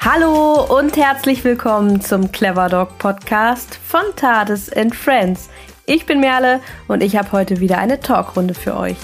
Hallo und herzlich willkommen zum Clever Dog Podcast von Tades and Friends. Ich bin Merle und ich habe heute wieder eine Talkrunde für euch.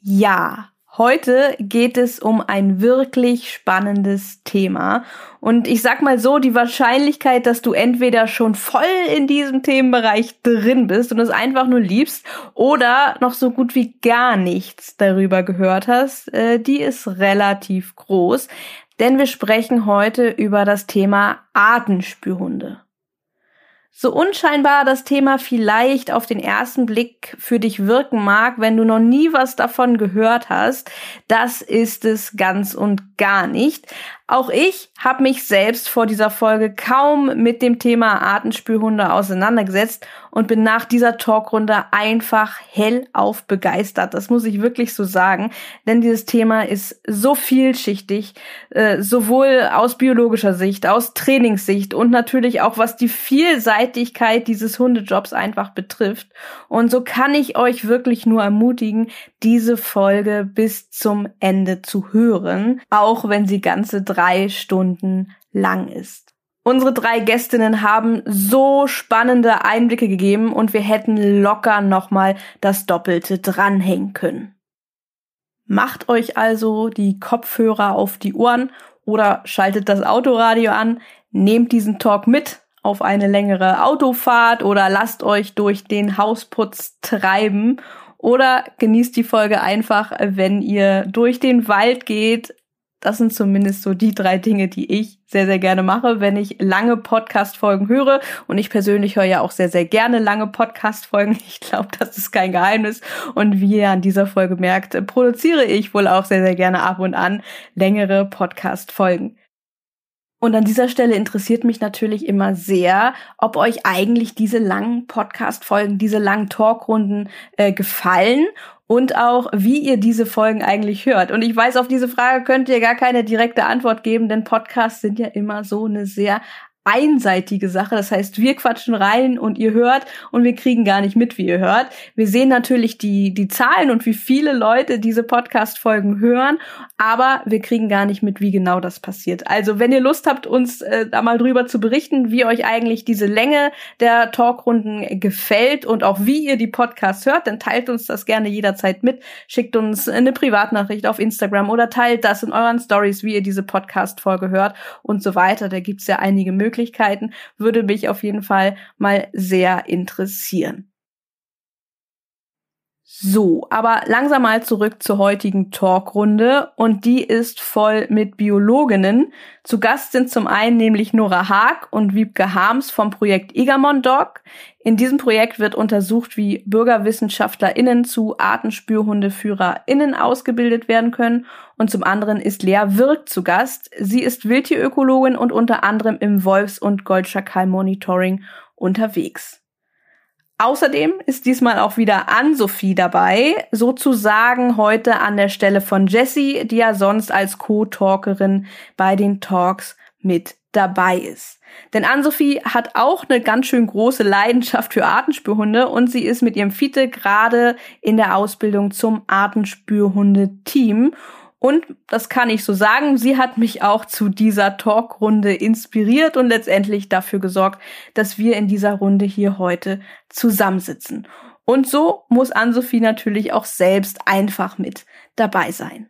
Ja, Heute geht es um ein wirklich spannendes Thema. Und ich sag mal so, die Wahrscheinlichkeit, dass du entweder schon voll in diesem Themenbereich drin bist und es einfach nur liebst oder noch so gut wie gar nichts darüber gehört hast, äh, die ist relativ groß. Denn wir sprechen heute über das Thema Artenspürhunde. So unscheinbar das Thema vielleicht auf den ersten Blick für dich wirken mag, wenn du noch nie was davon gehört hast, das ist es ganz und gar nicht. Auch ich habe mich selbst vor dieser Folge kaum mit dem Thema Artenspürhunde auseinandergesetzt und bin nach dieser Talkrunde einfach hellauf begeistert. Das muss ich wirklich so sagen, denn dieses Thema ist so vielschichtig, äh, sowohl aus biologischer Sicht, aus Trainingssicht und natürlich auch was die Vielseitigkeit dieses Hundejobs einfach betrifft. Und so kann ich euch wirklich nur ermutigen, diese Folge bis zum Ende zu hören, auch wenn sie ganze drei Stunden lang ist. Unsere drei Gästinnen haben so spannende Einblicke gegeben und wir hätten locker nochmal das Doppelte dranhängen können. Macht euch also die Kopfhörer auf die Ohren oder schaltet das Autoradio an, nehmt diesen Talk mit auf eine längere Autofahrt oder lasst euch durch den Hausputz treiben oder genießt die Folge einfach, wenn ihr durch den Wald geht, das sind zumindest so die drei Dinge, die ich sehr, sehr gerne mache, wenn ich lange Podcast-Folgen höre. Und ich persönlich höre ja auch sehr, sehr gerne lange Podcast-Folgen. Ich glaube, das ist kein Geheimnis. Und wie ihr an dieser Folge merkt, produziere ich wohl auch sehr, sehr gerne ab und an längere Podcast-Folgen. Und an dieser Stelle interessiert mich natürlich immer sehr, ob euch eigentlich diese langen Podcast-Folgen, diese langen Talkrunden äh, gefallen und auch, wie ihr diese Folgen eigentlich hört. Und ich weiß, auf diese Frage könnt ihr gar keine direkte Antwort geben, denn Podcasts sind ja immer so eine sehr einseitige Sache. Das heißt, wir quatschen rein und ihr hört und wir kriegen gar nicht mit, wie ihr hört. Wir sehen natürlich die, die Zahlen und wie viele Leute diese Podcast-Folgen hören, aber wir kriegen gar nicht mit, wie genau das passiert. Also, wenn ihr Lust habt, uns äh, da mal drüber zu berichten, wie euch eigentlich diese Länge der Talkrunden gefällt und auch wie ihr die Podcasts hört, dann teilt uns das gerne jederzeit mit. Schickt uns eine Privatnachricht auf Instagram oder teilt das in euren Stories, wie ihr diese Podcast-Folge hört und so weiter. Da gibt's ja einige Möglichkeiten. Möglichkeiten, würde mich auf jeden Fall mal sehr interessieren. So, aber langsam mal zurück zur heutigen Talkrunde und die ist voll mit Biologinnen. Zu Gast sind zum einen nämlich Nora Haag und Wiebke Harms vom Projekt Egamon Dog. In diesem Projekt wird untersucht, wie BürgerwissenschaftlerInnen zu ArtenspürhundeführerInnen ausgebildet werden können. Und zum anderen ist Lea Wirk zu Gast. Sie ist Wildtierökologin und unter anderem im Wolfs- und Goldschakal-Monitoring unterwegs. Außerdem ist diesmal auch wieder Ann-Sophie dabei, sozusagen heute an der Stelle von Jessie, die ja sonst als Co-Talkerin bei den Talks mit dabei ist. Denn Ann-Sophie hat auch eine ganz schön große Leidenschaft für Artenspürhunde und sie ist mit ihrem Fiete gerade in der Ausbildung zum Artenspürhunde-Team und das kann ich so sagen, sie hat mich auch zu dieser Talkrunde inspiriert und letztendlich dafür gesorgt, dass wir in dieser Runde hier heute zusammensitzen. Und so muss Ann-Sophie natürlich auch selbst einfach mit dabei sein.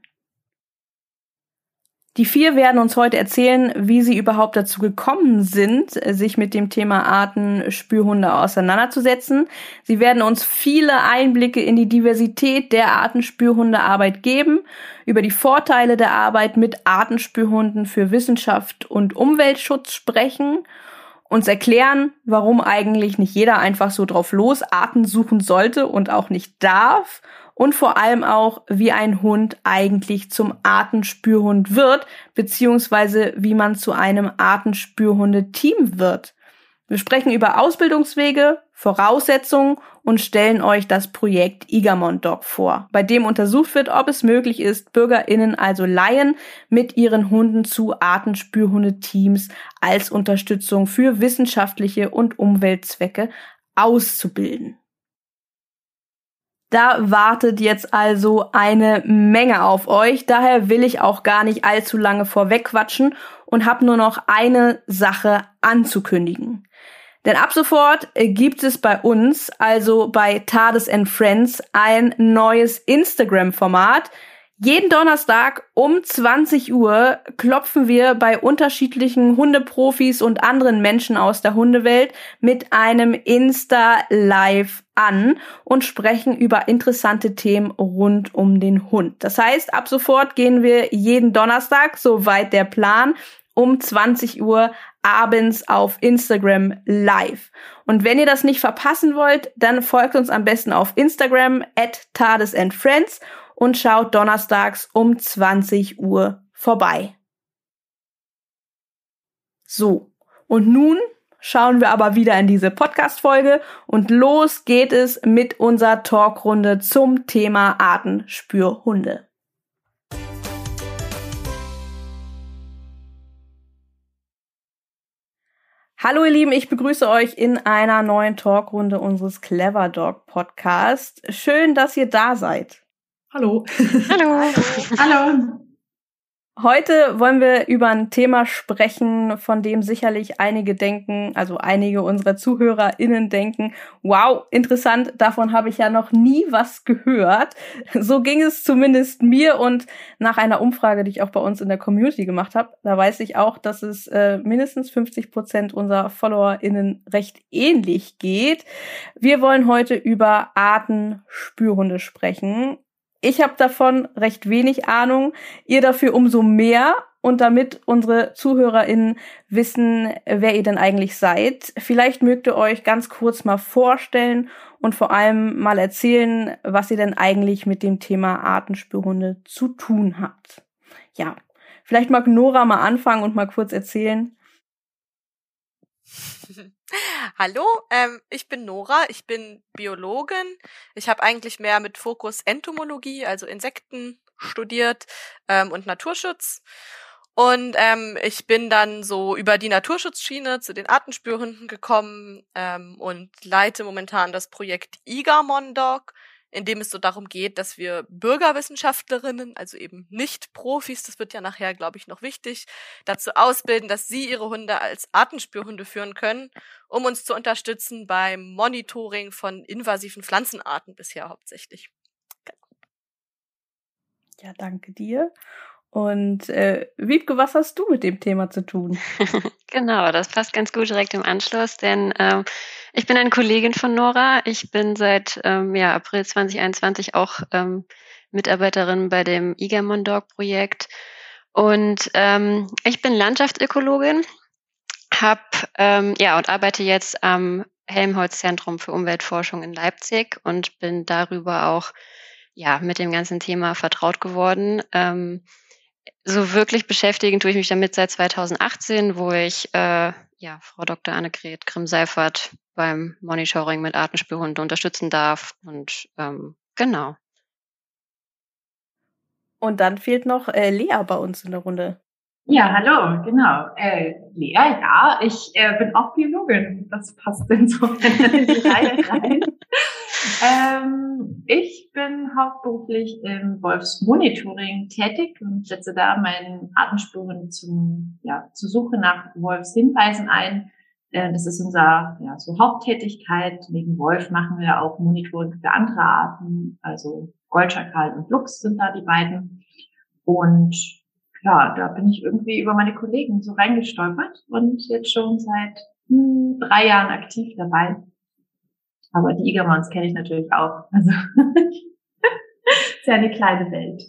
Die vier werden uns heute erzählen, wie sie überhaupt dazu gekommen sind, sich mit dem Thema Artenspürhunde auseinanderzusetzen. Sie werden uns viele Einblicke in die Diversität der Artenspürhundearbeit geben, über die Vorteile der Arbeit mit Artenspürhunden für Wissenschaft und Umweltschutz sprechen, uns erklären, warum eigentlich nicht jeder einfach so drauf los Arten suchen sollte und auch nicht darf und vor allem auch, wie ein Hund eigentlich zum Artenspürhund wird, beziehungsweise wie man zu einem Artenspürhundeteam wird. Wir sprechen über Ausbildungswege, Voraussetzungen und stellen euch das Projekt Igamon Dog vor, bei dem untersucht wird, ob es möglich ist, BürgerInnen, also Laien, mit ihren Hunden zu Artenspürhundeteams als Unterstützung für wissenschaftliche und Umweltzwecke auszubilden. Da wartet jetzt also eine Menge auf euch. Daher will ich auch gar nicht allzu lange vorwegquatschen und habe nur noch eine Sache anzukündigen. Denn ab sofort gibt es bei uns, also bei Tades and Friends, ein neues Instagram-Format, jeden Donnerstag um 20 Uhr klopfen wir bei unterschiedlichen Hundeprofis und anderen Menschen aus der Hundewelt mit einem Insta Live an und sprechen über interessante Themen rund um den Hund. Das heißt, ab sofort gehen wir jeden Donnerstag, soweit der Plan, um 20 Uhr abends auf Instagram live. Und wenn ihr das nicht verpassen wollt, dann folgt uns am besten auf Instagram at Tades and Friends und schaut donnerstags um 20 Uhr vorbei. So, und nun schauen wir aber wieder in diese Podcast-Folge und los geht es mit unserer Talkrunde zum Thema Artenspürhunde. Hallo ihr Lieben, ich begrüße euch in einer neuen Talkrunde unseres Clever Dog Podcast. Schön, dass ihr da seid. Hallo. Hallo. Hallo. Heute wollen wir über ein Thema sprechen, von dem sicherlich einige denken, also einige unserer ZuhörerInnen denken, wow, interessant, davon habe ich ja noch nie was gehört. So ging es zumindest mir und nach einer Umfrage, die ich auch bei uns in der Community gemacht habe, da weiß ich auch, dass es äh, mindestens 50 Prozent unserer FollowerInnen recht ähnlich geht. Wir wollen heute über Artenspürhunde sprechen ich habe davon recht wenig Ahnung, ihr dafür umso mehr und damit unsere ZuhörerInnen wissen, wer ihr denn eigentlich seid. Vielleicht mögt ihr euch ganz kurz mal vorstellen und vor allem mal erzählen, was ihr denn eigentlich mit dem Thema Artenspürhunde zu tun habt. Ja, vielleicht mag Nora mal anfangen und mal kurz erzählen, Hallo, ähm, ich bin Nora, ich bin Biologin. Ich habe eigentlich mehr mit Fokus Entomologie, also Insekten, studiert ähm, und Naturschutz. Und ähm, ich bin dann so über die Naturschutzschiene zu den Artenspürhunden gekommen ähm, und leite momentan das Projekt IGA-Mondog in dem es so darum geht, dass wir Bürgerwissenschaftlerinnen, also eben nicht Profis, das wird ja nachher, glaube ich, noch wichtig, dazu ausbilden, dass sie ihre Hunde als Artenspürhunde führen können, um uns zu unterstützen beim Monitoring von invasiven Pflanzenarten bisher hauptsächlich. Ja, danke dir. Und äh, Wiebke, was hast du mit dem Thema zu tun? genau, das passt ganz gut direkt im Anschluss, denn ähm, ich bin eine Kollegin von Nora. Ich bin seit ähm, ja, April 2021 auch ähm, Mitarbeiterin bei dem Igamon Dog Projekt. Und ähm, ich bin Landschaftsökologin, hab, ähm, ja, und arbeite jetzt am Helmholtz Zentrum für Umweltforschung in Leipzig und bin darüber auch ja, mit dem ganzen Thema vertraut geworden. Ähm, so wirklich beschäftigen tue ich mich damit seit 2018, wo ich äh, ja, Frau Dr. Annegret Grimm-Seifert beim Monitoring mit Artenspürhunden unterstützen darf. Und ähm, genau. Und dann fehlt noch äh, Lea bei uns in der Runde. Ja, hallo, genau. Äh, Lea, ja, ich äh, bin auch Biologin. Das passt insofern in die Reihe rein. Ähm, ich bin hauptberuflich im Wolfsmonitoring tätig und setze da meinen Artenspuren zum, ja, zur Suche nach Wolfshinweisen ein. Äh, das ist unser ja, so Haupttätigkeit. Neben Wolf machen wir auch Monitoring für andere Arten, also Goldschakal und Luchs sind da die beiden. Und ja, da bin ich irgendwie über meine Kollegen so reingestolpert und jetzt schon seit hm, drei Jahren aktiv dabei. Aber die Igermans kenne ich natürlich auch. Also ist ja eine kleine Welt.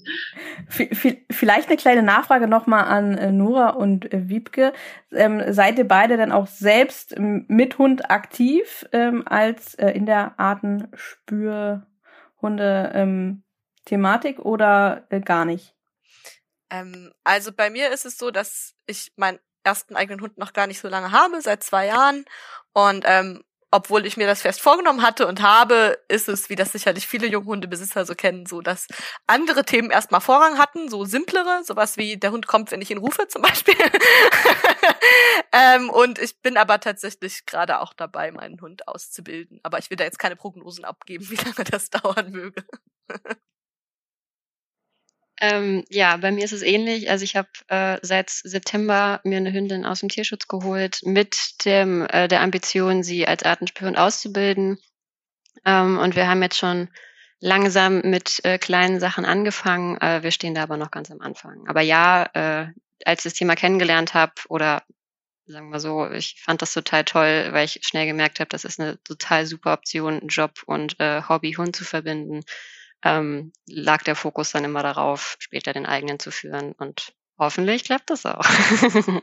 Vielleicht eine kleine Nachfrage nochmal an äh, Nora und äh, Wiebke. Ähm, seid ihr beide dann auch selbst mit Hund aktiv ähm, als äh, in der Artenspürhunde-Thematik ähm, oder äh, gar nicht? Ähm, also bei mir ist es so, dass ich meinen ersten eigenen Hund noch gar nicht so lange habe, seit zwei Jahren. Und ähm, obwohl ich mir das fest vorgenommen hatte und habe, ist es, wie das sicherlich viele Junghundebesitzer so kennen, so dass andere Themen erstmal Vorrang hatten, so simplere, sowas wie der Hund kommt, wenn ich ihn rufe zum Beispiel. ähm, und ich bin aber tatsächlich gerade auch dabei, meinen Hund auszubilden. Aber ich will da jetzt keine Prognosen abgeben, wie lange das dauern möge. Ähm, ja, bei mir ist es ähnlich. Also ich habe äh, seit September mir eine Hündin aus dem Tierschutz geholt mit dem äh, der Ambition, sie als Artenspion auszubilden. Ähm, und wir haben jetzt schon langsam mit äh, kleinen Sachen angefangen. Äh, wir stehen da aber noch ganz am Anfang. Aber ja, äh, als ich das Thema kennengelernt habe oder sagen wir so, ich fand das total toll, weil ich schnell gemerkt habe, das ist eine total super Option, Job und äh, Hobby Hund zu verbinden ähm, lag der Fokus dann immer darauf, später den eigenen zu führen. Und hoffentlich klappt das auch.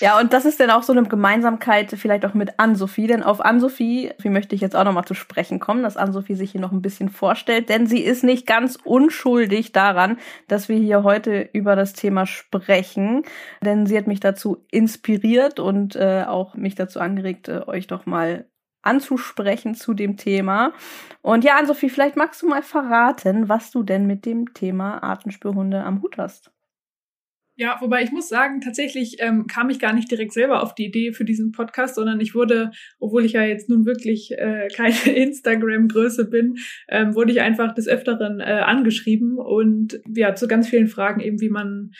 Ja, und das ist dann auch so eine Gemeinsamkeit vielleicht auch mit Ann-Sophie, denn auf Ann-Sophie, wie möchte ich jetzt auch nochmal zu sprechen kommen, dass Ann-Sophie sich hier noch ein bisschen vorstellt, denn sie ist nicht ganz unschuldig daran, dass wir hier heute über das Thema sprechen, denn sie hat mich dazu inspiriert und äh, auch mich dazu angeregt, äh, euch doch mal anzusprechen zu dem Thema. Und ja, Ann-Sophie, vielleicht magst du mal verraten, was du denn mit dem Thema Artenspürhunde am Hut hast. Ja, wobei ich muss sagen, tatsächlich ähm, kam ich gar nicht direkt selber auf die Idee für diesen Podcast, sondern ich wurde, obwohl ich ja jetzt nun wirklich äh, keine Instagram-Größe bin, ähm, wurde ich einfach des Öfteren äh, angeschrieben und ja, zu ganz vielen Fragen eben, wie man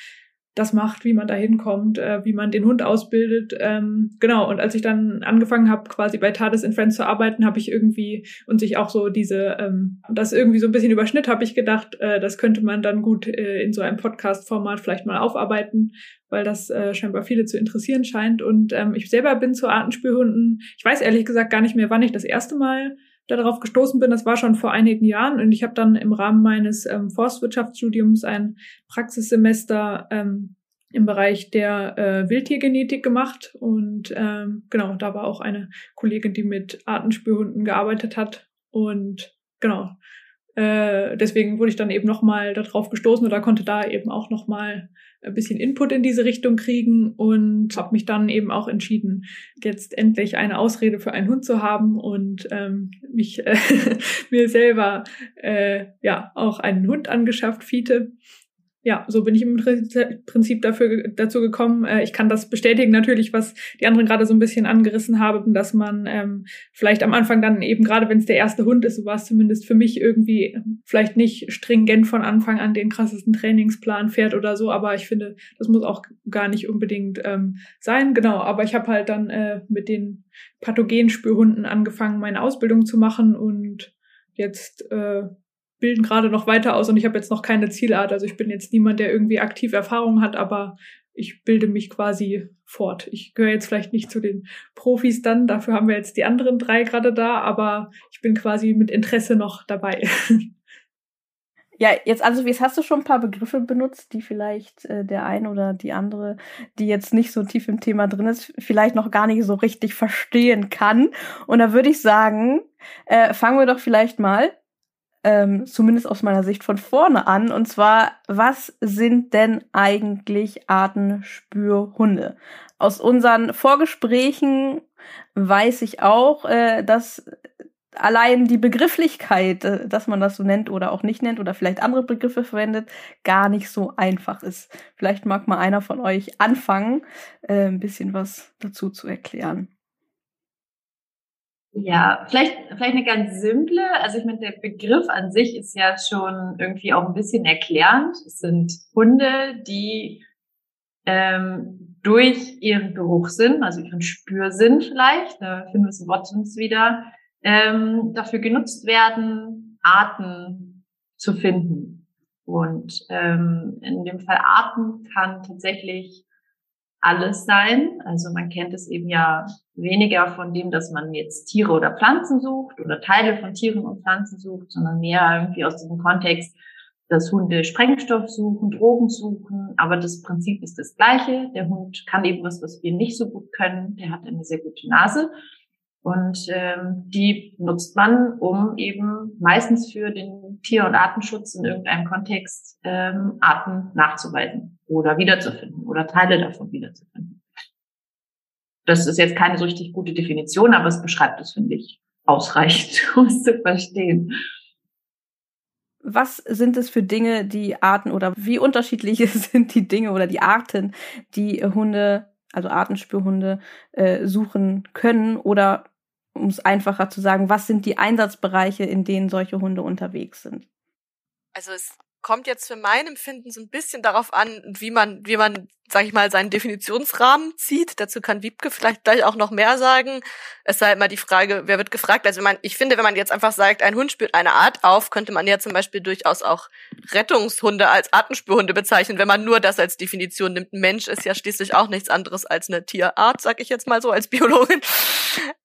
das macht, wie man da hinkommt, äh, wie man den Hund ausbildet. Ähm, genau, und als ich dann angefangen habe, quasi bei TARDIS in Friends zu arbeiten, habe ich irgendwie und sich auch so diese, ähm, das irgendwie so ein bisschen überschnitt, habe ich gedacht, äh, das könnte man dann gut äh, in so einem Podcast-Format vielleicht mal aufarbeiten, weil das äh, scheinbar viele zu interessieren scheint. Und ähm, ich selber bin zu Artenspürhunden, ich weiß ehrlich gesagt gar nicht mehr, wann ich das erste Mal darauf gestoßen bin, das war schon vor einigen Jahren. Und ich habe dann im Rahmen meines ähm, Forstwirtschaftsstudiums ein Praxissemester ähm, im Bereich der äh, Wildtiergenetik gemacht. Und ähm, genau, da war auch eine Kollegin, die mit Artenspürhunden gearbeitet hat. Und genau, äh, deswegen wurde ich dann eben nochmal darauf gestoßen oder konnte da eben auch nochmal ein bisschen Input in diese Richtung kriegen und habe mich dann eben auch entschieden, jetzt endlich eine Ausrede für einen Hund zu haben und ähm, mich äh, mir selber äh, ja auch einen Hund angeschafft, Fiete ja, so bin ich im Prinzip dafür dazu gekommen. Äh, ich kann das bestätigen natürlich, was die anderen gerade so ein bisschen angerissen haben, dass man ähm, vielleicht am Anfang dann eben gerade, wenn es der erste Hund ist, so war es zumindest für mich irgendwie vielleicht nicht stringent von Anfang an den krassesten Trainingsplan fährt oder so. Aber ich finde, das muss auch gar nicht unbedingt ähm, sein. Genau, aber ich habe halt dann äh, mit den Pathogenspürhunden angefangen, meine Ausbildung zu machen und jetzt äh, bilden gerade noch weiter aus und ich habe jetzt noch keine Zielart. Also ich bin jetzt niemand, der irgendwie aktiv Erfahrung hat, aber ich bilde mich quasi fort. Ich gehöre jetzt vielleicht nicht zu den Profis dann, dafür haben wir jetzt die anderen drei gerade da, aber ich bin quasi mit Interesse noch dabei. Ja, jetzt also, wie hast du schon ein paar Begriffe benutzt, die vielleicht äh, der ein oder die andere, die jetzt nicht so tief im Thema drin ist, vielleicht noch gar nicht so richtig verstehen kann. Und da würde ich sagen, äh, fangen wir doch vielleicht mal ähm, zumindest aus meiner Sicht von vorne an. Und zwar, was sind denn eigentlich Artenspürhunde? Aus unseren Vorgesprächen weiß ich auch, äh, dass allein die Begrifflichkeit, äh, dass man das so nennt oder auch nicht nennt oder vielleicht andere Begriffe verwendet, gar nicht so einfach ist. Vielleicht mag mal einer von euch anfangen, äh, ein bisschen was dazu zu erklären. Ja, vielleicht, vielleicht eine ganz simple. Also ich meine, der Begriff an sich ist ja schon irgendwie auch ein bisschen erklärend. Es sind Hunde, die ähm, durch ihren Geruchssinn, also ihren Spürsinn vielleicht, da finden wir das Wort uns wieder, ähm, dafür genutzt werden, Arten zu finden. Und ähm, in dem Fall Arten kann tatsächlich alles sein. Also man kennt es eben ja weniger von dem, dass man jetzt Tiere oder Pflanzen sucht oder Teile von Tieren und Pflanzen sucht, sondern mehr irgendwie aus diesem Kontext, dass Hunde Sprengstoff suchen, Drogen suchen, aber das Prinzip ist das gleiche. Der Hund kann eben was, was wir nicht so gut können. Der hat eine sehr gute Nase und ähm, die nutzt man, um eben meistens für den Tier- und Artenschutz in irgendeinem Kontext ähm, Arten nachzuweisen oder wiederzufinden oder Teile davon wiederzufinden. das ist jetzt keine so richtig gute Definition, aber es beschreibt es, finde ich, ausreichend, um es zu verstehen. Was sind es für Dinge, die Arten oder wie unterschiedlich sind die Dinge oder die Arten, die Hunde, also Artenspürhunde, äh, suchen können? Oder um es einfacher zu sagen, was sind die Einsatzbereiche, in denen solche Hunde unterwegs sind? Also es kommt jetzt für mein Empfinden so ein bisschen darauf an, wie man, wie man sage ich mal, seinen Definitionsrahmen zieht. Dazu kann Wiebke vielleicht gleich auch noch mehr sagen. Es ist halt mal die Frage, wer wird gefragt. Also man, ich finde, wenn man jetzt einfach sagt, ein Hund spürt eine Art auf, könnte man ja zum Beispiel durchaus auch Rettungshunde als Artenspürhunde bezeichnen, wenn man nur das als Definition nimmt. Mensch ist ja schließlich auch nichts anderes als eine Tierart, sag ich jetzt mal so als Biologin.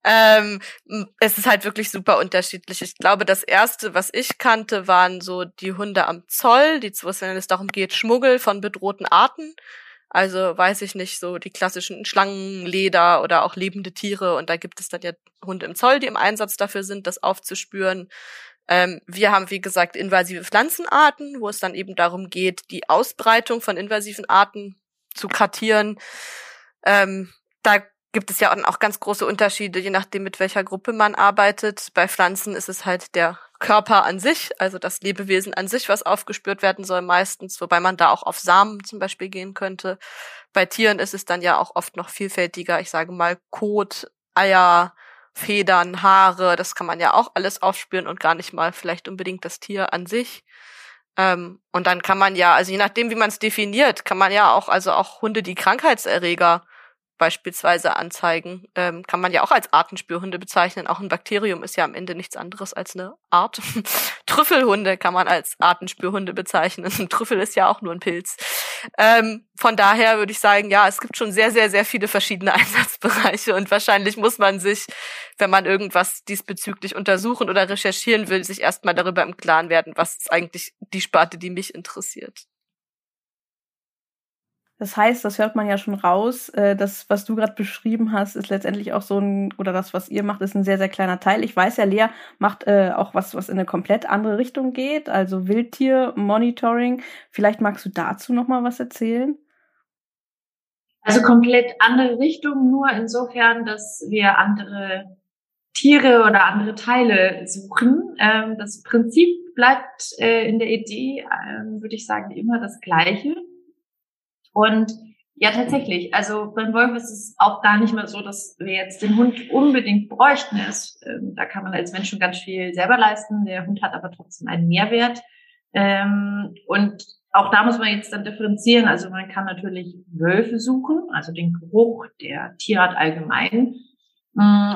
Ähm, es ist halt wirklich super unterschiedlich. Ich glaube, das erste, was ich kannte, waren so die Hunde am Zoll, die, wo es darum geht, Schmuggel von bedrohten Arten. Also weiß ich nicht, so die klassischen Schlangenleder oder auch lebende Tiere. Und da gibt es dann ja Hunde im Zoll, die im Einsatz dafür sind, das aufzuspüren. Ähm, wir haben, wie gesagt, invasive Pflanzenarten, wo es dann eben darum geht, die Ausbreitung von invasiven Arten zu kartieren. Ähm, da gibt es ja auch ganz große Unterschiede, je nachdem, mit welcher Gruppe man arbeitet. Bei Pflanzen ist es halt der Körper an sich, also das Lebewesen an sich, was aufgespürt werden soll meistens, wobei man da auch auf Samen zum Beispiel gehen könnte. Bei Tieren ist es dann ja auch oft noch vielfältiger. Ich sage mal Kot, Eier, Federn, Haare, das kann man ja auch alles aufspüren und gar nicht mal vielleicht unbedingt das Tier an sich. Ähm, und dann kann man ja, also je nachdem, wie man es definiert, kann man ja auch, also auch Hunde, die Krankheitserreger beispielsweise anzeigen, ähm, kann man ja auch als Artenspürhunde bezeichnen. Auch ein Bakterium ist ja am Ende nichts anderes als eine Art. Trüffelhunde kann man als Artenspürhunde bezeichnen. Ein Trüffel ist ja auch nur ein Pilz. Ähm, von daher würde ich sagen, ja, es gibt schon sehr, sehr, sehr viele verschiedene Einsatzbereiche und wahrscheinlich muss man sich, wenn man irgendwas diesbezüglich untersuchen oder recherchieren will, sich erstmal darüber im Klaren werden, was ist eigentlich die Sparte, die mich interessiert. Das heißt, das hört man ja schon raus. Äh, das, was du gerade beschrieben hast, ist letztendlich auch so ein, oder das, was ihr macht, ist ein sehr, sehr kleiner Teil. Ich weiß ja, Lea macht äh, auch was, was in eine komplett andere Richtung geht, also Wildtier-Monitoring. Vielleicht magst du dazu noch mal was erzählen? Also komplett andere Richtung, nur insofern, dass wir andere Tiere oder andere Teile suchen. Ähm, das Prinzip bleibt äh, in der Idee, äh, würde ich sagen, immer das gleiche. Und ja, tatsächlich. Also beim Wolf ist es auch gar nicht mehr so, dass wir jetzt den Hund unbedingt bräuchten. Es, ähm, da kann man als Mensch schon ganz viel selber leisten. Der Hund hat aber trotzdem einen Mehrwert. Ähm, und auch da muss man jetzt dann differenzieren. Also man kann natürlich Wölfe suchen, also den Geruch der Tierart allgemein. Mm,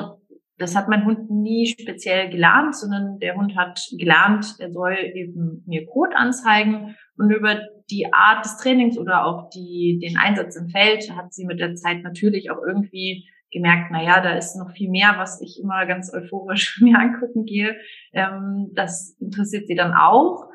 das hat mein Hund nie speziell gelernt, sondern der Hund hat gelernt, er soll eben mir Code anzeigen und über die Art des Trainings oder auch die, den Einsatz im Feld hat sie mit der Zeit natürlich auch irgendwie gemerkt, na ja, da ist noch viel mehr, was ich immer ganz euphorisch mir angucken gehe. Ähm, das interessiert sie dann auch.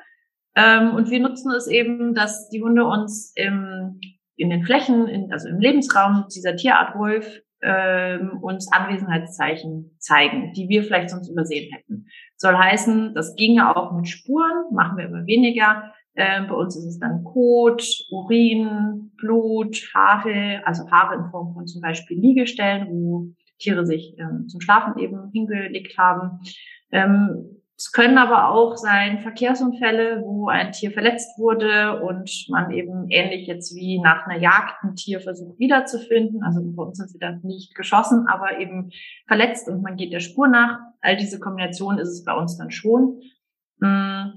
Ähm, und wir nutzen es eben, dass die Hunde uns im, in den Flächen, in, also im Lebensraum dieser Tierart Wolf ähm, uns Anwesenheitszeichen zeigen, die wir vielleicht sonst übersehen hätten. Soll heißen, das ginge auch mit Spuren, machen wir immer weniger. Ähm, bei uns ist es dann Kot, Urin, Blut, Haare, also Haare in Form von zum Beispiel Liegestellen, wo Tiere sich ähm, zum Schlafen eben hingelegt haben. Ähm, es können aber auch sein Verkehrsunfälle, wo ein Tier verletzt wurde und man eben ähnlich jetzt wie nach einer Jagd ein Tier versucht wiederzufinden. Also bei uns sind sie dann nicht geschossen, aber eben verletzt und man geht der Spur nach. All diese Kombination ist es bei uns dann schon. Mm,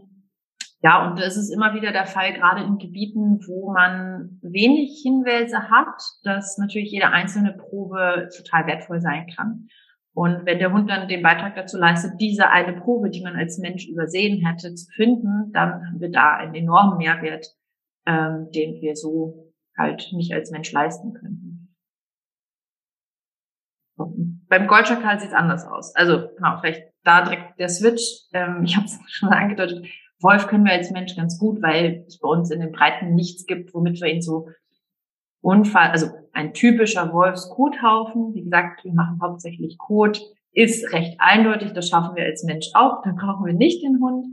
ja, und das ist immer wieder der Fall, gerade in Gebieten, wo man wenig Hinweise hat, dass natürlich jede einzelne Probe total wertvoll sein kann. Und wenn der Hund dann den Beitrag dazu leistet, diese eine Probe, die man als Mensch übersehen hätte, zu finden, dann haben wir da einen enormen Mehrwert, ähm, den wir so halt nicht als Mensch leisten könnten. Beim Goldschakal sieht es anders aus. Also genau, vielleicht da direkt der Switch. Ähm, ich habe es schon angedeutet. Wolf können wir als Mensch ganz gut, weil es bei uns in den Breiten nichts gibt, womit wir ihn so Unfall, also ein typischer Wolfskothaufen. Wie gesagt, wir machen hauptsächlich Kot, ist recht eindeutig. Das schaffen wir als Mensch auch. Dann brauchen wir nicht den Hund.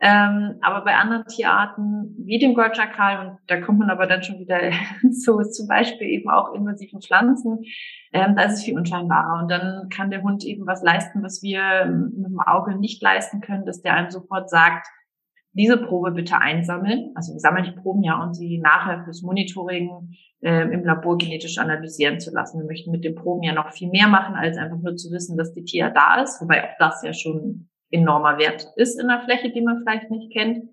Ähm, aber bei anderen Tierarten wie dem Goldschakal, und da kommt man aber dann schon wieder zu zum Beispiel eben auch invasiven Pflanzen, ähm, da ist es viel unscheinbarer. Und dann kann der Hund eben was leisten, was wir mit dem Auge nicht leisten können, dass der einem sofort sagt, diese Probe bitte einsammeln. Also wir sammeln die Proben ja und sie nachher fürs Monitoring äh, im Labor genetisch analysieren zu lassen. Wir möchten mit den Proben ja noch viel mehr machen, als einfach nur zu wissen, dass die Tier da ist, wobei auch das ja schon enormer Wert ist in der Fläche, die man vielleicht nicht kennt.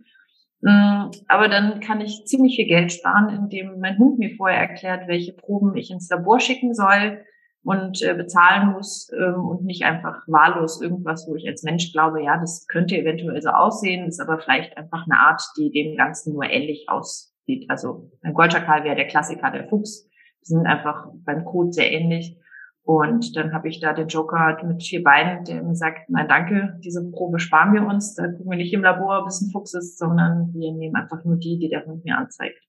Mm, aber dann kann ich ziemlich viel Geld sparen, indem mein Hund mir vorher erklärt, welche Proben ich ins Labor schicken soll und äh, bezahlen muss ähm, und nicht einfach wahllos irgendwas, wo ich als Mensch glaube, ja, das könnte eventuell so aussehen, ist aber vielleicht einfach eine Art, die dem Ganzen nur ähnlich aussieht. Also ein Goldschakal wäre der Klassiker, der Fuchs. Die sind einfach beim Code sehr ähnlich. Und dann habe ich da den Joker mit vier Beinen, der mir sagt, nein, danke, diese Probe sparen wir uns. Da gucken wir nicht im Labor, bis ein Fuchs ist, sondern wir nehmen einfach nur die, die der Hund mir anzeigt.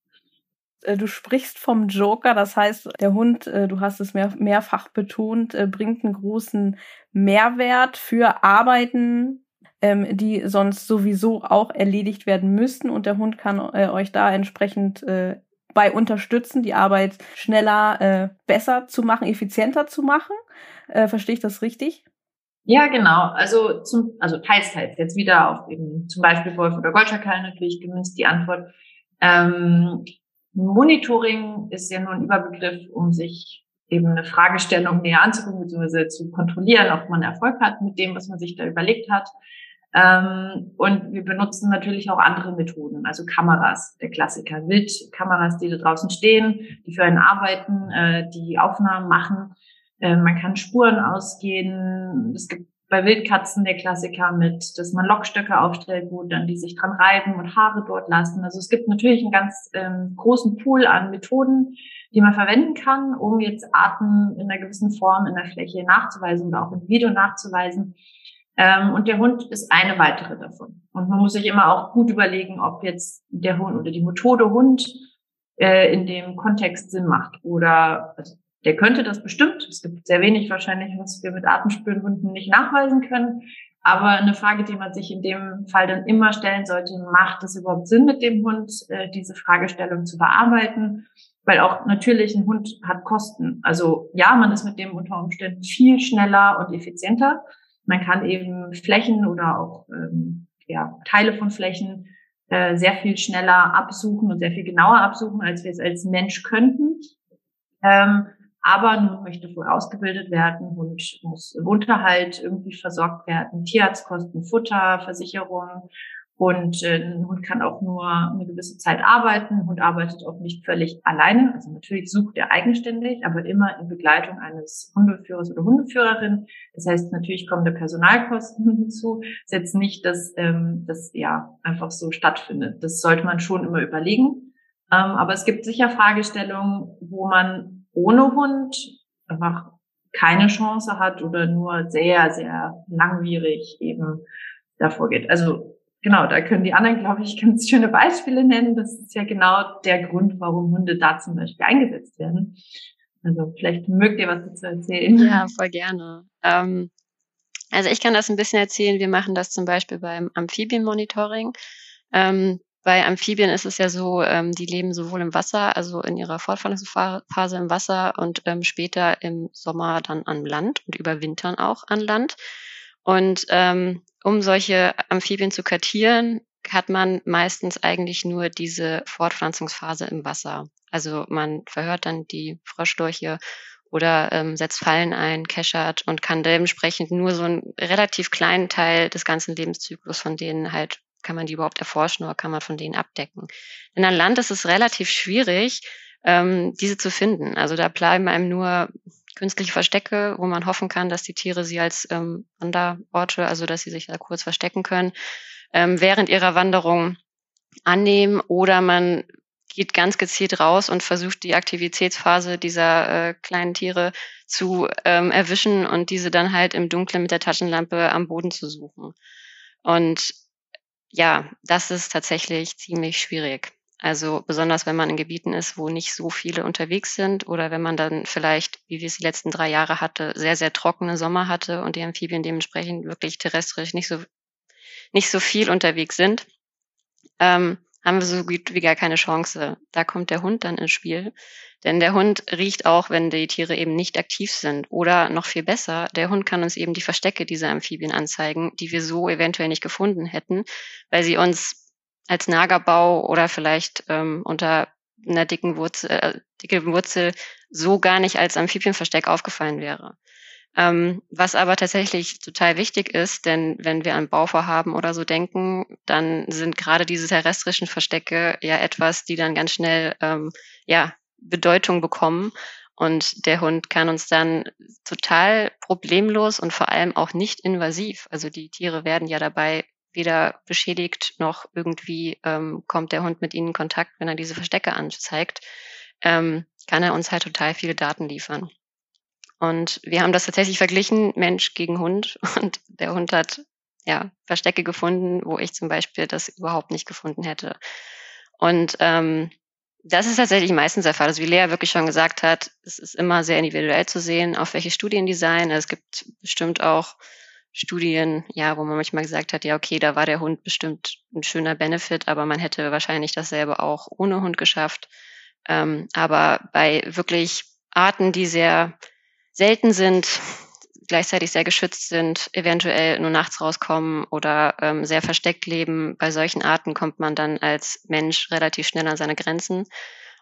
Äh, du sprichst vom Joker, das heißt, der Hund, äh, du hast es mehr, mehrfach betont, äh, bringt einen großen Mehrwert für Arbeiten, ähm, die sonst sowieso auch erledigt werden müssten und der Hund kann euch da entsprechend bei unterstützen, die Arbeit schneller, besser zu machen, effizienter zu machen. Verstehe ich das richtig? Ja, genau. Also zum, also teils, teils. Jetzt wieder auf eben zum Beispiel Wolf oder Goldschakal natürlich gemünzt die Antwort. Ähm, Monitoring ist ja nur ein Überbegriff, um sich eben eine Fragestellung näher anzugucken, beziehungsweise zu kontrollieren, ob man Erfolg hat mit dem, was man sich da überlegt hat. Ähm, und wir benutzen natürlich auch andere Methoden, also Kameras, der Klassiker, Wildkameras, die da draußen stehen, die für einen arbeiten, äh, die Aufnahmen machen. Äh, man kann Spuren ausgehen. Es gibt bei Wildkatzen der Klassiker mit, dass man Lockstöcke aufstellt, wo dann die sich dran reiben und Haare dort lassen. Also es gibt natürlich einen ganz ähm, großen Pool an Methoden, die man verwenden kann, um jetzt Arten in einer gewissen Form in der Fläche nachzuweisen oder auch im Video nachzuweisen. Ähm, und der Hund ist eine weitere davon. Und man muss sich immer auch gut überlegen, ob jetzt der Hund oder die Methode Hund äh, in dem Kontext Sinn macht. Oder also der könnte das bestimmt. Es gibt sehr wenig wahrscheinlich, was wir mit Atemspürenhunden nicht nachweisen können. Aber eine Frage, die man sich in dem Fall dann immer stellen sollte, macht es überhaupt Sinn mit dem Hund, äh, diese Fragestellung zu bearbeiten? Weil auch natürlich ein Hund hat Kosten. Also ja, man ist mit dem unter Umständen viel schneller und effizienter. Man kann eben Flächen oder auch ähm, ja, Teile von Flächen äh, sehr viel schneller absuchen und sehr viel genauer absuchen, als wir es als Mensch könnten. Ähm, aber nun möchte vorher ausgebildet werden, Hund muss im Unterhalt irgendwie versorgt werden, Tierarztkosten, Futter, Versicherung und äh, ein Hund kann auch nur eine gewisse Zeit arbeiten. Ein Hund arbeitet auch nicht völlig alleine. Also natürlich sucht er eigenständig, aber immer in Begleitung eines Hundeführers oder Hundeführerin. Das heißt, natürlich kommen da Personalkosten hinzu. Das ist jetzt nicht, dass ähm, das ja einfach so stattfindet. Das sollte man schon immer überlegen. Ähm, aber es gibt sicher Fragestellungen, wo man ohne Hund einfach keine Chance hat oder nur sehr, sehr langwierig eben davor geht. Also genau, da können die anderen, glaube ich, ganz schöne Beispiele nennen. Das ist ja genau der Grund, warum Hunde da zum Beispiel eingesetzt werden. Also vielleicht mögt ihr was dazu erzählen. Ja, voll gerne. Ähm, also ich kann das ein bisschen erzählen. Wir machen das zum Beispiel beim Amphibienmonitoring. Ähm, bei Amphibien ist es ja so, ähm, die leben sowohl im Wasser, also in ihrer Fortpflanzungsphase im Wasser und ähm, später im Sommer dann an Land und überwintern auch an Land. Und ähm, um solche Amphibien zu kartieren, hat man meistens eigentlich nur diese Fortpflanzungsphase im Wasser. Also man verhört dann die Froschdurche oder ähm, setzt Fallen ein, keschert und kann dementsprechend nur so einen relativ kleinen Teil des ganzen Lebenszyklus von denen halt, kann man die überhaupt erforschen oder kann man von denen abdecken. Denn an Land ist es relativ schwierig, ähm, diese zu finden. Also da bleiben einem nur künstliche Verstecke, wo man hoffen kann, dass die Tiere sie als ähm, Wanderorte, also dass sie sich da kurz verstecken können, ähm, während ihrer Wanderung annehmen oder man geht ganz gezielt raus und versucht die Aktivitätsphase dieser äh, kleinen Tiere zu ähm, erwischen und diese dann halt im Dunkeln mit der Taschenlampe am Boden zu suchen. Und ja, das ist tatsächlich ziemlich schwierig. Also besonders wenn man in Gebieten ist, wo nicht so viele unterwegs sind oder wenn man dann vielleicht, wie wir es die letzten drei Jahre hatte, sehr, sehr trockene Sommer hatte und die Amphibien dementsprechend wirklich terrestrisch nicht so, nicht so viel unterwegs sind, ähm, haben wir so gut wie gar keine Chance. Da kommt der Hund dann ins Spiel. Denn der Hund riecht auch, wenn die Tiere eben nicht aktiv sind. Oder noch viel besser, der Hund kann uns eben die Verstecke dieser Amphibien anzeigen, die wir so eventuell nicht gefunden hätten, weil sie uns als Nagerbau oder vielleicht ähm, unter einer dicken Wurzel, äh, dicke Wurzel so gar nicht als Amphibienversteck aufgefallen wäre. Ähm, was aber tatsächlich total wichtig ist, denn wenn wir an Bauvorhaben oder so denken, dann sind gerade diese terrestrischen Verstecke ja etwas, die dann ganz schnell ähm, ja, Bedeutung bekommen. Und der Hund kann uns dann total problemlos und vor allem auch nicht invasiv. Also die Tiere werden ja dabei weder beschädigt noch irgendwie ähm, kommt der Hund mit ihnen in Kontakt, wenn er diese Verstecke anzeigt, ähm, kann er uns halt total viele Daten liefern. Und wir haben das tatsächlich verglichen, Mensch gegen Hund. Und der Hund hat ja Verstecke gefunden, wo ich zum Beispiel das überhaupt nicht gefunden hätte. Und ähm, das ist tatsächlich meistens der Fall. Also wie Lea wirklich schon gesagt hat, es ist immer sehr individuell zu sehen, auf welche Studien die sein. Es gibt bestimmt auch Studien, ja, wo man manchmal gesagt hat, ja, okay, da war der Hund bestimmt ein schöner Benefit, aber man hätte wahrscheinlich dasselbe auch ohne Hund geschafft. Ähm, aber bei wirklich Arten, die sehr selten sind, gleichzeitig sehr geschützt sind, eventuell nur nachts rauskommen oder ähm, sehr versteckt leben. Bei solchen Arten kommt man dann als Mensch relativ schnell an seine Grenzen.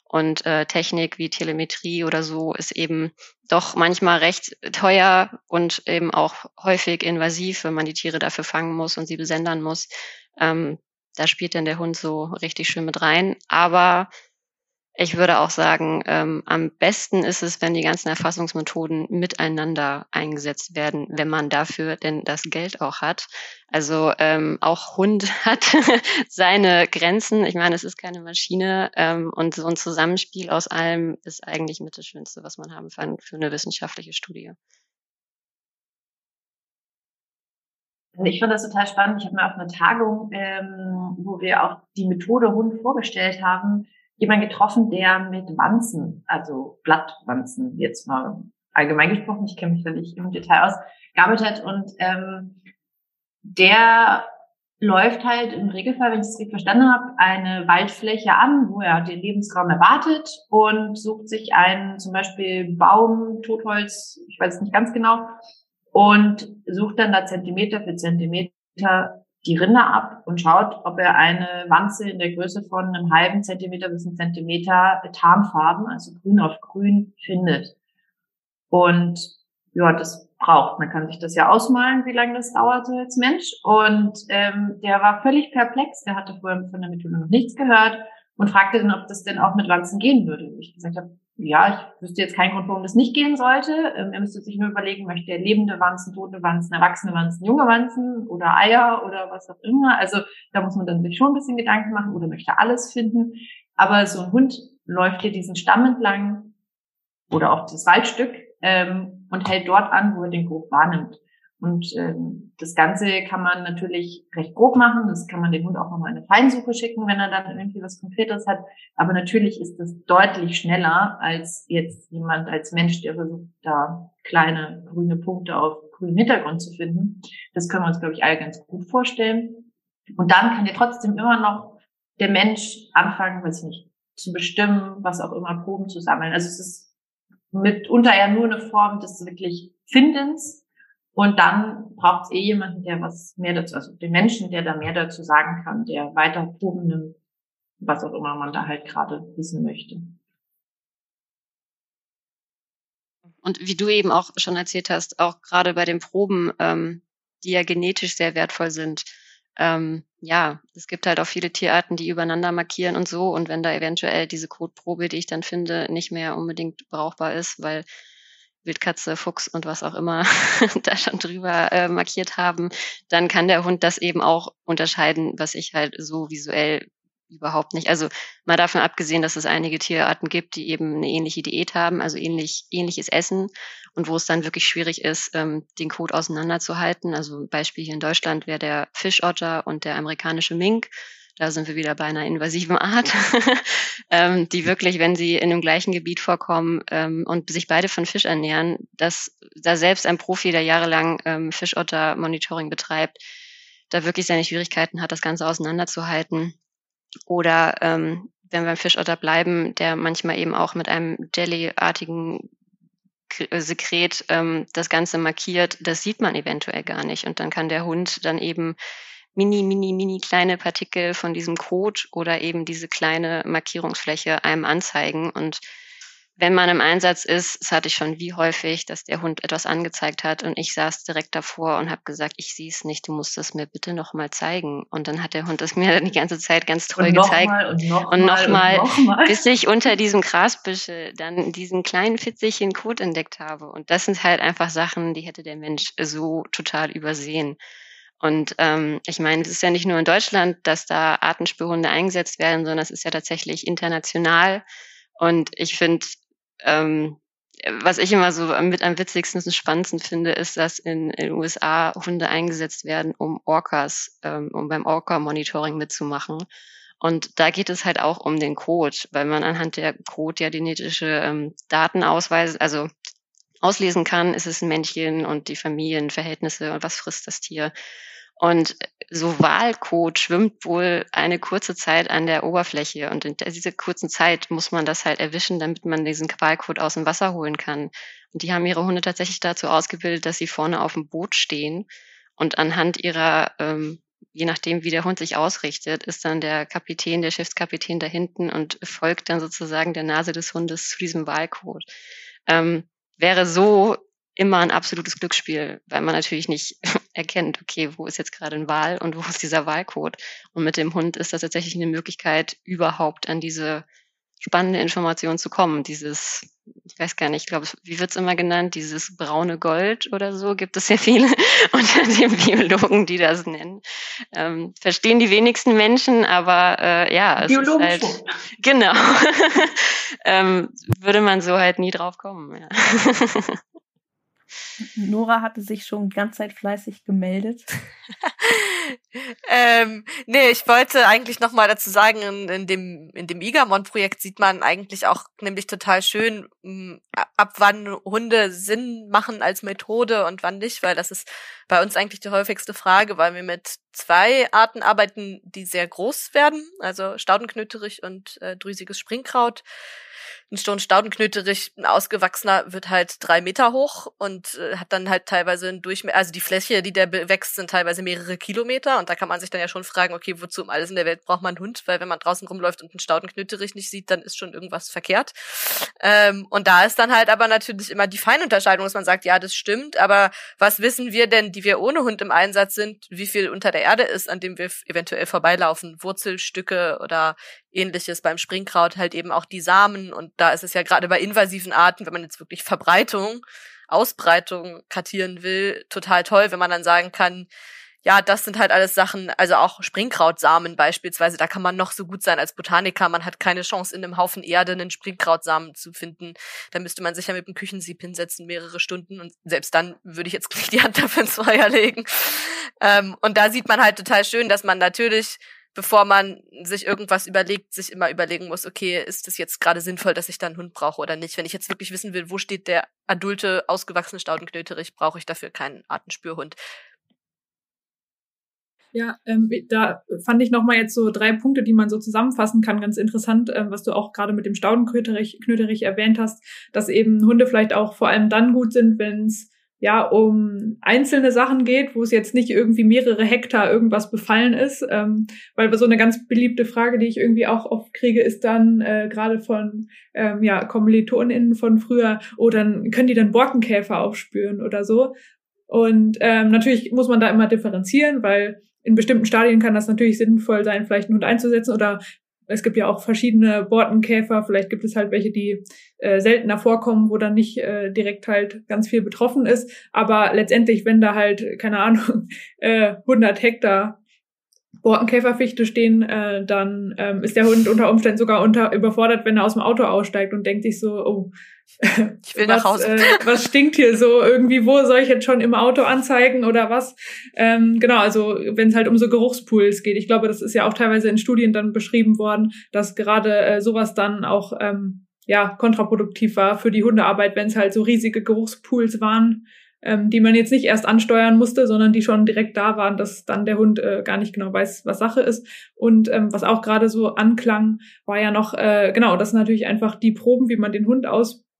Und äh, Technik wie Telemetrie oder so ist eben doch manchmal recht teuer und eben auch häufig invasiv, wenn man die Tiere dafür fangen muss und sie besendern muss. Ähm, da spielt dann der Hund so richtig schön mit rein. Aber ich würde auch sagen, ähm, am besten ist es, wenn die ganzen Erfassungsmethoden miteinander eingesetzt werden, wenn man dafür denn das Geld auch hat. Also ähm, auch Hund hat seine Grenzen. Ich meine, es ist keine Maschine ähm, und so ein Zusammenspiel aus allem ist eigentlich mit das Schönste, was man haben kann für eine wissenschaftliche Studie. Also ich fand das total spannend. Ich habe mir auf einer Tagung, ähm, wo wir auch die Methode Hund vorgestellt haben, jemand getroffen, der mit Wanzen, also Blattwanzen, jetzt mal allgemein gesprochen, ich kenne mich da nicht im Detail aus, gearbeitet hat und ähm, der läuft halt im Regelfall, wenn ich es richtig verstanden habe, eine Waldfläche an, wo er den Lebensraum erwartet und sucht sich einen zum Beispiel Baum, Totholz, ich weiß es nicht ganz genau, und sucht dann da Zentimeter für Zentimeter die Rinde ab und schaut, ob er eine Wanze in der Größe von einem halben Zentimeter bis einem Zentimeter Tarnfarben, also grün auf grün, findet. Und ja, das braucht. Man kann sich das ja ausmalen, wie lange das dauert so als Mensch. Und ähm, der war völlig perplex. Der hatte vorher von der Methode noch nichts gehört und fragte dann, ob das denn auch mit Wanzen gehen würde. Ich gesagt habe, ja, ich wüsste jetzt keinen Grund, warum das nicht gehen sollte. Ähm, er müsste sich nur überlegen, möchte er lebende Wanzen, tote Wanzen, erwachsene Wanzen, junge Wanzen oder Eier oder was auch immer. Also da muss man dann sich schon ein bisschen Gedanken machen oder möchte alles finden. Aber so ein Hund läuft hier diesen Stamm entlang oder auch das Waldstück ähm, und hält dort an, wo er den Geruch wahrnimmt. Und ähm, das Ganze kann man natürlich recht grob machen. Das kann man dem Hund auch nochmal eine Feinsuche schicken, wenn er dann irgendwie was Konkretes hat. Aber natürlich ist das deutlich schneller als jetzt jemand als Mensch, der versucht, da kleine grüne Punkte auf grünem Hintergrund zu finden. Das können wir uns, glaube ich, alle ganz gut vorstellen. Und dann kann ja trotzdem immer noch der Mensch anfangen, weiß ich nicht, zu bestimmen, was auch immer, Proben zu sammeln. Also es ist mitunter ja nur eine Form des wirklich Findens und dann braucht es eh jemanden, der was mehr dazu, also den Menschen, der da mehr dazu sagen kann, der weiter Proben nimmt, was auch immer man da halt gerade wissen möchte. Und wie du eben auch schon erzählt hast, auch gerade bei den Proben, ähm, die ja genetisch sehr wertvoll sind, ähm, ja, es gibt halt auch viele Tierarten, die übereinander markieren und so. Und wenn da eventuell diese Kotprobe, die ich dann finde, nicht mehr unbedingt brauchbar ist, weil Wildkatze, Fuchs und was auch immer da schon drüber äh, markiert haben, dann kann der Hund das eben auch unterscheiden, was ich halt so visuell überhaupt nicht. Also mal davon abgesehen, dass es einige Tierarten gibt, die eben eine ähnliche Diät haben, also ähnlich, ähnliches Essen und wo es dann wirklich schwierig ist, ähm, den Code auseinanderzuhalten. Also Beispiel hier in Deutschland wäre der Fischotter und der amerikanische Mink. Da sind wir wieder bei einer invasiven Art, ähm, die wirklich, wenn sie in dem gleichen Gebiet vorkommen ähm, und sich beide von Fisch ernähren, dass da selbst ein Profi, der jahrelang ähm, Fischotter-Monitoring betreibt, da wirklich seine Schwierigkeiten hat, das Ganze auseinanderzuhalten. Oder ähm, wenn wir beim Fischotter bleiben, der manchmal eben auch mit einem Jelly-artigen äh, Sekret ähm, das Ganze markiert, das sieht man eventuell gar nicht. Und dann kann der Hund dann eben mini, mini, mini kleine Partikel von diesem Code oder eben diese kleine Markierungsfläche einem anzeigen. Und wenn man im Einsatz ist, das hatte ich schon wie häufig, dass der Hund etwas angezeigt hat und ich saß direkt davor und habe gesagt, ich sehe es nicht, du musst es mir bitte nochmal zeigen. Und dann hat der Hund es mir die ganze Zeit ganz treu und gezeigt. Mal und nochmal, noch noch bis ich unter diesem Grasbüschel dann diesen kleinen fitzigen Code entdeckt habe. Und das sind halt einfach Sachen, die hätte der Mensch so total übersehen. Und ähm, ich meine, es ist ja nicht nur in Deutschland, dass da Artenspürhunde eingesetzt werden, sondern es ist ja tatsächlich international. Und ich finde, ähm, was ich immer so mit am witzigsten und spannendsten finde, ist, dass in, in den USA Hunde eingesetzt werden, um Orcas, ähm, um beim Orca-Monitoring mitzumachen. Und da geht es halt auch um den Code, weil man anhand der Code ja genetische ähm, Daten ausweist, also auslesen kann, ist es ein Männchen und die Familienverhältnisse und was frisst das Tier. Und so Wahlcode schwimmt wohl eine kurze Zeit an der Oberfläche. Und in dieser kurzen Zeit muss man das halt erwischen, damit man diesen Wahlcode aus dem Wasser holen kann. Und die haben ihre Hunde tatsächlich dazu ausgebildet, dass sie vorne auf dem Boot stehen und anhand ihrer, ähm, je nachdem, wie der Hund sich ausrichtet, ist dann der Kapitän, der Schiffskapitän da hinten und folgt dann sozusagen der Nase des Hundes zu diesem Wahlcode. Ähm, wäre so immer ein absolutes Glücksspiel, weil man natürlich nicht erkennt, okay, wo ist jetzt gerade ein Wahl und wo ist dieser Wahlcode. Und mit dem Hund ist das tatsächlich eine Möglichkeit, überhaupt an diese spannende Information zu kommen. Dieses, ich weiß gar nicht, ich glaube, wie wird's immer genannt, dieses braune Gold oder so, gibt es ja viele unter den Biologen, die das nennen. Ähm, verstehen die wenigsten Menschen, aber äh, ja, es Biologen ist halt, genau, ähm, würde man so halt nie drauf kommen. Ja. Nora hatte sich schon die ganze Zeit fleißig gemeldet. ähm, nee, ich wollte eigentlich noch mal dazu sagen, in, in dem in dem Igamon-Projekt sieht man eigentlich auch nämlich total schön, hm, ab wann Hunde Sinn machen als Methode und wann nicht, weil das ist bei uns eigentlich die häufigste Frage, weil wir mit zwei Arten arbeiten, die sehr groß werden, also Staudenknöterich und äh, drüsiges Springkraut ein Stirnstaudenknöterich, ein ausgewachsener, wird halt drei Meter hoch und äh, hat dann halt teilweise ein Durchmesser, also die Fläche, die der wächst, sind teilweise mehrere Kilometer und da kann man sich dann ja schon fragen, okay, wozu um alles in der Welt braucht man einen Hund? Weil wenn man draußen rumläuft und einen Staudenknöterich nicht sieht, dann ist schon irgendwas verkehrt. Ähm, und da ist dann halt aber natürlich immer die Feinunterscheidung, dass man sagt, ja, das stimmt, aber was wissen wir denn, die wir ohne Hund im Einsatz sind, wie viel unter der Erde ist, an dem wir eventuell vorbeilaufen? Wurzelstücke oder ähnliches beim Springkraut halt eben auch die Samen und da ist es ja gerade bei invasiven Arten, wenn man jetzt wirklich Verbreitung, Ausbreitung kartieren will, total toll, wenn man dann sagen kann, ja, das sind halt alles Sachen, also auch Springkrautsamen beispielsweise, da kann man noch so gut sein als Botaniker, man hat keine Chance in einem Haufen Erde einen Springkrautsamen zu finden. Da müsste man sich ja mit dem Küchensieb hinsetzen, mehrere Stunden und selbst dann würde ich jetzt nicht die Hand dafür ins Feuer legen. Ähm, und da sieht man halt total schön, dass man natürlich bevor man sich irgendwas überlegt, sich immer überlegen muss, okay, ist es jetzt gerade sinnvoll, dass ich da einen Hund brauche oder nicht? Wenn ich jetzt wirklich wissen will, wo steht der adulte, ausgewachsene Staudenknöterich, brauche ich dafür keinen Artenspürhund. Ja, ähm, da fand ich nochmal jetzt so drei Punkte, die man so zusammenfassen kann, ganz interessant, ähm, was du auch gerade mit dem Staudenknöterich Knöterich erwähnt hast, dass eben Hunde vielleicht auch vor allem dann gut sind, wenn es ja um einzelne Sachen geht, wo es jetzt nicht irgendwie mehrere Hektar irgendwas befallen ist. Ähm, weil so eine ganz beliebte Frage, die ich irgendwie auch oft kriege, ist dann äh, gerade von ähm, ja, KommilitonInnen von früher, oh, dann können die dann Borkenkäfer aufspüren oder so. Und ähm, natürlich muss man da immer differenzieren, weil in bestimmten Stadien kann das natürlich sinnvoll sein, vielleicht einen Hund einzusetzen oder es gibt ja auch verschiedene Bortenkäfer, vielleicht gibt es halt welche, die äh, seltener vorkommen, wo dann nicht äh, direkt halt ganz viel betroffen ist. Aber letztendlich, wenn da halt, keine Ahnung, äh, 100 Hektar Borkenkäferfichte stehen, äh, dann ähm, ist der Hund unter Umständen sogar unter überfordert, wenn er aus dem Auto aussteigt und denkt sich so, oh, ich will was, nach Hause. Äh, was stinkt hier so irgendwie? Wo soll ich jetzt schon im Auto anzeigen oder was? Ähm, genau, also wenn es halt um so Geruchspools geht. Ich glaube, das ist ja auch teilweise in Studien dann beschrieben worden, dass gerade äh, sowas dann auch ähm, ja kontraproduktiv war für die Hundearbeit, wenn es halt so riesige Geruchspools waren ähm, die man jetzt nicht erst ansteuern musste, sondern die schon direkt da waren, dass dann der Hund äh, gar nicht genau weiß, was Sache ist. Und ähm, was auch gerade so anklang, war ja noch, äh, genau, dass natürlich einfach die Proben, wie man den Hund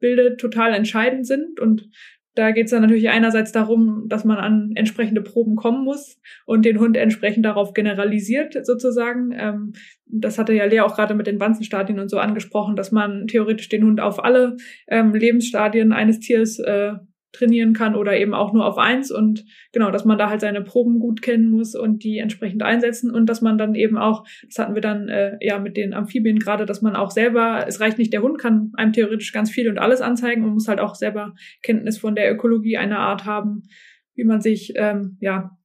ausbildet, total entscheidend sind. Und da geht es dann natürlich einerseits darum, dass man an entsprechende Proben kommen muss und den Hund entsprechend darauf generalisiert sozusagen. Ähm, das hatte ja Lea auch gerade mit den Wanzenstadien und so angesprochen, dass man theoretisch den Hund auf alle ähm, Lebensstadien eines Tiers äh, trainieren kann oder eben auch nur auf eins. Und genau, dass man da halt seine Proben gut kennen muss und die entsprechend einsetzen. Und dass man dann eben auch, das hatten wir dann äh, ja mit den Amphibien gerade, dass man auch selber, es reicht nicht, der Hund kann einem theoretisch ganz viel und alles anzeigen, man muss halt auch selber Kenntnis von der Ökologie einer Art haben, wie man sich ähm, ja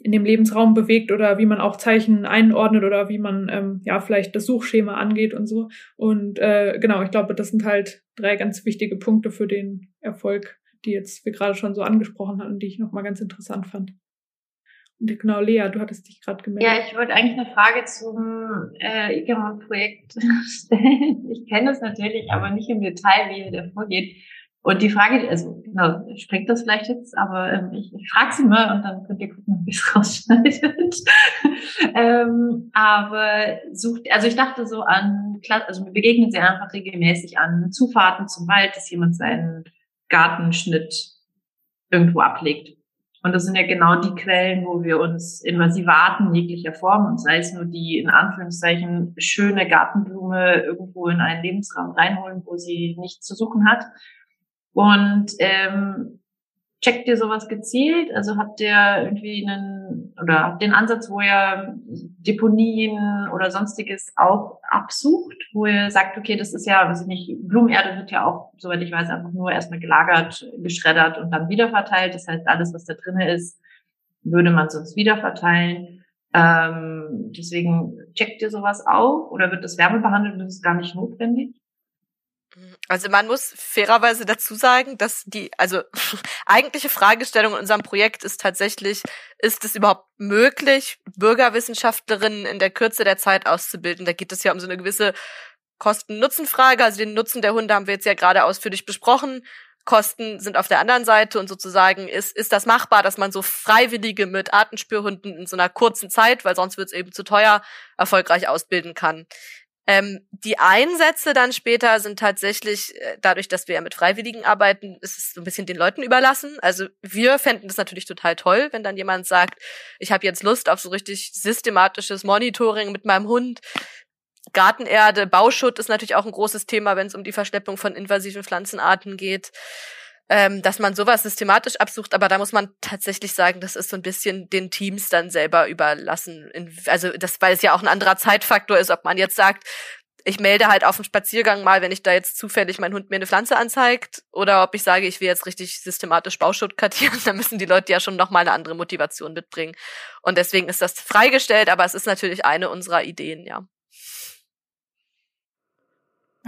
in dem Lebensraum bewegt oder wie man auch Zeichen einordnet oder wie man ähm, ja vielleicht das Suchschema angeht und so. Und äh, genau, ich glaube, das sind halt drei ganz wichtige Punkte für den Erfolg die jetzt wir gerade schon so angesprochen hatten, die ich nochmal ganz interessant fand. Und genau, Lea, du hattest dich gerade gemeldet. Ja, ich wollte eigentlich eine Frage zum äh, IGAMA-Projekt stellen. Ich kenne das natürlich, aber nicht im Detail, wie der vorgeht. Und die Frage, also genau, springt das vielleicht jetzt, aber ähm, ich, ich frage sie mal und dann könnt ihr gucken, wie es rausschneidet. ähm, aber sucht, also ich dachte so an, also mir begegnen sie einfach regelmäßig an Zufahrten zum Wald, dass jemand seinen Gartenschnitt irgendwo ablegt. Und das sind ja genau die Quellen, wo wir uns invasive Arten jeglicher Form, und sei es nur die in Anführungszeichen schöne Gartenblume irgendwo in einen Lebensraum reinholen, wo sie nichts zu suchen hat. Und ähm, checkt ihr sowas gezielt? Also habt ihr irgendwie einen oder habt einen Ansatz, wo ihr Deponien oder sonstiges auch absucht, wo ihr sagt, okay, das ist ja, weiß ich nicht, Blumenerde wird ja auch, soweit ich weiß, einfach nur erstmal gelagert, geschreddert und dann wieder verteilt. Das heißt, alles, was da drinne ist, würde man sonst wieder verteilen. Ähm, deswegen checkt ihr sowas auch oder wird das wärmebehandelt und das ist gar nicht notwendig? Also man muss fairerweise dazu sagen, dass die, also eigentliche Fragestellung in unserem Projekt ist tatsächlich, ist es überhaupt möglich, Bürgerwissenschaftlerinnen in der Kürze der Zeit auszubilden? Da geht es ja um so eine gewisse Kosten-Nutzen-Frage. Also den Nutzen der Hunde haben wir jetzt ja gerade ausführlich besprochen. Kosten sind auf der anderen Seite und sozusagen ist, ist das machbar, dass man so Freiwillige mit Artenspürhunden in so einer kurzen Zeit, weil sonst wird es eben zu teuer, erfolgreich ausbilden kann. Ähm, die Einsätze dann später sind tatsächlich, äh, dadurch, dass wir ja mit Freiwilligen arbeiten, ist es so ein bisschen den Leuten überlassen. Also wir fänden das natürlich total toll, wenn dann jemand sagt, ich habe jetzt Lust auf so richtig systematisches Monitoring mit meinem Hund. Gartenerde, Bauschutt ist natürlich auch ein großes Thema, wenn es um die Verschleppung von invasiven Pflanzenarten geht ähm, dass man sowas systematisch absucht, aber da muss man tatsächlich sagen, das ist so ein bisschen den Teams dann selber überlassen. In, also das, weil es ja auch ein anderer Zeitfaktor ist, ob man jetzt sagt, ich melde halt auf dem Spaziergang mal, wenn ich da jetzt zufällig mein Hund mir eine Pflanze anzeigt, oder ob ich sage, ich will jetzt richtig systematisch Bauschutt kartieren, dann müssen die Leute ja schon noch mal eine andere Motivation mitbringen. Und deswegen ist das freigestellt, aber es ist natürlich eine unserer Ideen, ja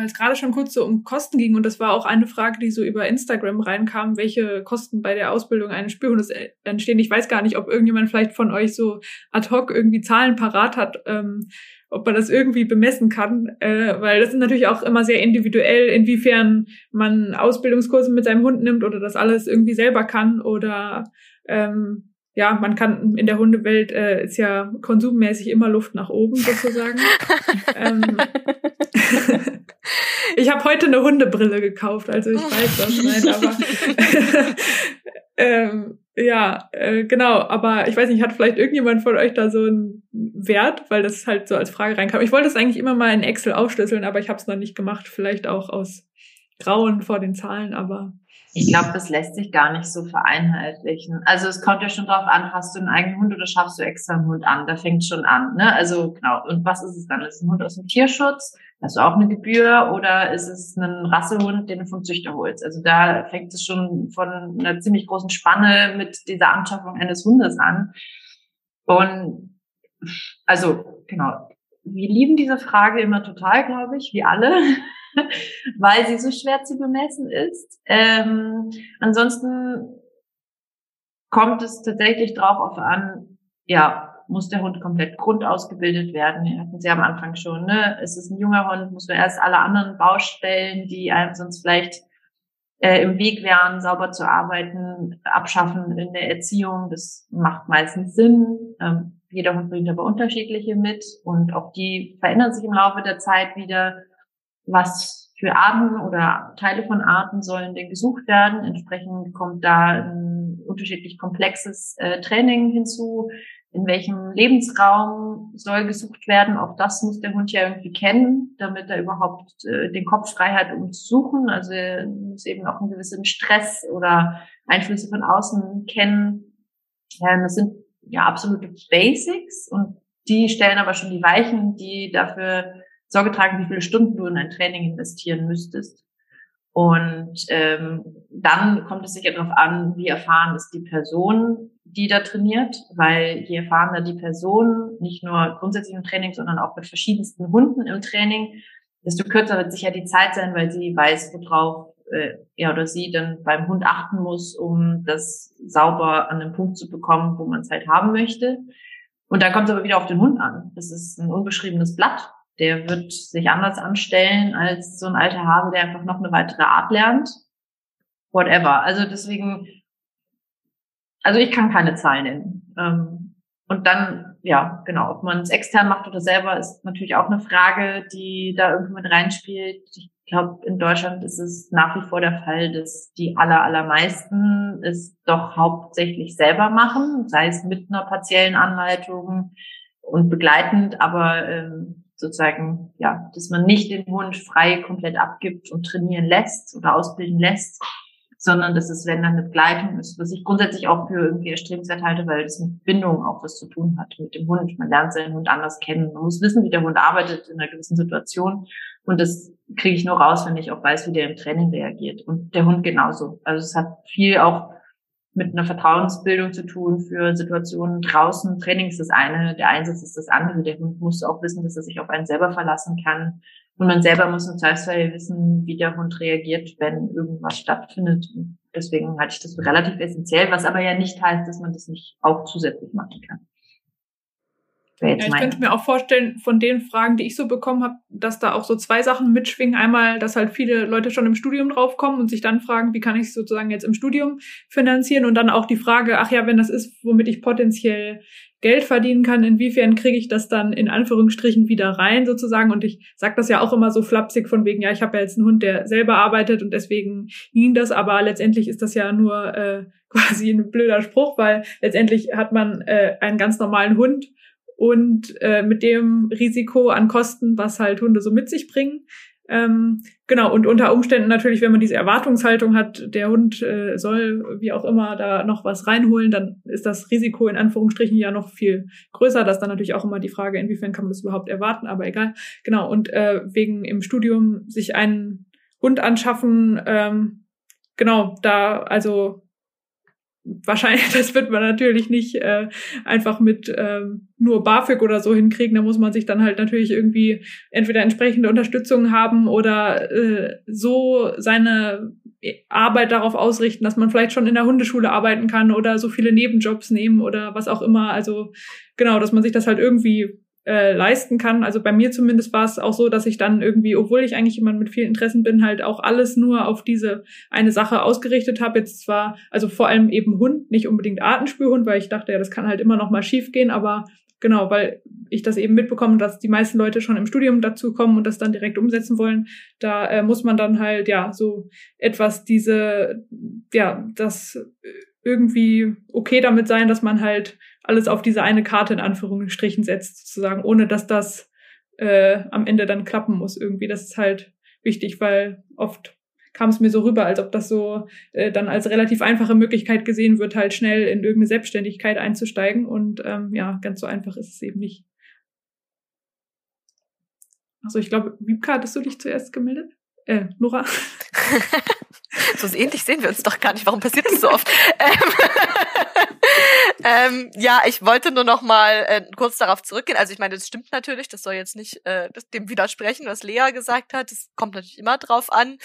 weil es gerade schon kurz so um Kosten ging und das war auch eine Frage, die so über Instagram reinkam, welche Kosten bei der Ausbildung eines Spürhundes entstehen. Ich weiß gar nicht, ob irgendjemand vielleicht von euch so ad hoc irgendwie Zahlen parat hat, ähm, ob man das irgendwie bemessen kann, äh, weil das ist natürlich auch immer sehr individuell, inwiefern man Ausbildungskurse mit seinem Hund nimmt oder das alles irgendwie selber kann oder ähm, ja, man kann in der Hundewelt äh, ist ja konsummäßig immer Luft nach oben sozusagen. ähm, ich habe heute eine Hundebrille gekauft, also ich weiß das, nein, aber ähm, ja, äh, genau, aber ich weiß nicht, hat vielleicht irgendjemand von euch da so einen Wert, weil das halt so als Frage reinkam. Ich wollte es eigentlich immer mal in Excel aufschlüsseln, aber ich habe es noch nicht gemacht, vielleicht auch aus Grauen vor den Zahlen, aber ich glaube, das lässt sich gar nicht so vereinheitlichen. Also es kommt ja schon drauf an, hast du einen eigenen Hund oder schaffst du extra einen Hund an? Da fängt schon an. Ne? Also genau. Und was ist es dann? Ist es ein Hund aus dem Tierschutz? Hast du auch eine Gebühr? Oder ist es ein Rassehund, den du vom Züchter holst? Also da fängt es schon von einer ziemlich großen Spanne mit dieser Anschaffung eines Hundes an. Und also genau. Wir lieben diese Frage immer total, glaube ich, wie alle. weil sie so schwer zu bemessen ist. Ähm, ansonsten kommt es tatsächlich drauf an, ja, muss der Hund komplett grundausgebildet werden. Wir hatten sie am Anfang schon, ne? Es ist ein junger Hund, muss man erst alle anderen Baustellen, die einem sonst vielleicht äh, im Weg wären, sauber zu arbeiten, abschaffen in der Erziehung. Das macht meistens Sinn. Ähm, jeder Hund bringt aber unterschiedliche mit und auch die verändern sich im Laufe der Zeit wieder. Was für Arten oder Teile von Arten sollen denn gesucht werden? Entsprechend kommt da ein unterschiedlich komplexes äh, Training hinzu in welchem Lebensraum soll gesucht werden. Auch das muss der Hund ja irgendwie kennen, damit er überhaupt äh, den Kopf frei hat, um zu suchen. Also er muss eben auch einen gewissen Stress oder Einflüsse von außen kennen. Ähm, das sind ja absolute Basics und die stellen aber schon die Weichen, die dafür Sorge tragen, wie viele Stunden du in ein Training investieren müsstest. Und ähm, dann kommt es sicher darauf an, wie erfahren ist die Person, die da trainiert, weil je erfahrener die Person, nicht nur grundsätzlich im Training, sondern auch mit verschiedensten Hunden im Training, desto kürzer wird sicher die Zeit sein, weil sie weiß, worauf äh, er oder sie dann beim Hund achten muss, um das sauber an den Punkt zu bekommen, wo man es halt haben möchte. Und dann kommt es aber wieder auf den Hund an. Das ist ein unbeschriebenes Blatt der wird sich anders anstellen als so ein alter Hase, der einfach noch eine weitere Art lernt. Whatever. Also deswegen, also ich kann keine Zahlen nennen. Ähm, und dann, ja, genau, ob man es extern macht oder selber, ist natürlich auch eine Frage, die da irgendwie mit reinspielt. Ich glaube, in Deutschland ist es nach wie vor der Fall, dass die aller, allermeisten es doch hauptsächlich selber machen, sei es mit einer partiellen Anleitung und begleitend, aber ähm, sozusagen, ja, dass man nicht den Hund frei komplett abgibt und trainieren lässt oder ausbilden lässt, sondern dass es, wenn dann eine Begleitung ist, was ich grundsätzlich auch für irgendwie erstrebenswert halte, weil das mit Bindung auch was zu tun hat mit dem Hund. Man lernt seinen Hund anders kennen. Man muss wissen, wie der Hund arbeitet in einer gewissen Situation. Und das kriege ich nur raus, wenn ich auch weiß, wie der im Training reagiert. Und der Hund genauso. Also es hat viel auch mit einer Vertrauensbildung zu tun für Situationen draußen. Training ist das eine, der Einsatz ist das andere. Der Hund muss auch wissen, dass er sich auf einen selber verlassen kann. Und man selber muss im Zweifelsfall wissen, wie der Hund reagiert, wenn irgendwas stattfindet. Und deswegen halte ich das für relativ essentiell, was aber ja nicht heißt, dass man das nicht auch zusätzlich machen kann. Ja, ich könnte mir auch vorstellen, von den Fragen, die ich so bekommen habe, dass da auch so zwei Sachen mitschwingen. Einmal, dass halt viele Leute schon im Studium draufkommen und sich dann fragen, wie kann ich es sozusagen jetzt im Studium finanzieren? Und dann auch die Frage, ach ja, wenn das ist, womit ich potenziell Geld verdienen kann, inwiefern kriege ich das dann in Anführungsstrichen wieder rein sozusagen? Und ich sage das ja auch immer so flapsig von wegen, ja, ich habe ja jetzt einen Hund, der selber arbeitet und deswegen ging das, aber letztendlich ist das ja nur äh, quasi ein blöder Spruch, weil letztendlich hat man äh, einen ganz normalen Hund und äh, mit dem Risiko an Kosten, was halt Hunde so mit sich bringen. Ähm, genau, und unter Umständen natürlich, wenn man diese Erwartungshaltung hat, der Hund äh, soll wie auch immer da noch was reinholen, dann ist das Risiko in Anführungsstrichen ja noch viel größer. Das ist dann natürlich auch immer die Frage, inwiefern kann man das überhaupt erwarten, aber egal. Genau, und äh, wegen im Studium sich einen Hund anschaffen, ähm, genau, da, also wahrscheinlich, das wird man natürlich nicht äh, einfach mit ähm, nur BAföG oder so hinkriegen. Da muss man sich dann halt natürlich irgendwie entweder entsprechende Unterstützung haben oder äh, so seine Arbeit darauf ausrichten, dass man vielleicht schon in der Hundeschule arbeiten kann oder so viele Nebenjobs nehmen oder was auch immer. Also genau, dass man sich das halt irgendwie äh, leisten kann. Also bei mir zumindest war es auch so, dass ich dann irgendwie, obwohl ich eigentlich jemand mit vielen Interessen bin, halt auch alles nur auf diese eine Sache ausgerichtet habe. Jetzt zwar, also vor allem eben Hund, nicht unbedingt Artenspürhund, weil ich dachte, ja, das kann halt immer noch mal schief gehen, aber genau, weil ich das eben mitbekomme, dass die meisten Leute schon im Studium dazu kommen und das dann direkt umsetzen wollen, da äh, muss man dann halt ja so etwas diese, ja, das irgendwie okay damit sein, dass man halt alles auf diese eine Karte in Anführungsstrichen setzt, sozusagen, ohne dass das äh, am Ende dann klappen muss irgendwie. Das ist halt wichtig, weil oft kam es mir so rüber, als ob das so äh, dann als relativ einfache Möglichkeit gesehen wird, halt schnell in irgendeine Selbstständigkeit einzusteigen. Und ähm, ja, ganz so einfach ist es eben nicht. Also ich glaube, Wiebka, hattest du dich zuerst gemeldet? Äh, Nora? so ähnlich sehen wir uns doch gar nicht. Warum passiert das so oft? ähm, ja, ich wollte nur noch mal äh, kurz darauf zurückgehen. Also ich meine, das stimmt natürlich. Das soll jetzt nicht äh, dem widersprechen, was Lea gesagt hat. Das kommt natürlich immer drauf an.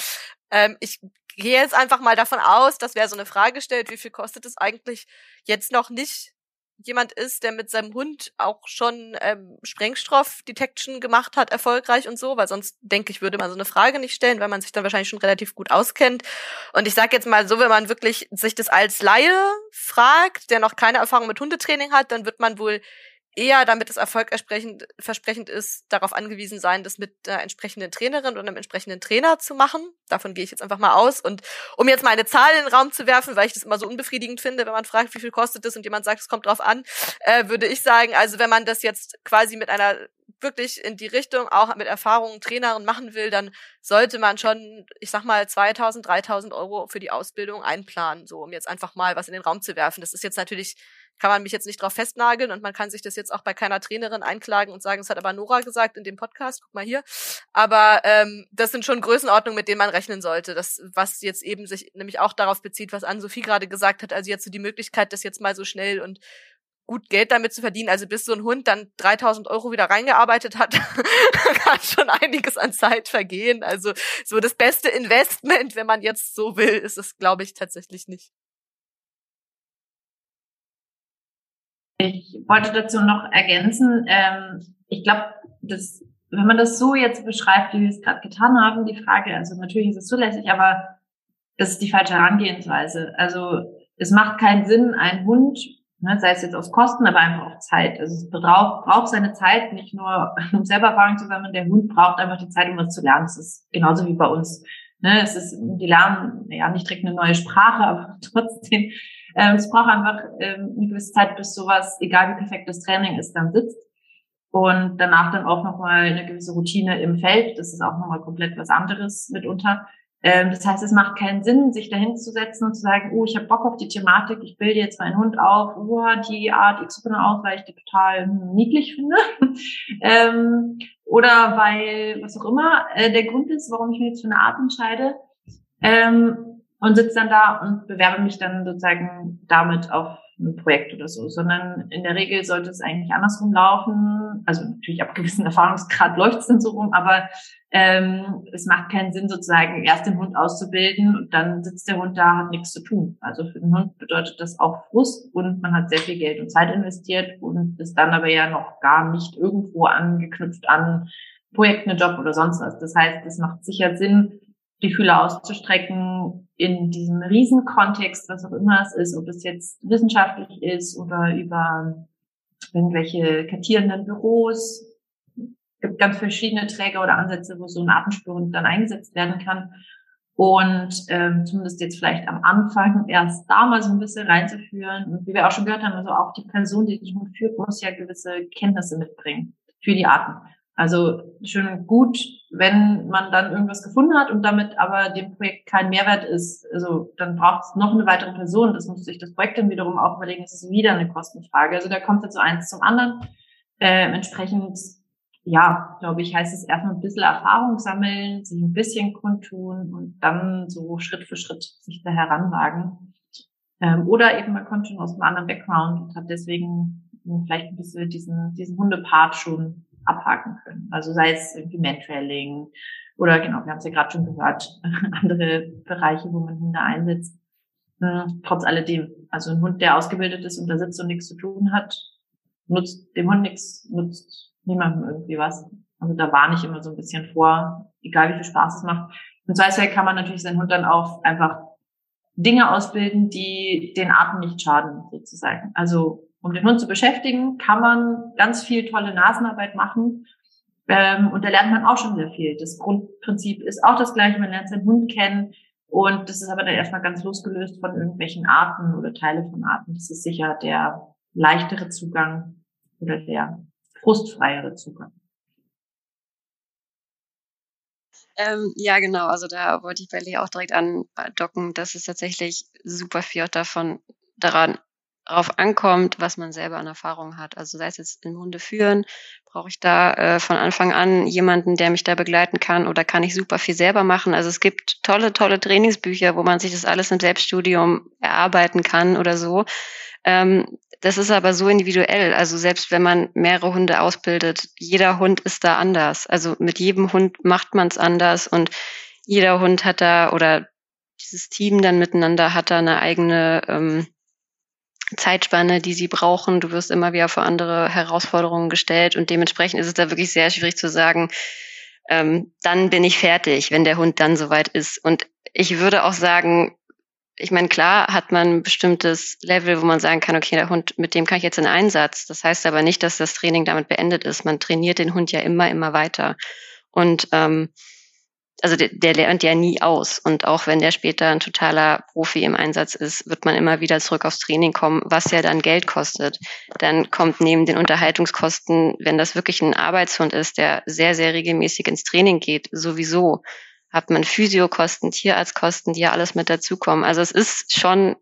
Ähm, ich gehe jetzt einfach mal davon aus, dass wer so eine Frage stellt, wie viel kostet es eigentlich, jetzt noch nicht jemand ist, der mit seinem Hund auch schon ähm, Sprengstoff-Detection gemacht hat, erfolgreich und so, weil sonst denke ich, würde man so eine Frage nicht stellen, weil man sich dann wahrscheinlich schon relativ gut auskennt. Und ich sage jetzt mal so, wenn man wirklich sich das als Laie fragt, der noch keine Erfahrung mit Hundetraining hat, dann wird man wohl eher, damit es erfolgversprechend versprechend ist, darauf angewiesen sein, das mit der entsprechenden Trainerin oder einem entsprechenden Trainer zu machen. Davon gehe ich jetzt einfach mal aus. Und um jetzt mal eine Zahl in den Raum zu werfen, weil ich das immer so unbefriedigend finde, wenn man fragt, wie viel kostet das und jemand sagt, es kommt drauf an, äh, würde ich sagen, also wenn man das jetzt quasi mit einer wirklich in die Richtung auch mit Erfahrung Trainerin machen will, dann sollte man schon, ich sag mal, 2000, 3000 Euro für die Ausbildung einplanen, so um jetzt einfach mal was in den Raum zu werfen. Das ist jetzt natürlich kann man mich jetzt nicht drauf festnageln und man kann sich das jetzt auch bei keiner Trainerin einklagen und sagen, es hat aber Nora gesagt in dem Podcast, guck mal hier. Aber ähm, das sind schon Größenordnungen, mit denen man rechnen sollte. Das, was jetzt eben sich nämlich auch darauf bezieht, was Ann-Sophie gerade gesagt hat, also jetzt so die Möglichkeit, das jetzt mal so schnell und gut Geld damit zu verdienen. Also bis so ein Hund dann 3000 Euro wieder reingearbeitet hat, kann schon einiges an Zeit vergehen. Also so das beste Investment, wenn man jetzt so will, ist es, glaube ich, tatsächlich nicht. Ich wollte dazu noch ergänzen, ähm, ich glaube, dass wenn man das so jetzt beschreibt, wie wir es gerade getan haben, die Frage, also natürlich ist es zulässig, aber das ist die falsche Herangehensweise. Also es macht keinen Sinn, einen Hund, ne, sei es jetzt aus Kosten, aber einfach auch Zeit. Also es braucht, braucht seine Zeit, nicht nur um selber Erfahrung zu sammeln, der Hund braucht einfach die Zeit, um was zu lernen. Das ist genauso wie bei uns. Ne, es ist, die lernen ja nicht direkt eine neue Sprache, aber trotzdem ähm, es braucht einfach ähm, eine gewisse Zeit, bis sowas, egal wie perfekt das Training ist, dann sitzt. Und danach dann auch nochmal eine gewisse Routine im Feld. Das ist auch nochmal komplett was anderes mitunter. Ähm, das heißt, es macht keinen Sinn, sich dahin zu setzen und zu sagen, oh, ich habe Bock auf die Thematik, ich bilde jetzt meinen Hund auf, oh, die Art XY aus, weil ich die total niedlich finde. ähm, oder weil, was auch immer, äh, der Grund ist, warum ich mich jetzt für eine Art entscheide. Ähm, und sitze dann da und bewerbe mich dann sozusagen damit auf ein Projekt oder so, sondern in der Regel sollte es eigentlich andersrum laufen. Also natürlich ab gewissen Erfahrungsgrad läuft es dann so rum, aber ähm, es macht keinen Sinn, sozusagen erst den Hund auszubilden und dann sitzt der Hund da, hat nichts zu tun. Also für den Hund bedeutet das auch Frust und man hat sehr viel Geld und Zeit investiert und ist dann aber ja noch gar nicht irgendwo angeknüpft an Projekt, einen Job oder sonst was. Das heißt, es macht sicher Sinn, die Fühler auszustrecken in diesem Riesenkontext, was auch immer es ist, ob es jetzt wissenschaftlich ist oder über irgendwelche kartierenden Büros. Gibt ganz verschiedene Träger oder Ansätze, wo so ein Artenspürhund dann eingesetzt werden kann. Und ähm, zumindest jetzt vielleicht am Anfang erst da mal so ein bisschen reinzuführen. Und wie wir auch schon gehört haben, also auch die Person, die den Hund führt, muss ja gewisse Kenntnisse mitbringen für die Arten. Also schön gut, wenn man dann irgendwas gefunden hat und damit aber dem Projekt kein Mehrwert ist. Also dann braucht es noch eine weitere Person. Das muss sich das Projekt dann wiederum auch überlegen. Es ist wieder eine Kostenfrage. Also da kommt jetzt so eins zum anderen. Äh, entsprechend, ja, glaube ich, heißt es erstmal ein bisschen Erfahrung sammeln, sich ein bisschen kundtun und dann so Schritt für Schritt sich da heranwagen. Ähm, oder eben man kommt schon aus einem anderen Background und hat deswegen vielleicht ein bisschen diesen, diesen Hundepart schon abhaken können. Also sei es irgendwie Mentrailing oder genau, wir haben es ja gerade schon gehört, andere Bereiche, wo man Hunde einsetzt. Hm, trotz alledem, also ein Hund, der ausgebildet ist und da sitzt und nichts zu tun hat, nutzt dem Hund nichts, nutzt niemandem irgendwie was. Also da warne ich immer so ein bisschen vor, egal wie viel Spaß es macht. Im Zweifelsfall kann man natürlich seinen Hund dann auch einfach Dinge ausbilden, die den Arten nicht schaden, sozusagen. Also um den Hund zu beschäftigen, kann man ganz viel tolle Nasenarbeit machen. Ähm, und da lernt man auch schon sehr viel. Das Grundprinzip ist auch das gleiche. Man lernt seinen Hund kennen. Und das ist aber dann erstmal ganz losgelöst von irgendwelchen Arten oder Teile von Arten. Das ist sicher der leichtere Zugang oder der frustfreiere Zugang. Ähm, ja, genau. Also da wollte ich bei Lee auch direkt andocken, dass es tatsächlich super viel davon daran darauf ankommt, was man selber an Erfahrung hat. Also sei es jetzt in Hunde führen, brauche ich da äh, von Anfang an jemanden, der mich da begleiten kann oder kann ich super viel selber machen. Also es gibt tolle, tolle Trainingsbücher, wo man sich das alles im Selbststudium erarbeiten kann oder so. Ähm, das ist aber so individuell. Also selbst wenn man mehrere Hunde ausbildet, jeder Hund ist da anders. Also mit jedem Hund macht man es anders und jeder Hund hat da oder dieses Team dann miteinander hat da eine eigene ähm, Zeitspanne, die sie brauchen. Du wirst immer wieder vor andere Herausforderungen gestellt und dementsprechend ist es da wirklich sehr schwierig zu sagen, ähm, dann bin ich fertig, wenn der Hund dann soweit ist. Und ich würde auch sagen, ich meine, klar hat man ein bestimmtes Level, wo man sagen kann, okay, der Hund, mit dem kann ich jetzt in Einsatz. Das heißt aber nicht, dass das Training damit beendet ist. Man trainiert den Hund ja immer, immer weiter. Und ähm, also der, der lernt ja nie aus. Und auch wenn der später ein totaler Profi im Einsatz ist, wird man immer wieder zurück aufs Training kommen, was ja dann Geld kostet. Dann kommt neben den Unterhaltungskosten, wenn das wirklich ein Arbeitshund ist, der sehr, sehr regelmäßig ins Training geht, sowieso hat man Physiokosten, Tierarztkosten, die ja alles mit dazukommen. Also es ist schon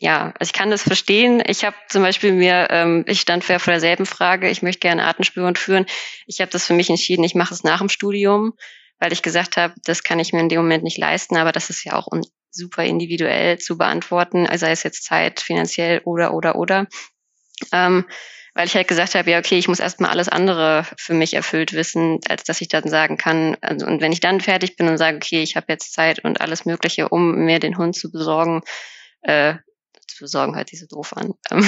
ja, also ich kann das verstehen. Ich habe zum Beispiel mir, ähm, ich stand vor derselben Frage, ich möchte gerne Artenspürhund führen. Ich habe das für mich entschieden, ich mache es nach dem Studium, weil ich gesagt habe, das kann ich mir in dem Moment nicht leisten, aber das ist ja auch super individuell zu beantworten, also sei es jetzt Zeit, finanziell oder oder oder. Ähm, weil ich halt gesagt habe, ja, okay, ich muss erstmal alles andere für mich erfüllt wissen, als dass ich dann sagen kann, also, und wenn ich dann fertig bin und sage, okay, ich habe jetzt Zeit und alles Mögliche, um mir den Hund zu besorgen, äh, besorgen hört sich so doof an,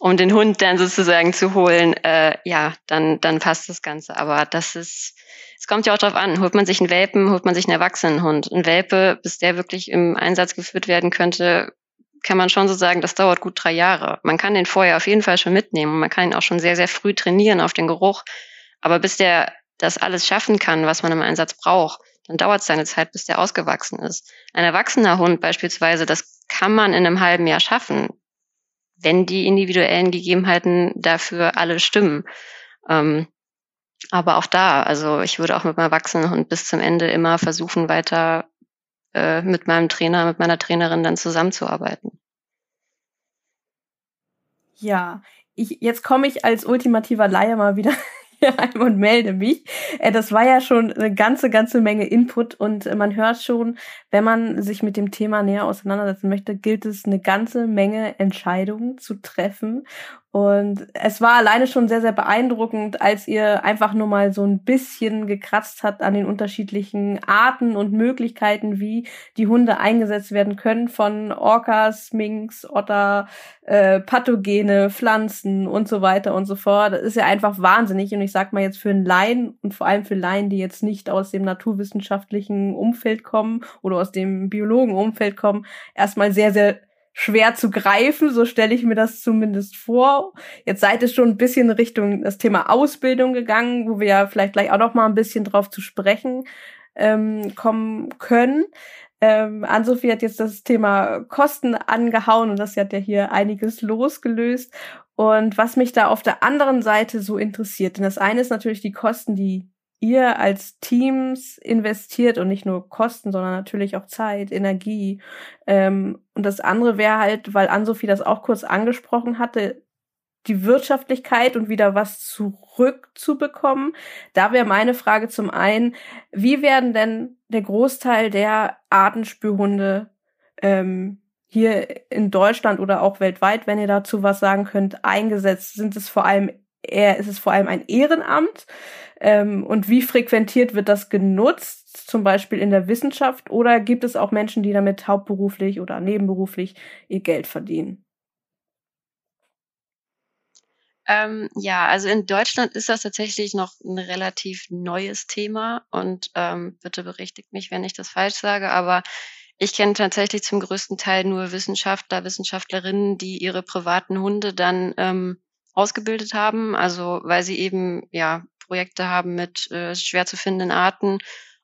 um den Hund dann sozusagen zu holen, äh, ja, dann, dann passt das Ganze. Aber das ist, es kommt ja auch drauf an, holt man sich einen Welpen, holt man sich einen Erwachsenenhund. Ein Welpe, bis der wirklich im Einsatz geführt werden könnte, kann man schon so sagen, das dauert gut drei Jahre. Man kann den vorher auf jeden Fall schon mitnehmen. Man kann ihn auch schon sehr, sehr früh trainieren auf den Geruch. Aber bis der das alles schaffen kann, was man im Einsatz braucht, dann dauert es seine Zeit, bis der ausgewachsen ist. Ein erwachsener Hund beispielsweise, das kann man in einem halben Jahr schaffen, wenn die individuellen Gegebenheiten dafür alle stimmen. Ähm, aber auch da, also ich würde auch mit meinem erwachsenen Hund bis zum Ende immer versuchen, weiter äh, mit meinem Trainer, mit meiner Trainerin dann zusammenzuarbeiten. Ja, ich, jetzt komme ich als ultimativer Laie mal wieder ein und melde mich. Äh, das war ja schon eine ganze, ganze Menge Input und äh, man hört schon, wenn man sich mit dem Thema näher auseinandersetzen möchte, gilt es eine ganze Menge Entscheidungen zu treffen und es war alleine schon sehr, sehr beeindruckend, als ihr einfach nur mal so ein bisschen gekratzt habt an den unterschiedlichen Arten und Möglichkeiten, wie die Hunde eingesetzt werden können, von Orcas, Minks, Otter, äh, Pathogene, Pflanzen und so weiter und so fort. Das ist ja einfach wahnsinnig. Und ich sag mal jetzt für einen Laien und vor allem für Laien, die jetzt nicht aus dem naturwissenschaftlichen Umfeld kommen oder aus dem Biologenumfeld kommen, erstmal sehr, sehr schwer zu greifen, so stelle ich mir das zumindest vor. Jetzt seid ihr schon ein bisschen Richtung das Thema Ausbildung gegangen, wo wir ja vielleicht gleich auch noch mal ein bisschen drauf zu sprechen ähm, kommen können. Ähm, Ann-Sophie hat jetzt das Thema Kosten angehauen und das hat ja hier einiges losgelöst. Und was mich da auf der anderen Seite so interessiert, denn das eine ist natürlich die Kosten, die ihr als Teams investiert und nicht nur Kosten, sondern natürlich auch Zeit, Energie. Ähm, und das andere wäre halt, weil Ann-Sophie das auch kurz angesprochen hatte, die Wirtschaftlichkeit und wieder was zurückzubekommen. Da wäre meine Frage zum einen, wie werden denn der Großteil der Artenspürhunde ähm, hier in Deutschland oder auch weltweit, wenn ihr dazu was sagen könnt, eingesetzt? Sind es vor allem eher, ist es vor allem ein Ehrenamt? Ähm, und wie frequentiert wird das genutzt, zum Beispiel in der Wissenschaft? Oder gibt es auch Menschen, die damit hauptberuflich oder nebenberuflich ihr Geld verdienen? Ähm, ja, also in Deutschland ist das tatsächlich noch ein relativ neues Thema und ähm, bitte berichtigt mich, wenn ich das falsch sage, aber ich kenne tatsächlich zum größten Teil nur Wissenschaftler, Wissenschaftlerinnen, die ihre privaten Hunde dann ähm, ausgebildet haben, also weil sie eben ja Projekte haben mit äh, schwer zu findenden Arten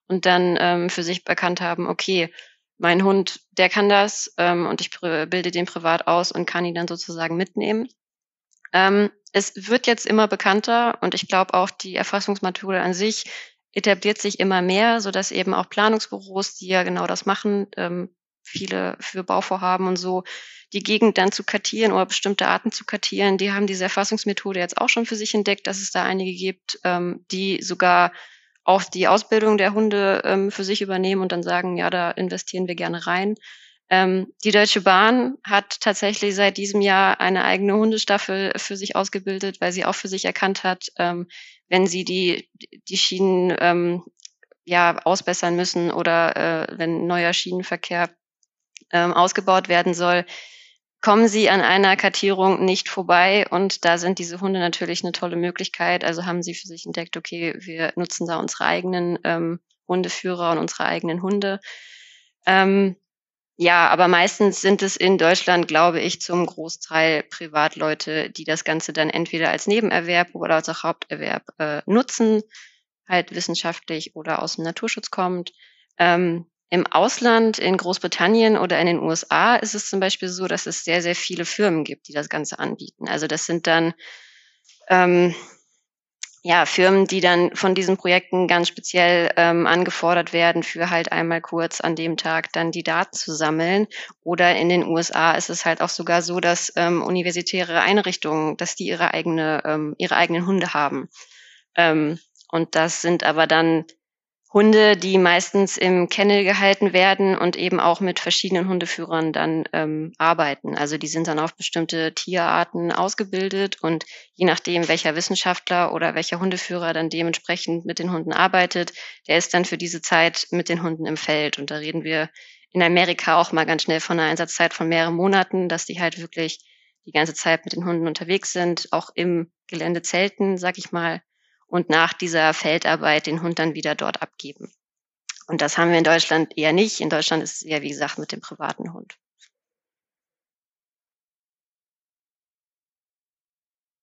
und dann ähm, für sich erkannt haben, okay, mein Hund, der kann das ähm, und ich bilde den privat aus und kann ihn dann sozusagen mitnehmen. Ähm, es wird jetzt immer bekannter und ich glaube auch die Erfassungsmethode an sich etabliert sich immer mehr, so dass eben auch Planungsbüros, die ja genau das machen, ähm, viele für Bauvorhaben und so, die Gegend dann zu kartieren oder bestimmte Arten zu kartieren. Die haben diese Erfassungsmethode jetzt auch schon für sich entdeckt, dass es da einige gibt, ähm, die sogar auch die Ausbildung der Hunde ähm, für sich übernehmen und dann sagen, ja, da investieren wir gerne rein. Ähm, die Deutsche Bahn hat tatsächlich seit diesem Jahr eine eigene Hundestaffel für sich ausgebildet, weil sie auch für sich erkannt hat, ähm, wenn sie die, die Schienen ähm, ja ausbessern müssen oder äh, wenn neuer Schienenverkehr ähm, ausgebaut werden soll, kommen sie an einer Kartierung nicht vorbei und da sind diese Hunde natürlich eine tolle Möglichkeit. Also haben sie für sich entdeckt, okay, wir nutzen da unsere eigenen ähm, Hundeführer und unsere eigenen Hunde. Ähm, ja, aber meistens sind es in Deutschland, glaube ich, zum Großteil Privatleute, die das Ganze dann entweder als Nebenerwerb oder als Haupterwerb äh, nutzen, halt wissenschaftlich oder aus dem Naturschutz kommt. Ähm, Im Ausland, in Großbritannien oder in den USA ist es zum Beispiel so, dass es sehr, sehr viele Firmen gibt, die das Ganze anbieten. Also das sind dann ähm, ja, Firmen, die dann von diesen Projekten ganz speziell ähm, angefordert werden, für halt einmal kurz an dem Tag dann die Daten zu sammeln. Oder in den USA ist es halt auch sogar so, dass ähm, universitäre Einrichtungen, dass die ihre eigene, ähm, ihre eigenen Hunde haben. Ähm, und das sind aber dann Hunde, die meistens im Kennel gehalten werden und eben auch mit verschiedenen Hundeführern dann ähm, arbeiten. Also die sind dann auf bestimmte Tierarten ausgebildet und je nachdem, welcher Wissenschaftler oder welcher Hundeführer dann dementsprechend mit den Hunden arbeitet, der ist dann für diese Zeit mit den Hunden im Feld. Und da reden wir in Amerika auch mal ganz schnell von einer Einsatzzeit von mehreren Monaten, dass die halt wirklich die ganze Zeit mit den Hunden unterwegs sind, auch im Gelände zelten, sag ich mal und nach dieser Feldarbeit den Hund dann wieder dort abgeben. Und das haben wir in Deutschland eher nicht. In Deutschland ist es eher, wie gesagt, mit dem privaten Hund.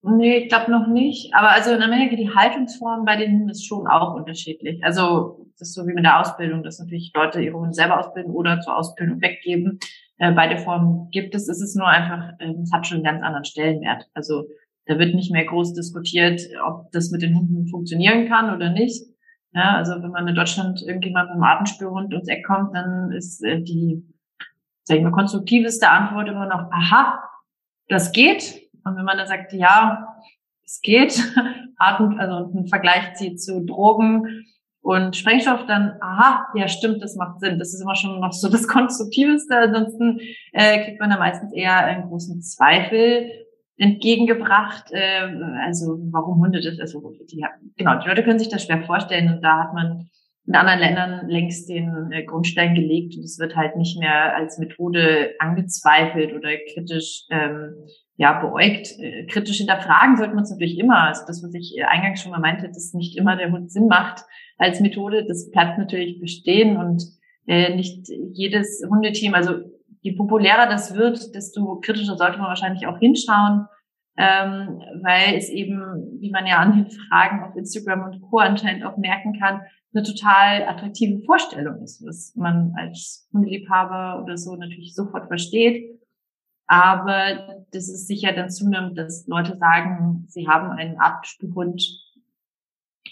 Nee, ich glaube noch nicht. Aber also in Amerika die Haltungsform bei den Hunden ist schon auch unterschiedlich. Also das ist so wie mit der Ausbildung, dass natürlich Leute ihre Hunde selber ausbilden oder zur Ausbildung weggeben. Äh, beide Formen gibt es. Es ist nur einfach, äh, es hat schon einen ganz anderen Stellenwert. Also da wird nicht mehr groß diskutiert, ob das mit den Hunden funktionieren kann oder nicht. Ja, also wenn man in Deutschland irgendjemand mit einem Artenspürhund ums Eck kommt, dann ist äh, die, sag ich mal, konstruktiveste Antwort immer noch, aha, das geht. Und wenn man dann sagt, ja, es geht, Arten, also einen Vergleich zieht zu Drogen und Sprengstoff, dann, aha, ja, stimmt, das macht Sinn. Das ist immer schon noch so das Konstruktiveste. Ansonsten äh, kriegt man da meistens eher einen großen Zweifel entgegengebracht. Äh, also warum Hunde das? Also die, genau, die Leute können sich das schwer vorstellen und da hat man in anderen Ländern längst den äh, Grundstein gelegt und es wird halt nicht mehr als Methode angezweifelt oder kritisch ähm, ja beäugt. Äh, kritisch hinterfragen sollte man es natürlich immer. Also das, was ich eingangs schon mal meinte, dass nicht immer der Hund Sinn macht als Methode, das bleibt natürlich bestehen und äh, nicht jedes Hundeteam, also je populärer das wird, desto kritischer sollte man wahrscheinlich auch hinschauen, ähm, weil es eben, wie man ja an den Fragen auf Instagram und Co. anscheinend auch merken kann, eine total attraktive Vorstellung ist, was man als Hundeliebhaber oder so natürlich sofort versteht. Aber das ist sicher dann zunehmend, dass Leute sagen, sie haben einen Artspielhund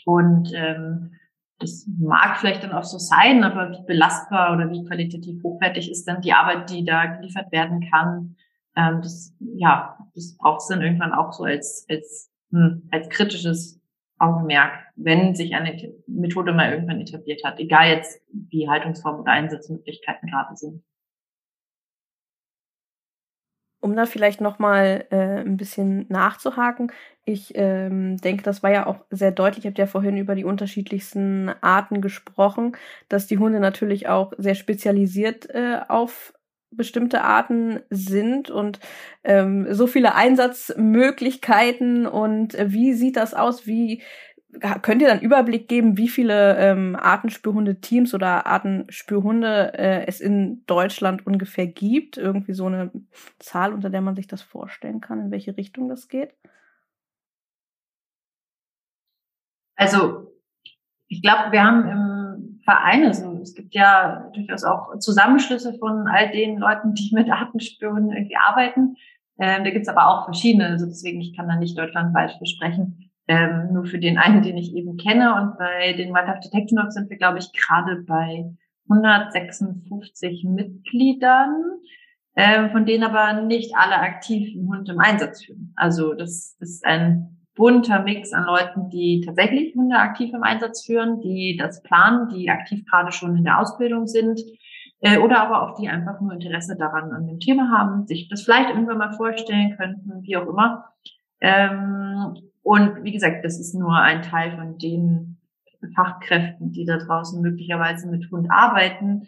und ähm, das mag vielleicht dann auch so sein, aber wie belastbar oder wie qualitativ hochwertig ist dann die Arbeit, die da geliefert werden kann? Ähm, das, ja, das braucht es dann irgendwann auch so als, als, hm, als kritisches Augenmerk, wenn sich eine Methode mal irgendwann etabliert hat, egal jetzt wie Haltungsform oder Einsatzmöglichkeiten gerade sind. Um da vielleicht noch mal äh, ein bisschen nachzuhaken, ich ähm, denke, das war ja auch sehr deutlich. Ich habe ja vorhin über die unterschiedlichsten Arten gesprochen, dass die Hunde natürlich auch sehr spezialisiert äh, auf bestimmte Arten sind und ähm, so viele Einsatzmöglichkeiten und äh, wie sieht das aus? Wie könnt ihr dann Überblick geben, wie viele ähm, Artenspürhunde-Teams oder Artenspürhunde äh, es in Deutschland ungefähr gibt? Irgendwie so eine Zahl, unter der man sich das vorstellen kann, in welche Richtung das geht? Also ich glaube, wir haben im Verein, also es gibt ja durchaus auch Zusammenschlüsse von all den Leuten, die mit Artenspürhunden irgendwie arbeiten. Ähm, da gibt es aber auch verschiedene, also deswegen ich kann da nicht deutschlandweit versprechen ähm, nur für den einen, den ich eben kenne. Und bei den Wildlife Detection Dogs sind wir, glaube ich, gerade bei 156 Mitgliedern, äh, von denen aber nicht alle aktiv einen Hund im Einsatz führen. Also das ist ein bunter Mix an Leuten, die tatsächlich Hunde aktiv im Einsatz führen, die das planen, die aktiv gerade schon in der Ausbildung sind, äh, oder aber auch die einfach nur Interesse daran an dem Thema haben, sich das vielleicht irgendwann mal vorstellen könnten, wie auch immer. Ähm, und wie gesagt, das ist nur ein Teil von den Fachkräften, die da draußen möglicherweise mit Hund arbeiten.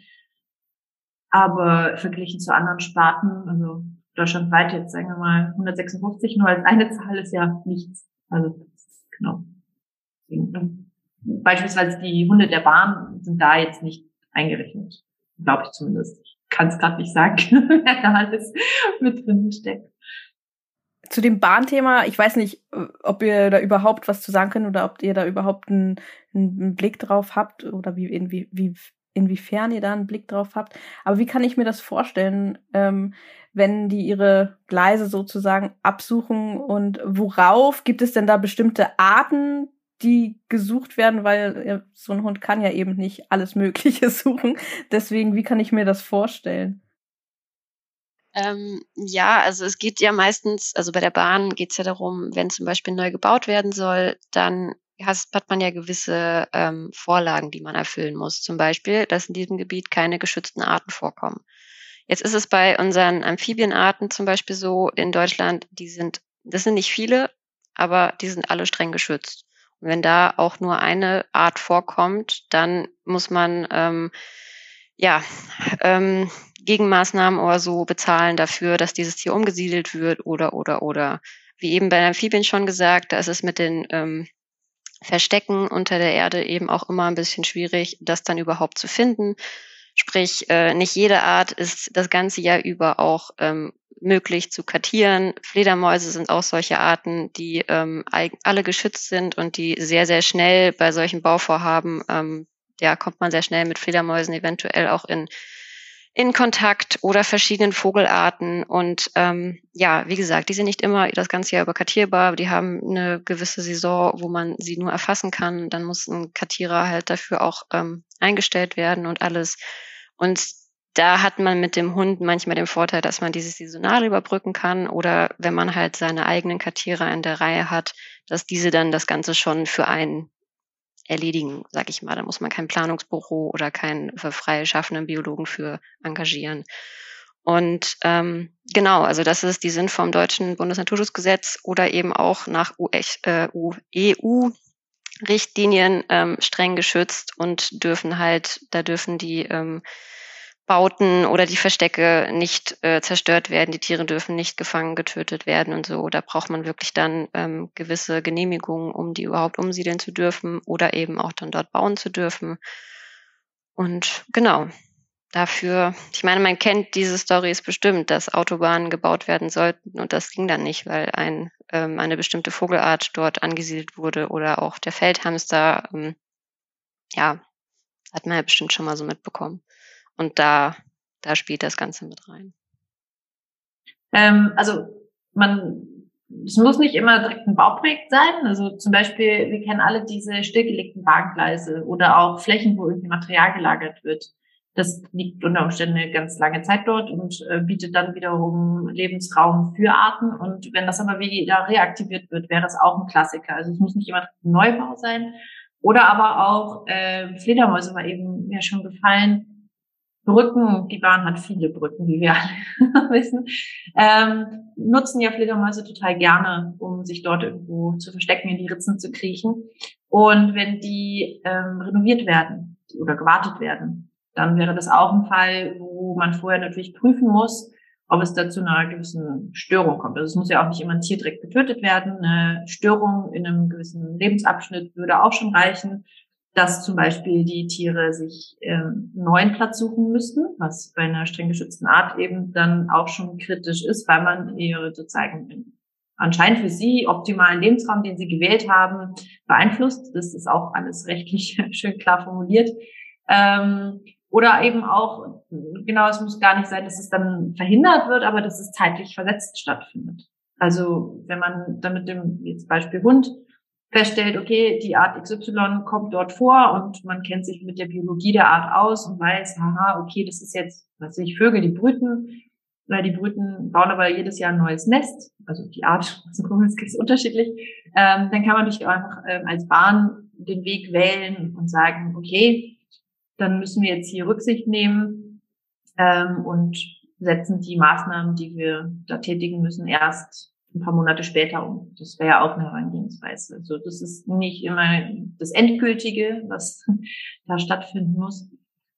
Aber verglichen zu anderen Sparten, also deutschlandweit jetzt, sagen wir mal, 156 nur als eine Zahl ist ja nichts. Also, genau. Beispielsweise die Hunde der Bahn sind da jetzt nicht eingerechnet. Glaube ich zumindest. Ich kann es gerade nicht sagen, wer da alles mit drin steckt. Zu dem Bahnthema, ich weiß nicht, ob ihr da überhaupt was zu sagen könnt oder ob ihr da überhaupt einen, einen Blick drauf habt oder wie, inwie, wie, inwiefern ihr da einen Blick drauf habt. Aber wie kann ich mir das vorstellen, ähm, wenn die ihre Gleise sozusagen absuchen und worauf gibt es denn da bestimmte Arten, die gesucht werden, weil so ein Hund kann ja eben nicht alles Mögliche suchen. Deswegen, wie kann ich mir das vorstellen? Ähm, ja, also es geht ja meistens, also bei der Bahn geht es ja darum, wenn zum Beispiel neu gebaut werden soll, dann hat man ja gewisse ähm, Vorlagen, die man erfüllen muss. Zum Beispiel, dass in diesem Gebiet keine geschützten Arten vorkommen. Jetzt ist es bei unseren Amphibienarten zum Beispiel so in Deutschland, die sind, das sind nicht viele, aber die sind alle streng geschützt. Und wenn da auch nur eine Art vorkommt, dann muss man ähm, ja ähm, Gegenmaßnahmen oder so bezahlen dafür, dass dieses Tier umgesiedelt wird oder oder oder. Wie eben bei Amphibien schon gesagt, da ist es mit den ähm, Verstecken unter der Erde eben auch immer ein bisschen schwierig, das dann überhaupt zu finden. Sprich, äh, nicht jede Art ist das ganze Jahr über auch ähm, möglich zu kartieren. Fledermäuse sind auch solche Arten, die ähm, alle geschützt sind und die sehr, sehr schnell bei solchen Bauvorhaben, ähm, ja, kommt man sehr schnell mit Fledermäusen eventuell auch in, in Kontakt oder verschiedenen Vogelarten. Und ähm, ja, wie gesagt, die sind nicht immer das ganze Jahr über kartierbar. Die haben eine gewisse Saison, wo man sie nur erfassen kann. Dann muss ein Kartierer halt dafür auch ähm, eingestellt werden und alles. Und da hat man mit dem Hund manchmal den Vorteil, dass man dieses saisonal überbrücken kann oder wenn man halt seine eigenen Kartierer in der Reihe hat, dass diese dann das Ganze schon für einen erledigen, sag ich mal. Da muss man kein Planungsbüro oder keinen frei schaffenden Biologen für engagieren. Und ähm, genau, also das ist die Sinn vom deutschen Bundesnaturschutzgesetz oder eben auch nach EU-Richtlinien äh, ähm, streng geschützt und dürfen halt, da dürfen die ähm, Bauten oder die Verstecke nicht äh, zerstört werden, die Tiere dürfen nicht gefangen, getötet werden und so. Da braucht man wirklich dann ähm, gewisse Genehmigungen, um die überhaupt umsiedeln zu dürfen oder eben auch dann dort bauen zu dürfen. Und genau, dafür, ich meine, man kennt diese Stories bestimmt, dass Autobahnen gebaut werden sollten und das ging dann nicht, weil ein, ähm, eine bestimmte Vogelart dort angesiedelt wurde oder auch der Feldhamster, ähm, ja, hat man ja bestimmt schon mal so mitbekommen. Und da, da spielt das Ganze mit rein. Ähm, also man, es muss nicht immer direkt ein Bauprojekt sein. Also zum Beispiel, wir kennen alle diese stillgelegten Bahngleise oder auch Flächen, wo irgendwie Material gelagert wird. Das liegt unter Umständen eine ganz lange Zeit dort und äh, bietet dann wiederum Lebensraum für Arten. Und wenn das aber wieder reaktiviert wird, wäre es auch ein Klassiker. Also es muss nicht immer ein Neubau sein. Oder aber auch äh, Fledermäuse war eben ja schon gefallen Brücken, die Bahn hat viele Brücken, wie wir alle wissen, ähm, nutzen ja Fledermäuse total gerne, um sich dort irgendwo zu verstecken, in die Ritzen zu kriechen. Und wenn die ähm, renoviert werden oder gewartet werden, dann wäre das auch ein Fall, wo man vorher natürlich prüfen muss, ob es da zu einer gewissen Störung kommt. Also es muss ja auch nicht immer ein Tier direkt getötet werden. Eine Störung in einem gewissen Lebensabschnitt würde auch schon reichen dass zum Beispiel die Tiere sich ähm, neuen Platz suchen müssten, was bei einer streng geschützten Art eben dann auch schon kritisch ist, weil man ihre sozusagen anscheinend für sie optimalen Lebensraum, den sie gewählt haben, beeinflusst. Das ist auch alles rechtlich schön klar formuliert. Ähm, oder eben auch, genau, es muss gar nicht sein, dass es dann verhindert wird, aber dass es zeitlich versetzt stattfindet. Also wenn man dann mit dem jetzt Beispiel Hund feststellt, okay, die Art XY kommt dort vor und man kennt sich mit der Biologie der Art aus und weiß, haha, okay, das ist jetzt, was ich Vögel, die brüten, oder die brüten, bauen aber jedes Jahr ein neues Nest, also die Art, ist unterschiedlich, ähm, dann kann man auch einfach ähm, als Bahn den Weg wählen und sagen, okay, dann müssen wir jetzt hier Rücksicht nehmen ähm, und setzen die Maßnahmen, die wir da tätigen müssen, erst ein paar Monate später um. Das wäre ja auch eine Herangehensweise. Also das ist nicht immer das Endgültige, was da stattfinden muss.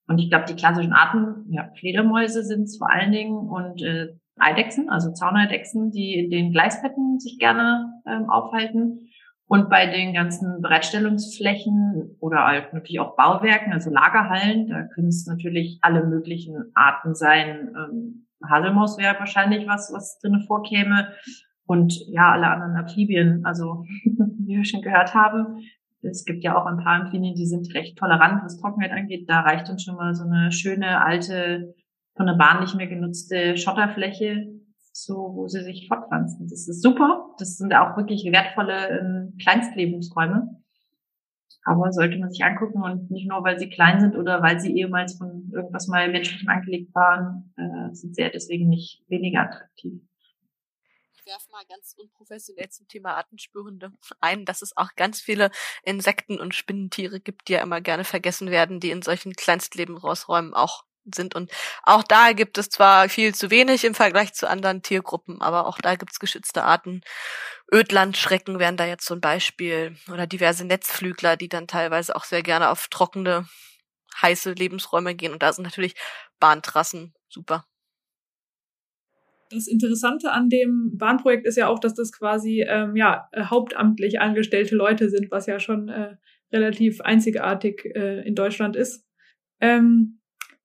Und ich glaube, die klassischen Arten, ja, Fledermäuse sind es vor allen Dingen und äh, Eidechsen, also Zauneidechsen, die in den Gleisbetten sich gerne ähm, aufhalten. Und bei den ganzen Bereitstellungsflächen oder halt natürlich auch Bauwerken, also Lagerhallen, da können es natürlich alle möglichen Arten sein. Ähm, Haselmaus wäre wahrscheinlich was, was drinnen vorkäme. Und ja, alle anderen Amphibien, also wie wir schon gehört haben, es gibt ja auch ein paar Amphibien, die sind recht tolerant, was Trockenheit angeht. Da reicht uns schon mal so eine schöne alte, von der Bahn nicht mehr genutzte Schotterfläche, so wo sie sich fortpflanzen. Das ist super. Das sind auch wirklich wertvolle ähm, Kleinstlebensräume. Aber sollte man sich angucken und nicht nur, weil sie klein sind oder weil sie ehemals von irgendwas mal menschlichem angelegt waren, äh, sind sie ja deswegen nicht weniger attraktiv werfe mal ganz unprofessionell zum Thema Artenspürhunde ein, dass es auch ganz viele Insekten und Spinnentiere gibt, die ja immer gerne vergessen werden, die in solchen Kleinstlebensräumen auch sind. Und auch da gibt es zwar viel zu wenig im Vergleich zu anderen Tiergruppen, aber auch da gibt's geschützte Arten. Ödlandschrecken wären da jetzt so ein Beispiel oder diverse Netzflügler, die dann teilweise auch sehr gerne auf trockene, heiße Lebensräume gehen. Und da sind natürlich Bahntrassen super das Interessante an dem Bahnprojekt ist ja auch, dass das quasi ähm, ja äh, hauptamtlich angestellte Leute sind, was ja schon äh, relativ einzigartig äh, in Deutschland ist. Ähm,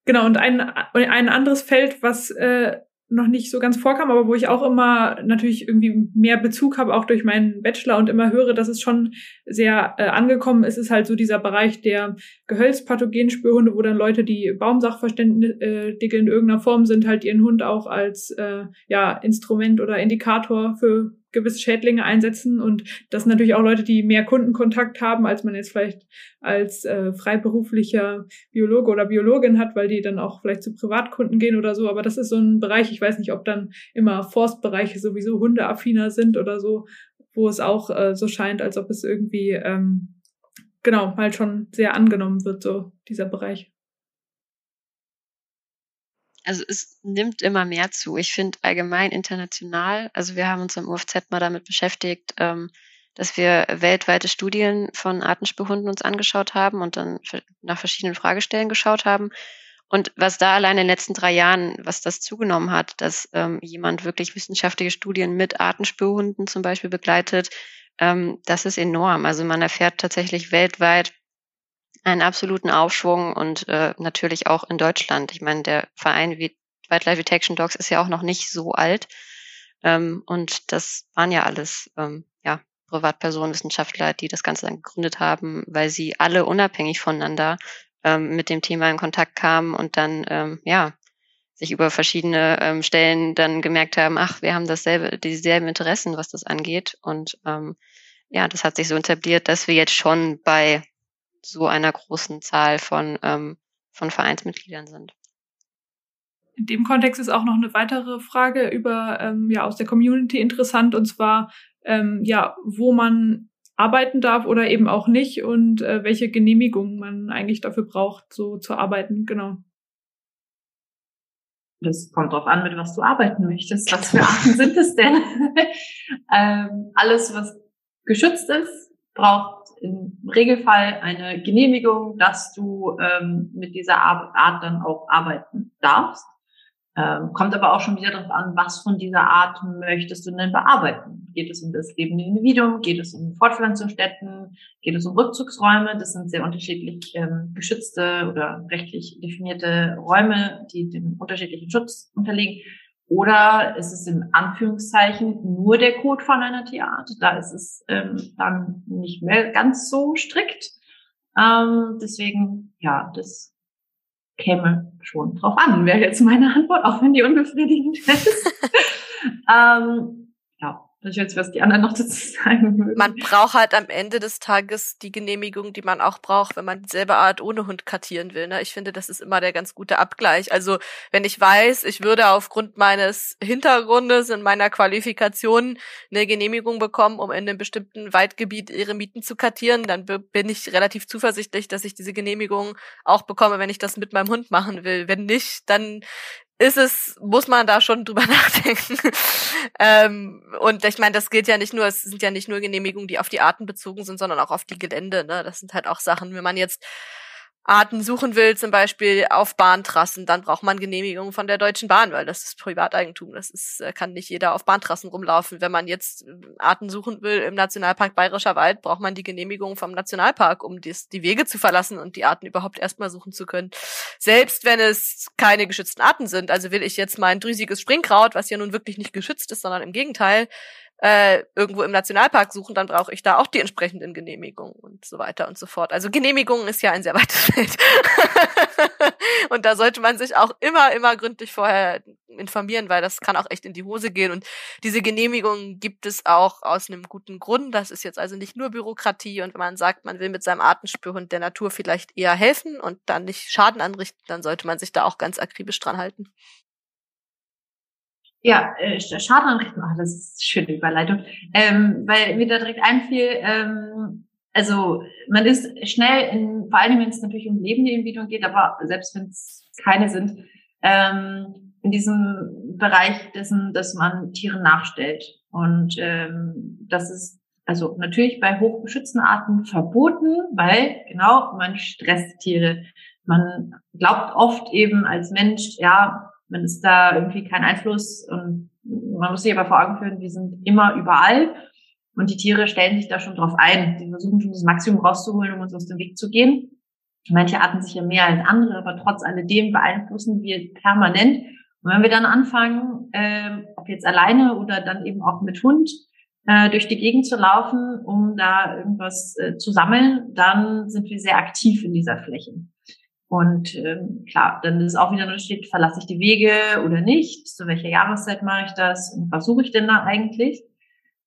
genau, und ein, ein anderes Feld, was äh, noch nicht so ganz vorkam, aber wo ich auch immer natürlich irgendwie mehr Bezug habe, auch durch meinen Bachelor und immer höre, dass es schon sehr äh, angekommen ist, ist halt so dieser Bereich der Gehölzpathogenspürhunde, wo dann Leute, die Baumsachverständige in irgendeiner Form sind, halt ihren Hund auch als äh, ja Instrument oder Indikator für gewisse Schädlinge einsetzen und das sind natürlich auch Leute, die mehr Kundenkontakt haben, als man jetzt vielleicht als äh, freiberuflicher Biologe oder Biologin hat, weil die dann auch vielleicht zu Privatkunden gehen oder so. Aber das ist so ein Bereich, ich weiß nicht, ob dann immer Forstbereiche sowieso hundeaffiner sind oder so, wo es auch äh, so scheint, als ob es irgendwie ähm, genau halt schon sehr angenommen wird, so dieser Bereich also es nimmt immer mehr zu. Ich finde allgemein international, also wir haben uns am UFZ mal damit beschäftigt, ähm, dass wir weltweite Studien von Artenspürhunden uns angeschaut haben und dann nach verschiedenen Fragestellen geschaut haben. Und was da allein in den letzten drei Jahren, was das zugenommen hat, dass ähm, jemand wirklich wissenschaftliche Studien mit Artenspürhunden zum Beispiel begleitet, ähm, das ist enorm. Also man erfährt tatsächlich weltweit einen absoluten Aufschwung und äh, natürlich auch in Deutschland. Ich meine, der Verein wie Wildlife Detection Dogs ist ja auch noch nicht so alt. Ähm, und das waren ja alles ähm, ja, Privatpersonen, Wissenschaftler, die das Ganze dann gegründet haben, weil sie alle unabhängig voneinander ähm, mit dem Thema in Kontakt kamen und dann ähm, ja sich über verschiedene ähm, Stellen dann gemerkt haben, ach, wir haben dasselbe, dieselben Interessen, was das angeht. Und ähm, ja, das hat sich so etabliert, dass wir jetzt schon bei so einer großen Zahl von, ähm, von Vereinsmitgliedern sind. In dem Kontext ist auch noch eine weitere Frage über ähm, ja aus der Community interessant und zwar ähm, ja wo man arbeiten darf oder eben auch nicht und äh, welche Genehmigungen man eigentlich dafür braucht, so zu arbeiten. Genau. Das kommt drauf an, mit was du arbeiten möchtest. Was für Arten sind es denn? ähm, alles, was geschützt ist, braucht im Regelfall eine Genehmigung, dass du ähm, mit dieser Art dann auch arbeiten darfst. Ähm, kommt aber auch schon wieder darauf an, was von dieser Art möchtest du denn bearbeiten. Geht es um das lebende Individuum? Geht es um Fortpflanzungsstätten? Geht es um Rückzugsräume? Das sind sehr unterschiedlich ähm, geschützte oder rechtlich definierte Räume, die dem unterschiedlichen Schutz unterliegen. Oder ist es in Anführungszeichen nur der Code von einer Tierart? Da ist es ähm, dann nicht mehr ganz so strikt. Ähm, deswegen, ja, das käme schon drauf an, wäre jetzt meine Antwort, auch wenn die unbefriedigend ist. ähm, ich weiß, was die anderen noch dazu sagen würden. Man braucht halt am Ende des Tages die Genehmigung, die man auch braucht, wenn man dieselbe Art ohne Hund kartieren will. Ne? Ich finde, das ist immer der ganz gute Abgleich. Also wenn ich weiß, ich würde aufgrund meines Hintergrundes in meiner Qualifikation eine Genehmigung bekommen, um in einem bestimmten Waldgebiet ihre Mieten zu kartieren, dann bin ich relativ zuversichtlich, dass ich diese Genehmigung auch bekomme, wenn ich das mit meinem Hund machen will. Wenn nicht, dann ist es, muss man da schon drüber nachdenken. ähm, und ich meine, das gilt ja nicht nur, es sind ja nicht nur Genehmigungen, die auf die Arten bezogen sind, sondern auch auf die Gelände. Ne? Das sind halt auch Sachen, wenn man jetzt Arten suchen will, zum Beispiel auf Bahntrassen, dann braucht man Genehmigung von der Deutschen Bahn, weil das ist Privateigentum. Das ist, äh, kann nicht jeder auf Bahntrassen rumlaufen. Wenn man jetzt äh, Arten suchen will im Nationalpark Bayerischer Wald, braucht man die Genehmigung vom Nationalpark, um dies, die Wege zu verlassen und die Arten überhaupt erstmal suchen zu können. Selbst wenn es keine geschützten Arten sind. Also will ich jetzt mein drüsiges Springkraut, was ja nun wirklich nicht geschützt ist, sondern im Gegenteil, äh, irgendwo im Nationalpark suchen, dann brauche ich da auch die entsprechenden Genehmigungen und so weiter und so fort. Also Genehmigungen ist ja ein sehr weites Feld. und da sollte man sich auch immer, immer gründlich vorher informieren, weil das kann auch echt in die Hose gehen. Und diese Genehmigungen gibt es auch aus einem guten Grund. Das ist jetzt also nicht nur Bürokratie. Und wenn man sagt, man will mit seinem Artenspürhund der Natur vielleicht eher helfen und dann nicht Schaden anrichten, dann sollte man sich da auch ganz akribisch dran halten. Ja, äh, Schadenanrichten, ach, das ist eine schöne Überleitung. Ähm, weil mir da direkt einfiel, ähm, also man ist schnell, in, vor allem wenn es natürlich um lebende Individuen geht, aber selbst wenn es keine sind, ähm, in diesem Bereich dessen, dass man Tiere nachstellt. Und ähm, das ist also natürlich bei hochgeschützten Arten verboten, weil genau man stresst Tiere. Man glaubt oft eben als Mensch, ja, man ist da irgendwie kein Einfluss und man muss sich aber vor Augen führen, wir sind immer überall und die Tiere stellen sich da schon drauf ein. Die versuchen schon das Maximum rauszuholen, um uns aus dem Weg zu gehen. Manche Arten sicher mehr als andere, aber trotz alledem beeinflussen wir permanent. Und wenn wir dann anfangen, äh, ob jetzt alleine oder dann eben auch mit Hund, äh, durch die Gegend zu laufen, um da irgendwas äh, zu sammeln, dann sind wir sehr aktiv in dieser Fläche. Und ähm, klar, dann ist auch wieder nur steht, verlasse ich die Wege oder nicht, zu welcher Jahreszeit mache ich das und was suche ich denn da eigentlich?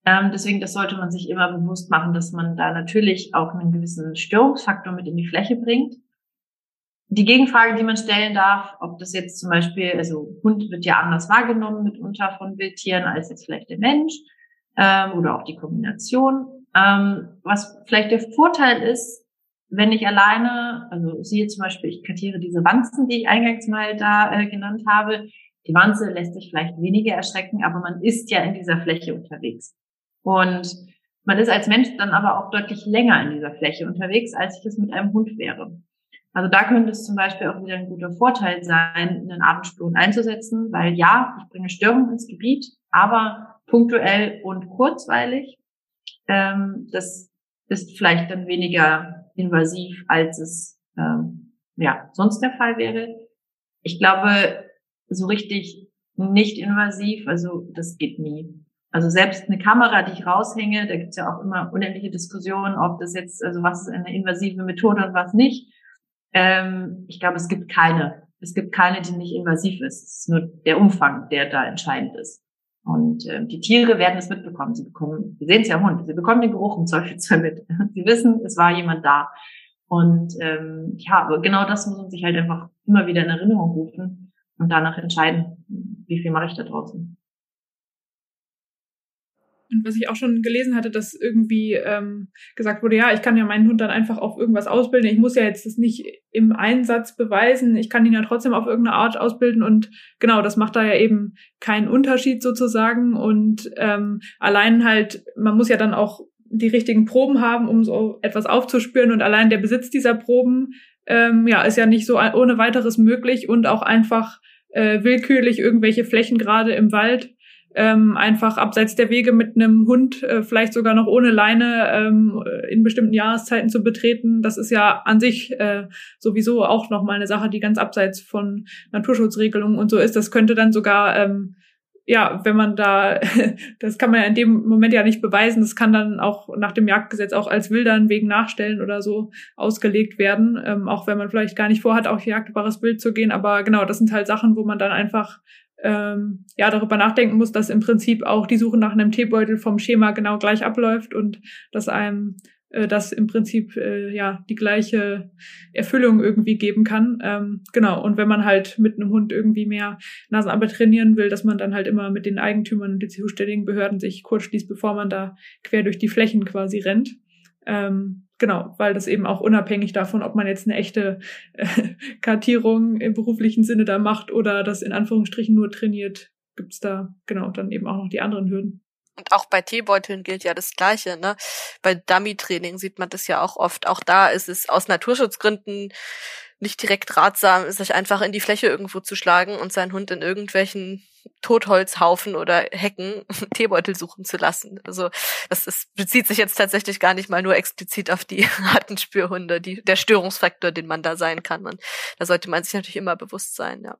Ähm, deswegen, das sollte man sich immer bewusst machen, dass man da natürlich auch einen gewissen Störungsfaktor mit in die Fläche bringt. Die Gegenfrage, die man stellen darf, ob das jetzt zum Beispiel, also Hund wird ja anders wahrgenommen mitunter von Wildtieren als jetzt vielleicht der Mensch ähm, oder auch die Kombination. Ähm, was vielleicht der Vorteil ist, wenn ich alleine, also siehe zum Beispiel, ich kartiere diese Wanzen, die ich eingangs mal da äh, genannt habe. Die Wanze lässt sich vielleicht weniger erschrecken, aber man ist ja in dieser Fläche unterwegs. Und man ist als Mensch dann aber auch deutlich länger in dieser Fläche unterwegs, als ich es mit einem Hund wäre. Also da könnte es zum Beispiel auch wieder ein guter Vorteil sein, einen Atemspion einzusetzen, weil ja, ich bringe Störungen ins Gebiet, aber punktuell und kurzweilig. Ähm, das ist vielleicht dann weniger invasiv, als es ähm, ja sonst der Fall wäre. Ich glaube, so richtig nicht invasiv, also das geht nie. Also selbst eine Kamera, die ich raushänge, da gibt's ja auch immer unendliche Diskussionen, ob das jetzt, also was ist eine invasive Methode und was nicht. Ähm, ich glaube, es gibt keine. Es gibt keine, die nicht invasiv ist. Es ist nur der Umfang, der da entscheidend ist. Und äh, die Tiere werden es mitbekommen. Sie bekommen, Sie sehen es ja im Hund, sie bekommen den Geruch im Zweifelsfall mit. Sie wissen, es war jemand da. Und ähm, ja, genau das muss man sich halt einfach immer wieder in Erinnerung rufen und danach entscheiden, wie viel mache ich da draußen. Und was ich auch schon gelesen hatte, dass irgendwie ähm, gesagt wurde, ja, ich kann ja meinen Hund dann einfach auf irgendwas ausbilden. Ich muss ja jetzt das nicht im Einsatz beweisen. Ich kann ihn ja trotzdem auf irgendeine Art ausbilden. Und genau, das macht da ja eben keinen Unterschied sozusagen. Und ähm, allein halt, man muss ja dann auch die richtigen Proben haben, um so etwas aufzuspüren. Und allein der Besitz dieser Proben, ähm, ja, ist ja nicht so ohne weiteres möglich und auch einfach äh, willkürlich irgendwelche Flächen gerade im Wald ähm, einfach abseits der Wege mit einem Hund, äh, vielleicht sogar noch ohne Leine, ähm, in bestimmten Jahreszeiten zu betreten, das ist ja an sich äh, sowieso auch nochmal eine Sache, die ganz abseits von Naturschutzregelungen und so ist. Das könnte dann sogar, ähm, ja, wenn man da, das kann man ja in dem Moment ja nicht beweisen, das kann dann auch nach dem Jagdgesetz auch als Wildern wegen Nachstellen oder so ausgelegt werden, ähm, auch wenn man vielleicht gar nicht vorhat, auf jagdbares Bild zu gehen. Aber genau, das sind halt Sachen, wo man dann einfach ähm, ja darüber nachdenken muss, dass im Prinzip auch die Suche nach einem Teebeutel vom Schema genau gleich abläuft und dass einem äh, das im Prinzip äh, ja die gleiche Erfüllung irgendwie geben kann. Ähm, genau. Und wenn man halt mit einem Hund irgendwie mehr Nasenarbeit trainieren will, dass man dann halt immer mit den Eigentümern und den zuständigen Behörden sich kurz schließt, bevor man da quer durch die Flächen quasi rennt. Ähm, Genau, weil das eben auch unabhängig davon, ob man jetzt eine echte äh, Kartierung im beruflichen Sinne da macht oder das in Anführungsstrichen nur trainiert, gibt's da genau dann eben auch noch die anderen Hürden. Und auch bei Teebeuteln gilt ja das Gleiche, ne? Bei Dummy-Training sieht man das ja auch oft. Auch da ist es aus Naturschutzgründen nicht direkt ratsam, sich einfach in die Fläche irgendwo zu schlagen und seinen Hund in irgendwelchen Totholzhaufen oder Hecken Teebeutel suchen zu lassen. Also das ist, bezieht sich jetzt tatsächlich gar nicht mal nur explizit auf die harten Spürhunde, die, der Störungsfaktor, den man da sein kann. Und da sollte man sich natürlich immer bewusst sein, ja.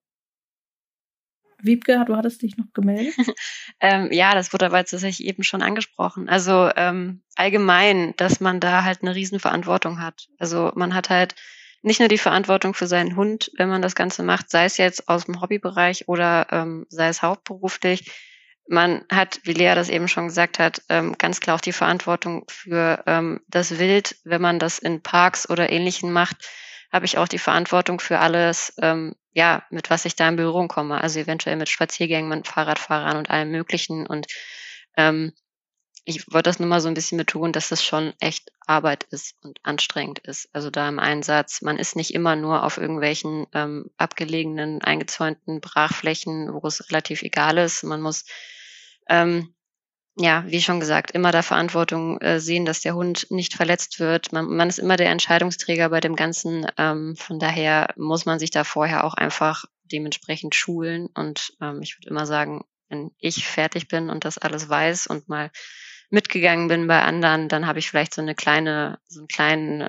Wiebke, du hattest dich noch gemeldet? ähm, ja, das wurde aber tatsächlich eben schon angesprochen. Also ähm, allgemein, dass man da halt eine Riesenverantwortung hat. Also man hat halt nicht nur die Verantwortung für seinen Hund, wenn man das Ganze macht, sei es jetzt aus dem Hobbybereich oder ähm, sei es hauptberuflich. Man hat, wie Lea das eben schon gesagt hat, ähm, ganz klar auch die Verantwortung für ähm, das Wild. Wenn man das in Parks oder Ähnlichem macht, habe ich auch die Verantwortung für alles, ähm, ja, mit was ich da in Berührung komme. Also eventuell mit Spaziergängen, mit Fahrradfahrern und allem Möglichen. Und ähm, ich wollte das nur mal so ein bisschen betonen, dass das schon echt Arbeit ist und anstrengend ist. Also da im Einsatz. Man ist nicht immer nur auf irgendwelchen ähm, abgelegenen, eingezäunten Brachflächen, wo es relativ egal ist. Man muss, ähm, ja, wie schon gesagt, immer der Verantwortung äh, sehen, dass der Hund nicht verletzt wird. Man, man ist immer der Entscheidungsträger bei dem Ganzen. Ähm, von daher muss man sich da vorher auch einfach dementsprechend schulen. Und ähm, ich würde immer sagen, wenn ich fertig bin und das alles weiß und mal mitgegangen bin bei anderen, dann habe ich vielleicht so eine kleine, so einen kleinen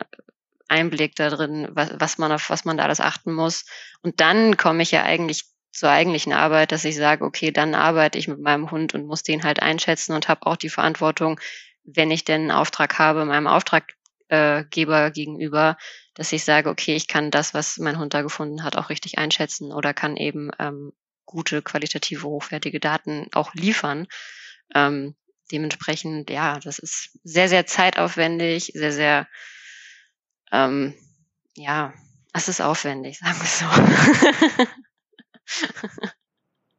Einblick da drin, was, was man auf was man da alles achten muss. Und dann komme ich ja eigentlich zur eigentlichen Arbeit, dass ich sage, okay, dann arbeite ich mit meinem Hund und muss den halt einschätzen und habe auch die Verantwortung, wenn ich denn einen Auftrag habe, meinem Auftraggeber gegenüber, dass ich sage, okay, ich kann das, was mein Hund da gefunden hat, auch richtig einschätzen oder kann eben ähm, gute, qualitative, hochwertige Daten auch liefern. Ähm, dementsprechend, ja, das ist sehr, sehr zeitaufwendig, sehr, sehr, ähm, ja, es ist aufwendig, sagen wir so.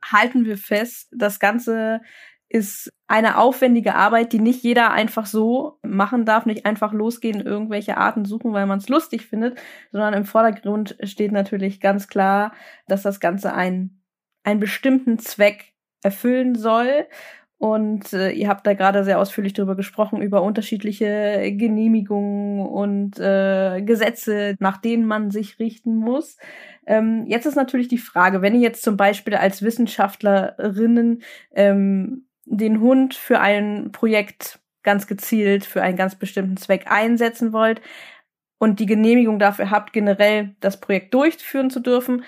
Halten wir fest, das Ganze ist eine aufwendige Arbeit, die nicht jeder einfach so machen darf, nicht einfach losgehen, irgendwelche Arten suchen, weil man es lustig findet, sondern im Vordergrund steht natürlich ganz klar, dass das Ganze einen, einen bestimmten Zweck erfüllen soll und äh, ihr habt da gerade sehr ausführlich darüber gesprochen, über unterschiedliche Genehmigungen und äh, Gesetze, nach denen man sich richten muss. Ähm, jetzt ist natürlich die Frage, wenn ihr jetzt zum Beispiel als Wissenschaftlerinnen ähm, den Hund für ein Projekt ganz gezielt, für einen ganz bestimmten Zweck einsetzen wollt und die Genehmigung dafür habt, generell das Projekt durchführen zu dürfen,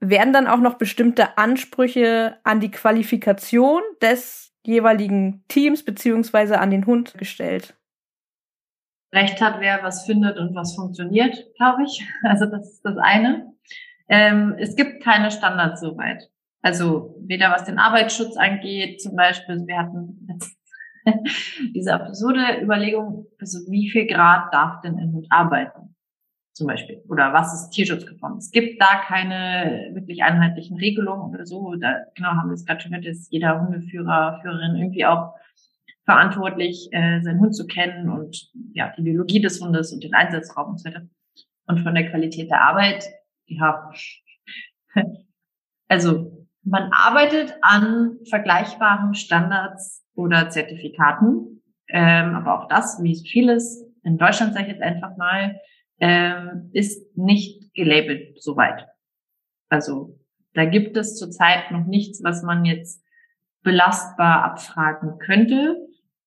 werden dann auch noch bestimmte Ansprüche an die Qualifikation des jeweiligen Teams beziehungsweise an den Hund gestellt. Recht hat, wer was findet und was funktioniert, glaube ich. Also das ist das eine. Ähm, es gibt keine Standards soweit. Also weder was den Arbeitsschutz angeht, zum Beispiel, wir hatten diese absurde Überlegung, also wie viel Grad darf denn ein Hund arbeiten? Zum Beispiel. Oder was ist tierschutzkonform? Es gibt da keine wirklich einheitlichen Regelungen oder so. Da genau haben wir es gerade schon gehört, ist jeder Hundeführer, Führerin irgendwie auch verantwortlich, äh, seinen Hund zu kennen und ja, die Biologie des Hundes und den Einsatzraum und so weiter. Und von der Qualität der Arbeit, ja, also man arbeitet an vergleichbaren Standards oder Zertifikaten, ähm, aber auch das, wie vieles in Deutschland sage ich jetzt einfach mal, ähm, ist nicht gelabelt soweit. Also da gibt es zurzeit noch nichts, was man jetzt belastbar abfragen könnte.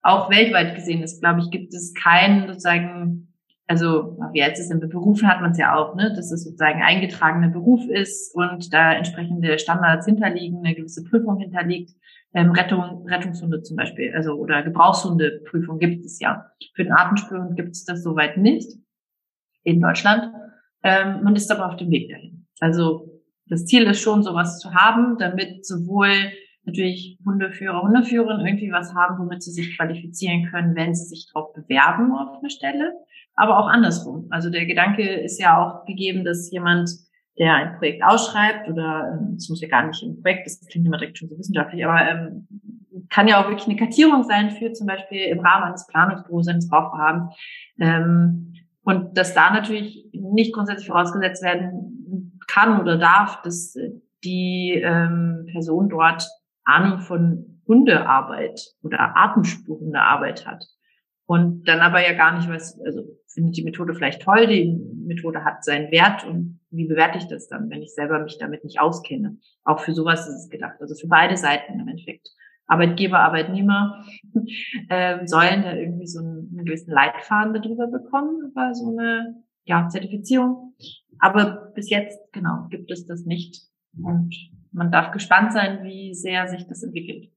Auch weltweit gesehen ist, glaube ich, gibt es keinen sozusagen, also wie jetzt ist in Berufen hat man es ja auch, ne, dass es sozusagen eingetragener Beruf ist und da entsprechende Standards hinterliegen, eine gewisse Prüfung hinterliegt. Ähm, Rettung, Rettungshunde zum Beispiel, also oder Gebrauchshundeprüfung gibt es ja. Für den Artenspürhund gibt es das soweit nicht in Deutschland. Ähm, man ist aber auf dem Weg dahin. Also das Ziel ist schon, sowas zu haben, damit sowohl natürlich Hundeführer, Hundeführerinnen irgendwie was haben, womit sie sich qualifizieren können, wenn sie sich darauf bewerben auf eine Stelle, aber auch andersrum. Also der Gedanke ist ja auch gegeben, dass jemand, der ein Projekt ausschreibt oder ähm, es muss ja gar nicht im Projekt, das klingt immer direkt schon so wissenschaftlich, aber ähm, kann ja auch wirklich eine Kartierung sein für zum Beispiel im Rahmen eines Planungsbüros, eines Bauvorhabens. Ähm, und dass da natürlich nicht grundsätzlich vorausgesetzt werden kann oder darf, dass die ähm, Person dort Ahnung von Hundearbeit oder Atemspuren der Arbeit hat. Und dann aber ja gar nicht weiß, also findet die Methode vielleicht toll, die Methode hat seinen Wert und wie bewerte ich das dann, wenn ich selber mich damit nicht auskenne? Auch für sowas ist es gedacht, also für beide Seiten im Endeffekt. Arbeitgeber, Arbeitnehmer äh, sollen da irgendwie so einen, einen gewissen Leitfaden darüber bekommen, über so eine ja, Zertifizierung. Aber bis jetzt, genau, gibt es das nicht. Und man darf gespannt sein, wie sehr sich das entwickelt.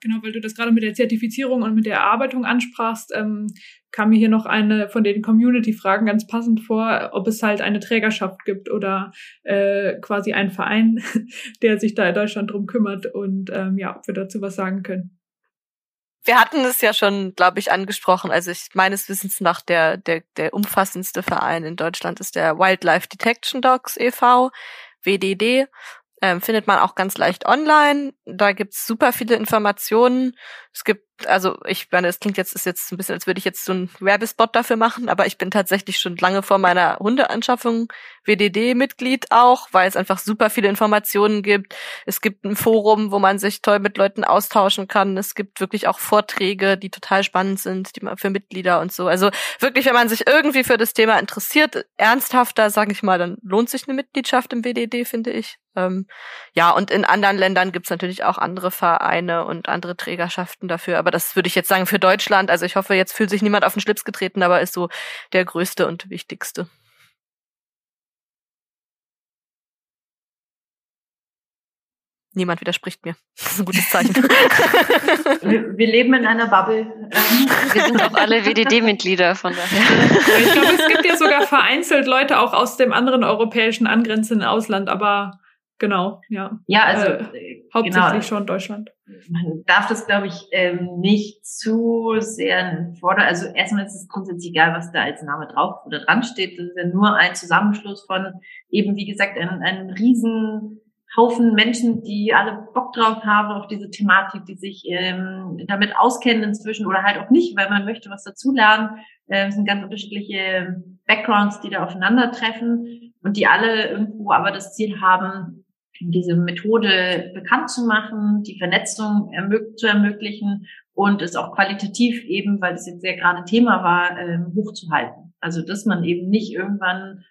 Genau, weil du das gerade mit der Zertifizierung und mit der Erarbeitung ansprachst, ähm, kam mir hier noch eine von den Community-Fragen ganz passend vor, ob es halt eine Trägerschaft gibt oder äh, quasi einen Verein, der sich da in Deutschland drum kümmert und ähm, ja, ob wir dazu was sagen können. Wir hatten es ja schon, glaube ich, angesprochen. Also ich meines Wissens nach der, der, der umfassendste Verein in Deutschland ist der Wildlife Detection Dogs e.V., WDD. Ähm, findet man auch ganz leicht online. Da gibt's super viele Informationen. Es gibt also ich meine, es klingt jetzt, ist jetzt ein bisschen, als würde ich jetzt so einen Werbespot dafür machen, aber ich bin tatsächlich schon lange vor meiner Hundeanschaffung WDD-Mitglied auch, weil es einfach super viele Informationen gibt. Es gibt ein Forum, wo man sich toll mit Leuten austauschen kann. Es gibt wirklich auch Vorträge, die total spannend sind, die man für Mitglieder und so. Also wirklich, wenn man sich irgendwie für das Thema interessiert, ernsthafter, sage ich mal, dann lohnt sich eine Mitgliedschaft im WDD, finde ich. Ähm, ja, und in anderen Ländern gibt's natürlich auch andere Vereine und andere Trägerschaften dafür aber das würde ich jetzt sagen für Deutschland. Also ich hoffe, jetzt fühlt sich niemand auf den Schlips getreten, aber ist so der größte und wichtigste. Niemand widerspricht mir. Das ist ein gutes Zeichen. wir, wir, leben in einer Bubble. Wir sind auch alle WDD-Mitglieder von daher. Ich glaube, es gibt ja sogar vereinzelt Leute auch aus dem anderen europäischen angrenzenden Ausland, aber Genau, ja. Ja, also äh, hauptsächlich genau. schon Deutschland. Man darf das, glaube ich, ähm, nicht zu sehr fordern. Also erstmal ist es grundsätzlich egal, was da als Name drauf oder dran steht. Das ist ja nur ein Zusammenschluss von eben, wie gesagt, einem, einem riesen Haufen Menschen, die alle Bock drauf haben auf diese Thematik, die sich ähm, damit auskennen inzwischen oder halt auch nicht, weil man möchte was dazulernen. Äh, es sind ganz unterschiedliche Backgrounds, die da aufeinandertreffen und die alle irgendwo aber das Ziel haben, diese Methode bekannt zu machen, die Vernetzung zu ermöglichen und es auch qualitativ eben, weil das jetzt sehr gerade Thema war, ähm, hochzuhalten. Also dass man eben nicht irgendwann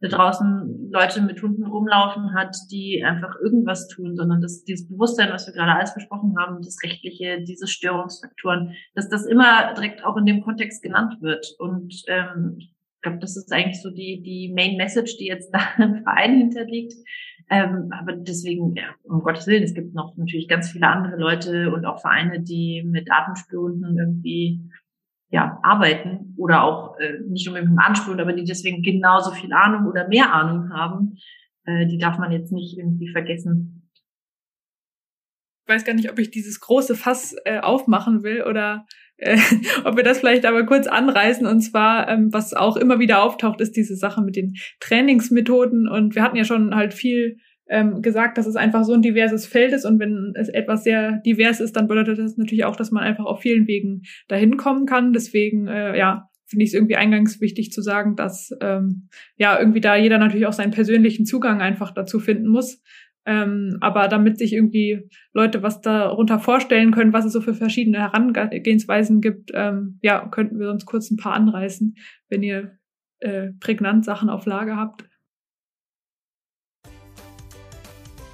da draußen Leute mit Hunden rumlaufen hat, die einfach irgendwas tun, sondern dass dieses Bewusstsein, was wir gerade alles besprochen haben, das Rechtliche, diese Störungsfaktoren, dass das immer direkt auch in dem Kontext genannt wird. Und ähm, ich glaube, das ist eigentlich so die, die Main Message, die jetzt da im Verein hinterliegt, ähm, aber deswegen, ja, um Gottes Willen, es gibt noch natürlich ganz viele andere Leute und auch Vereine, die mit Atemspürhunden irgendwie ja, arbeiten oder auch äh, nicht unbedingt mit Anspüren, aber die deswegen genauso viel Ahnung oder mehr Ahnung haben. Äh, die darf man jetzt nicht irgendwie vergessen. Ich weiß gar nicht, ob ich dieses große Fass äh, aufmachen will oder äh, ob wir das vielleicht aber kurz anreißen. Und zwar, ähm, was auch immer wieder auftaucht, ist diese Sache mit den Trainingsmethoden. Und wir hatten ja schon halt viel ähm, gesagt, dass es einfach so ein diverses Feld ist. Und wenn es etwas sehr divers ist, dann bedeutet das natürlich auch, dass man einfach auf vielen Wegen dahin kommen kann. Deswegen, äh, ja, finde ich es irgendwie eingangs wichtig zu sagen, dass ähm, ja irgendwie da jeder natürlich auch seinen persönlichen Zugang einfach dazu finden muss. Ähm, aber damit sich irgendwie Leute was darunter vorstellen können, was es so für verschiedene Herangehensweisen gibt, ähm, ja, könnten wir uns kurz ein paar anreißen, wenn ihr äh, prägnant Sachen auf Lage habt.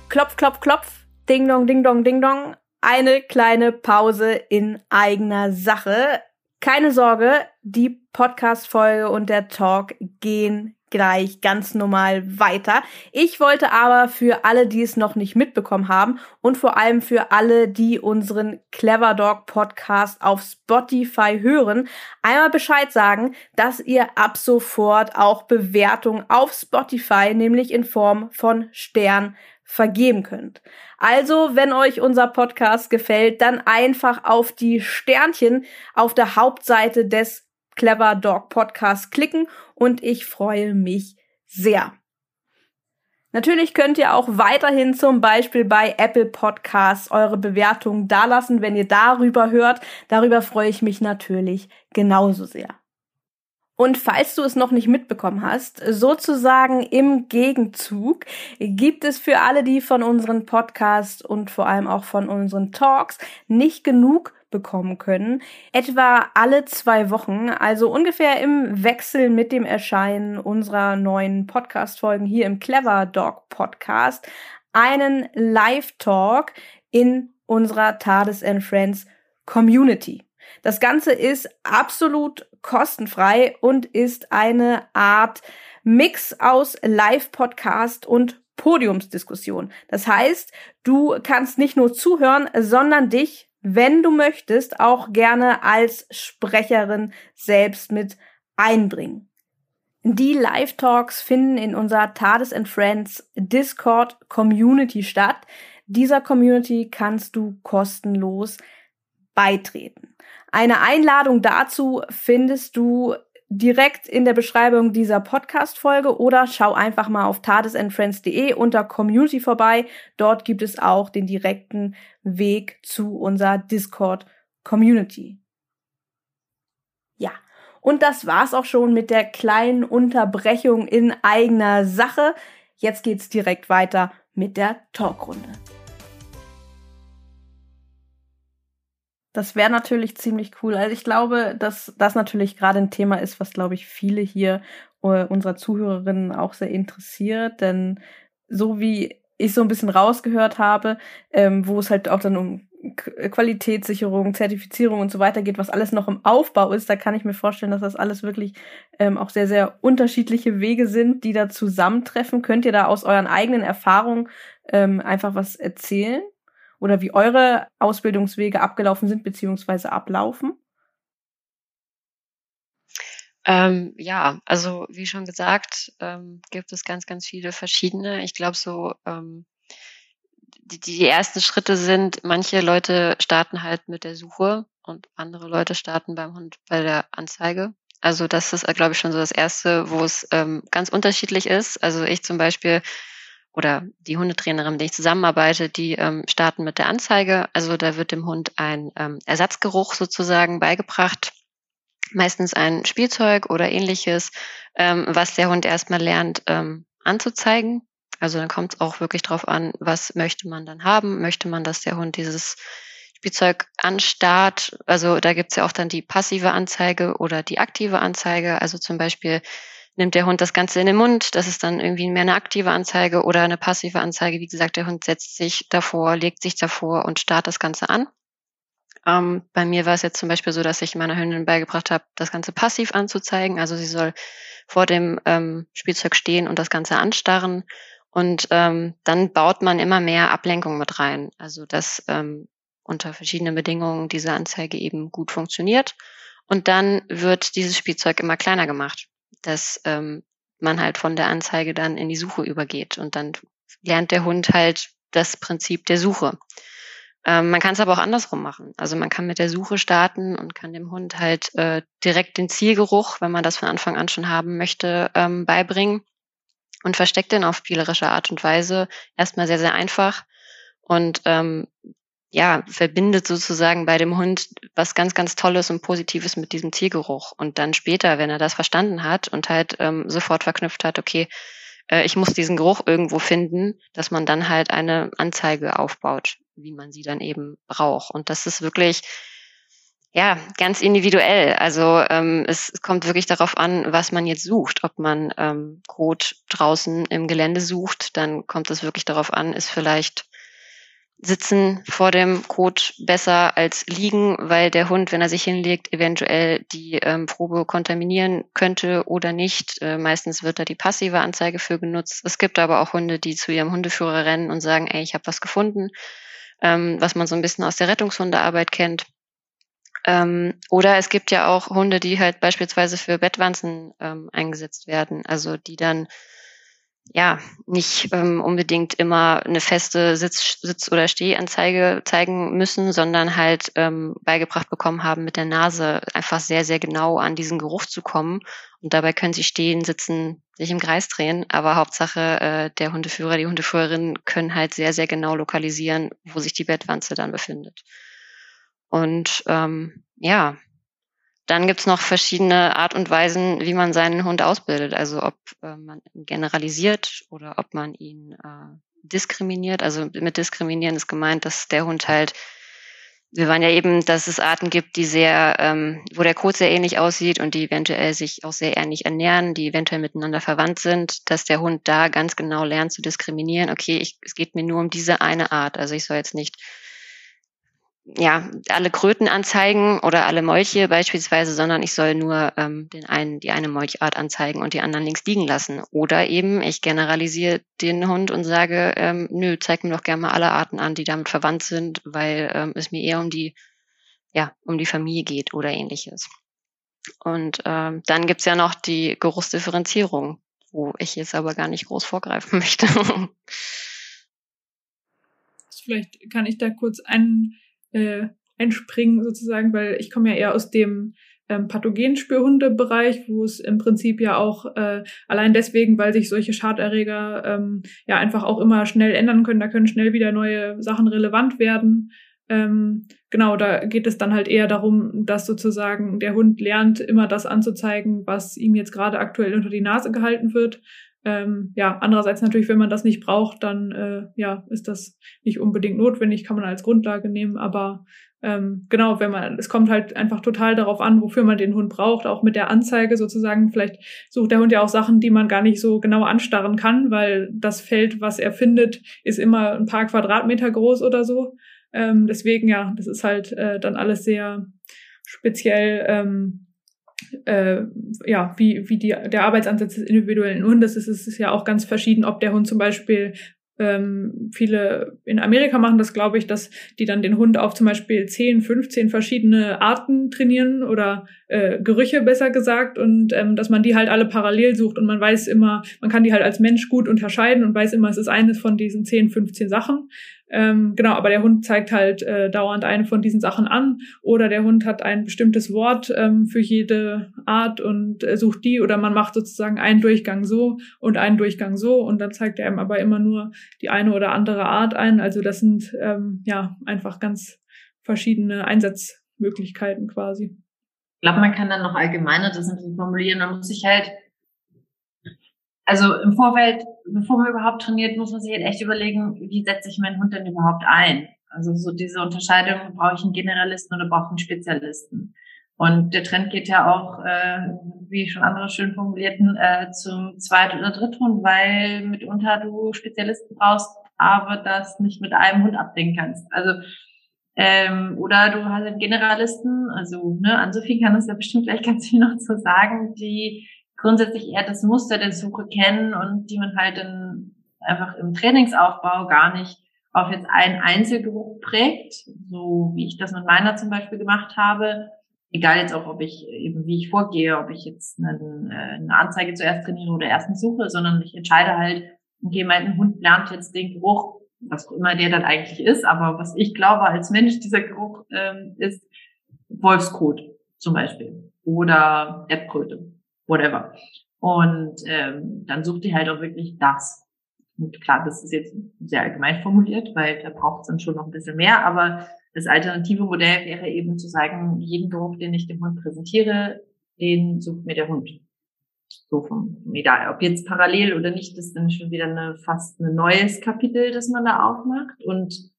Klopf, klopf, klopf, ding dong, ding dong, ding dong. Eine kleine Pause in eigener Sache. Keine Sorge, die Podcast-Folge und der Talk gehen gleich ganz normal weiter. Ich wollte aber für alle, die es noch nicht mitbekommen haben und vor allem für alle, die unseren Clever Dog Podcast auf Spotify hören, einmal Bescheid sagen, dass ihr ab sofort auch Bewertungen auf Spotify, nämlich in Form von Stern, vergeben könnt. Also, wenn euch unser Podcast gefällt, dann einfach auf die Sternchen auf der Hauptseite des Clever Dog Podcast klicken und ich freue mich sehr. Natürlich könnt ihr auch weiterhin zum Beispiel bei Apple Podcasts eure Bewertungen dalassen, wenn ihr darüber hört. Darüber freue ich mich natürlich genauso sehr. Und falls du es noch nicht mitbekommen hast, sozusagen im Gegenzug gibt es für alle, die von unseren Podcasts und vor allem auch von unseren Talks nicht genug bekommen können, etwa alle zwei Wochen, also ungefähr im Wechsel mit dem Erscheinen unserer neuen Podcast-Folgen hier im Clever Dog Podcast, einen Live-Talk in unserer Tades and Friends Community. Das Ganze ist absolut kostenfrei und ist eine Art Mix aus Live-Podcast und Podiumsdiskussion. Das heißt, du kannst nicht nur zuhören, sondern dich, wenn du möchtest, auch gerne als Sprecherin selbst mit einbringen. Die Live-Talks finden in unserer Tades and Friends Discord Community statt. Dieser Community kannst du kostenlos beitreten. Eine Einladung dazu findest du direkt in der Beschreibung dieser Podcast-Folge oder schau einfach mal auf tadesandfriends.de unter Community vorbei. Dort gibt es auch den direkten Weg zu unserer Discord-Community. Ja, und das war's auch schon mit der kleinen Unterbrechung in eigener Sache. Jetzt geht's direkt weiter mit der Talkrunde. Das wäre natürlich ziemlich cool. Also ich glaube, dass das natürlich gerade ein Thema ist, was, glaube ich, viele hier uh, unserer Zuhörerinnen auch sehr interessiert. Denn so wie ich so ein bisschen rausgehört habe, ähm, wo es halt auch dann um Qualitätssicherung, Zertifizierung und so weiter geht, was alles noch im Aufbau ist, da kann ich mir vorstellen, dass das alles wirklich ähm, auch sehr, sehr unterschiedliche Wege sind, die da zusammentreffen. Könnt ihr da aus euren eigenen Erfahrungen ähm, einfach was erzählen? Oder wie eure Ausbildungswege abgelaufen sind beziehungsweise ablaufen? Ähm, ja, also wie schon gesagt, ähm, gibt es ganz, ganz viele verschiedene. Ich glaube, so ähm, die, die ersten Schritte sind, manche Leute starten halt mit der Suche und andere Leute starten beim Hund bei der Anzeige. Also das ist, glaube ich, schon so das Erste, wo es ähm, ganz unterschiedlich ist. Also ich zum Beispiel oder die Hundetrainerin, mit der ich zusammenarbeite, die ähm, starten mit der Anzeige. Also da wird dem Hund ein ähm, Ersatzgeruch sozusagen beigebracht, meistens ein Spielzeug oder ähnliches, ähm, was der Hund erstmal lernt ähm, anzuzeigen. Also dann kommt es auch wirklich drauf an, was möchte man dann haben. Möchte man, dass der Hund dieses Spielzeug anstarrt? Also da gibt's ja auch dann die passive Anzeige oder die aktive Anzeige. Also zum Beispiel nimmt der Hund das Ganze in den Mund. Das ist dann irgendwie mehr eine aktive Anzeige oder eine passive Anzeige. Wie gesagt, der Hund setzt sich davor, legt sich davor und starrt das Ganze an. Ähm, bei mir war es jetzt zum Beispiel so, dass ich meiner Hündin beigebracht habe, das Ganze passiv anzuzeigen. Also sie soll vor dem ähm, Spielzeug stehen und das Ganze anstarren. Und ähm, dann baut man immer mehr Ablenkung mit rein. Also dass ähm, unter verschiedenen Bedingungen diese Anzeige eben gut funktioniert. Und dann wird dieses Spielzeug immer kleiner gemacht dass ähm, man halt von der Anzeige dann in die Suche übergeht und dann lernt der Hund halt das Prinzip der Suche. Ähm, man kann es aber auch andersrum machen. Also man kann mit der Suche starten und kann dem Hund halt äh, direkt den Zielgeruch, wenn man das von Anfang an schon haben möchte, ähm, beibringen und versteckt den auf spielerische Art und Weise. Erstmal sehr, sehr einfach und ähm, ja, verbindet sozusagen bei dem Hund was ganz, ganz Tolles und Positives mit diesem Tiergeruch. Und dann später, wenn er das verstanden hat und halt ähm, sofort verknüpft hat, okay, äh, ich muss diesen Geruch irgendwo finden, dass man dann halt eine Anzeige aufbaut, wie man sie dann eben braucht. Und das ist wirklich, ja, ganz individuell. Also ähm, es, es kommt wirklich darauf an, was man jetzt sucht. Ob man ähm, Kot draußen im Gelände sucht, dann kommt es wirklich darauf an, ist vielleicht sitzen vor dem Kot besser als liegen, weil der Hund, wenn er sich hinlegt, eventuell die ähm, Probe kontaminieren könnte oder nicht. Äh, meistens wird da die passive Anzeige für genutzt. Es gibt aber auch Hunde, die zu ihrem Hundeführer rennen und sagen, ey, ich habe was gefunden, ähm, was man so ein bisschen aus der Rettungshundearbeit kennt. Ähm, oder es gibt ja auch Hunde, die halt beispielsweise für Bettwanzen ähm, eingesetzt werden, also die dann ja nicht ähm, unbedingt immer eine feste Sitz-, Sitz oder Stehanzeige zeigen müssen, sondern halt ähm, beigebracht bekommen haben, mit der Nase einfach sehr, sehr genau an diesen Geruch zu kommen. Und dabei können sie stehen, sitzen, sich im Kreis drehen. Aber Hauptsache, äh, der Hundeführer, die Hundeführerin können halt sehr, sehr genau lokalisieren, wo sich die Bettwanze dann befindet. Und ähm, ja, dann gibt's noch verschiedene Art und Weisen, wie man seinen Hund ausbildet. Also ob äh, man ihn generalisiert oder ob man ihn äh, diskriminiert. Also mit diskriminieren ist gemeint, dass der Hund halt wir waren ja eben, dass es Arten gibt, die sehr, ähm, wo der Kot sehr ähnlich aussieht und die eventuell sich auch sehr ähnlich ernähren, die eventuell miteinander verwandt sind, dass der Hund da ganz genau lernt zu diskriminieren. Okay, ich, es geht mir nur um diese eine Art. Also ich soll jetzt nicht ja, alle Kröten anzeigen oder alle Molche beispielsweise, sondern ich soll nur ähm, den einen, die eine Molchart anzeigen und die anderen links liegen lassen. Oder eben, ich generalisiere den Hund und sage, ähm, nö, zeig mir doch gerne mal alle Arten an, die damit verwandt sind, weil ähm, es mir eher um die, ja, um die Familie geht oder ähnliches. Und ähm, dann gibt's ja noch die Geruchsdifferenzierung, wo ich jetzt aber gar nicht groß vorgreifen möchte. Vielleicht kann ich da kurz einen äh, einspringen sozusagen, weil ich komme ja eher aus dem ähm, Pathogenspürhundebereich, wo es im Prinzip ja auch äh, allein deswegen, weil sich solche Schaderreger ähm, ja einfach auch immer schnell ändern können, da können schnell wieder neue Sachen relevant werden. Ähm, genau, da geht es dann halt eher darum, dass sozusagen der Hund lernt, immer das anzuzeigen, was ihm jetzt gerade aktuell unter die Nase gehalten wird. Ähm, ja, andererseits natürlich, wenn man das nicht braucht, dann äh, ja, ist das nicht unbedingt notwendig, kann man als Grundlage nehmen, aber ähm, genau, wenn man, es kommt halt einfach total darauf an, wofür man den Hund braucht, auch mit der Anzeige sozusagen. Vielleicht sucht der Hund ja auch Sachen, die man gar nicht so genau anstarren kann, weil das Feld, was er findet, ist immer ein paar Quadratmeter groß oder so. Ähm, deswegen ja, das ist halt äh, dann alles sehr speziell ähm, äh, ja, wie, wie die, der Arbeitsansatz des individuellen Hundes ist, ist es ja auch ganz verschieden, ob der Hund zum Beispiel ähm, viele in Amerika machen das, glaube ich, dass die dann den Hund auf zum Beispiel 10, 15 verschiedene Arten trainieren oder äh, Gerüche besser gesagt und ähm, dass man die halt alle parallel sucht und man weiß immer, man kann die halt als Mensch gut unterscheiden und weiß immer, es ist eines von diesen 10, 15 Sachen. Ähm, genau, aber der Hund zeigt halt äh, dauernd eine von diesen Sachen an oder der Hund hat ein bestimmtes Wort ähm, für jede Art und äh, sucht die oder man macht sozusagen einen Durchgang so und einen Durchgang so und dann zeigt er ihm aber immer nur die eine oder andere Art ein. Also das sind ähm, ja einfach ganz verschiedene Einsatzmöglichkeiten quasi. Ich glaube, man kann dann noch allgemeiner das ein bisschen formulieren. Man muss sich halt also im Vorfeld, bevor man überhaupt trainiert, muss man sich halt echt überlegen, wie setze ich meinen Hund denn überhaupt ein? Also so diese Unterscheidung, brauche ich einen Generalisten oder brauche ich einen Spezialisten? Und der Trend geht ja auch, äh, wie schon andere schön formulierten, äh, zum Zweit- oder Dritthund, weil mitunter du Spezialisten brauchst, aber das nicht mit einem Hund abdecken kannst. Also ähm, oder du hast einen Generalisten, also ne, an Sophie kann das ja bestimmt gleich ganz viel noch zu sagen, die grundsätzlich eher das Muster der Suche kennen und die man halt in, einfach im Trainingsaufbau gar nicht auf jetzt einen Einzelgeruch prägt, so wie ich das mit meiner zum Beispiel gemacht habe. Egal jetzt auch, ob ich eben wie ich vorgehe, ob ich jetzt eine, äh, eine Anzeige zuerst trainiere oder erst Suche, sondern ich entscheide halt, okay, mein Hund lernt jetzt den Geruch, was immer der dann eigentlich ist, aber was ich glaube als Mensch dieser Geruch ähm, ist Wolfskot zum Beispiel oder Erdkröte whatever. Und ähm, dann sucht ihr halt auch wirklich das. Und klar, das ist jetzt sehr allgemein formuliert, weil da braucht es dann schon noch ein bisschen mehr, aber das alternative Modell wäre eben zu sagen, jeden Geruch, den ich dem Hund präsentiere, den sucht mir der Hund. So vom, egal, ob jetzt parallel oder nicht, ist dann schon wieder eine, fast ein neues Kapitel, das man da aufmacht. Und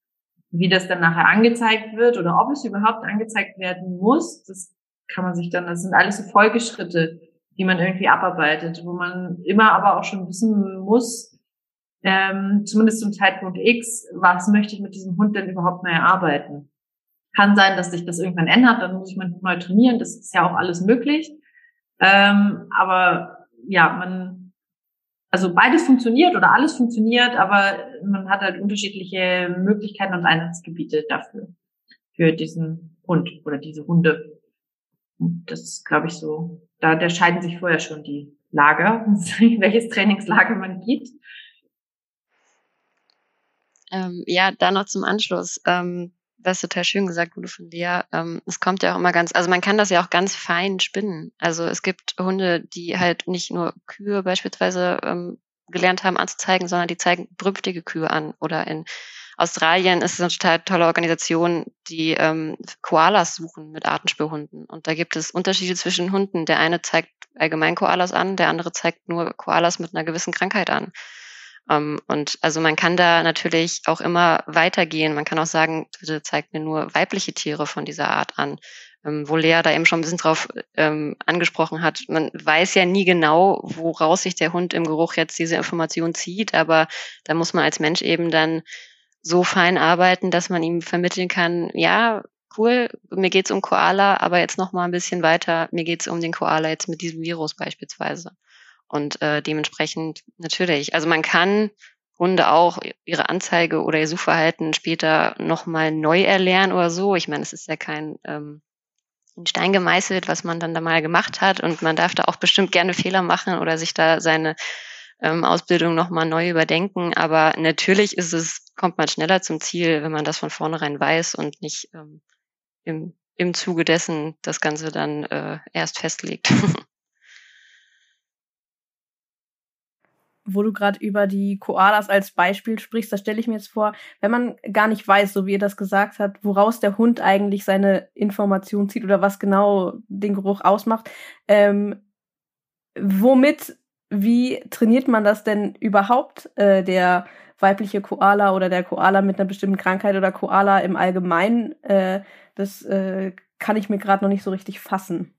wie das dann nachher angezeigt wird oder ob es überhaupt angezeigt werden muss, das kann man sich dann, das sind alles so Folgeschritte, die man irgendwie abarbeitet, wo man immer aber auch schon wissen muss, ähm, zumindest zum Zeitpunkt X, was möchte ich mit diesem Hund denn überhaupt mehr erarbeiten? Kann sein, dass sich das irgendwann ändert, dann muss ich Hund neu trainieren, das ist ja auch alles möglich. Ähm, aber ja, man, also beides funktioniert oder alles funktioniert, aber man hat halt unterschiedliche Möglichkeiten und Einsatzgebiete dafür, für diesen Hund oder diese Hunde. Und das ist, glaube ich, so da unterscheiden sich vorher schon die Lager, welches Trainingslager man gibt. Ähm, ja, da noch zum Anschluss. Ähm, was total schön gesagt wurde von dir. Ähm, es kommt ja auch immer ganz, also man kann das ja auch ganz fein spinnen. Also es gibt Hunde, die halt nicht nur Kühe beispielsweise ähm, gelernt haben anzuzeigen, sondern die zeigen brünftige Kühe an oder in Australien ist eine total tolle Organisation, die ähm, Koalas suchen mit Artenspürhunden. Und da gibt es Unterschiede zwischen Hunden. Der eine zeigt allgemein Koalas an, der andere zeigt nur Koalas mit einer gewissen Krankheit an. Um, ähm, und also man kann da natürlich auch immer weitergehen. Man kann auch sagen, bitte zeigt mir nur weibliche Tiere von dieser Art an. Ähm, wo Lea da eben schon ein bisschen drauf ähm, angesprochen hat. Man weiß ja nie genau, woraus sich der Hund im Geruch jetzt diese Information zieht, aber da muss man als Mensch eben dann so fein arbeiten, dass man ihm vermitteln kann, ja, cool, mir geht's um Koala, aber jetzt noch mal ein bisschen weiter, mir geht's um den Koala jetzt mit diesem Virus beispielsweise. Und äh, dementsprechend natürlich, also man kann Hunde auch ihre Anzeige oder ihr Suchverhalten später nochmal neu erlernen oder so. Ich meine, es ist ja kein ähm, in Stein gemeißelt, was man dann da mal gemacht hat und man darf da auch bestimmt gerne Fehler machen oder sich da seine ähm, Ausbildung nochmal neu überdenken. Aber natürlich ist es, kommt man schneller zum Ziel, wenn man das von vornherein weiß und nicht ähm, im, im Zuge dessen das Ganze dann äh, erst festlegt. wo du gerade über die Koalas als Beispiel sprichst, da stelle ich mir jetzt vor, wenn man gar nicht weiß, so wie ihr das gesagt habt, woraus der Hund eigentlich seine Information zieht oder was genau den Geruch ausmacht, ähm, womit, wie trainiert man das denn überhaupt, äh, der weibliche Koala oder der Koala mit einer bestimmten Krankheit oder Koala im Allgemeinen? Äh, das äh, kann ich mir gerade noch nicht so richtig fassen.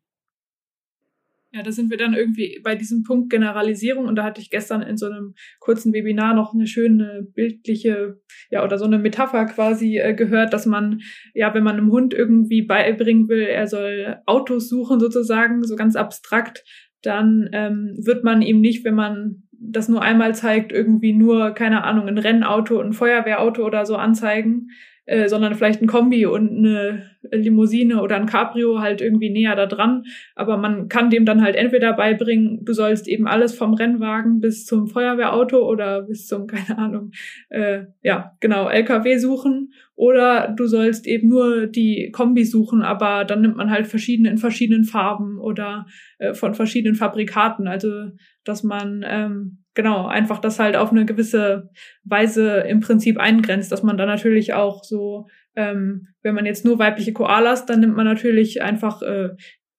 Ja, da sind wir dann irgendwie bei diesem Punkt Generalisierung und da hatte ich gestern in so einem kurzen Webinar noch eine schöne bildliche, ja, oder so eine Metapher quasi äh, gehört, dass man, ja, wenn man einem Hund irgendwie beibringen will, er soll Autos suchen sozusagen, so ganz abstrakt, dann ähm, wird man ihm nicht, wenn man das nur einmal zeigt, irgendwie nur, keine Ahnung, ein Rennauto, ein Feuerwehrauto oder so anzeigen, äh, sondern vielleicht ein Kombi und eine Limousine oder ein Cabrio halt irgendwie näher da dran. Aber man kann dem dann halt entweder beibringen, du sollst eben alles vom Rennwagen bis zum Feuerwehrauto oder bis zum, keine Ahnung, äh, ja, genau, LKW suchen. Oder du sollst eben nur die Kombi suchen, aber dann nimmt man halt verschiedene in verschiedenen Farben oder äh, von verschiedenen Fabrikaten. Also, dass man ähm, genau, einfach das halt auf eine gewisse Weise im Prinzip eingrenzt, dass man dann natürlich auch so, ähm, wenn man jetzt nur weibliche Koalas, dann nimmt man natürlich einfach äh,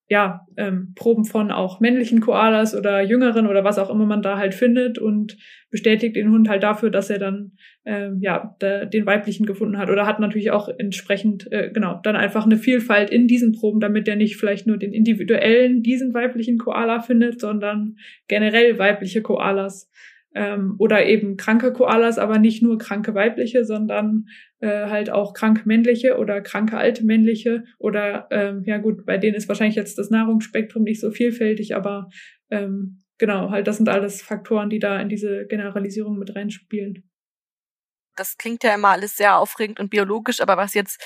ja, ähm, Proben von auch männlichen Koalas oder jüngeren oder was auch immer man da halt findet und bestätigt den Hund halt dafür, dass er dann ähm, ja der, den weiblichen gefunden hat oder hat natürlich auch entsprechend äh, genau dann einfach eine Vielfalt in diesen Proben, damit er nicht vielleicht nur den individuellen diesen weiblichen Koala findet, sondern generell weibliche Koalas ähm, oder eben kranke Koalas, aber nicht nur kranke weibliche, sondern äh, halt auch krank männliche oder kranke alte männliche oder ähm, ja gut, bei denen ist wahrscheinlich jetzt das Nahrungsspektrum nicht so vielfältig, aber ähm, genau, halt das sind alles Faktoren, die da in diese Generalisierung mit reinspielen. Das klingt ja immer alles sehr aufregend und biologisch, aber was jetzt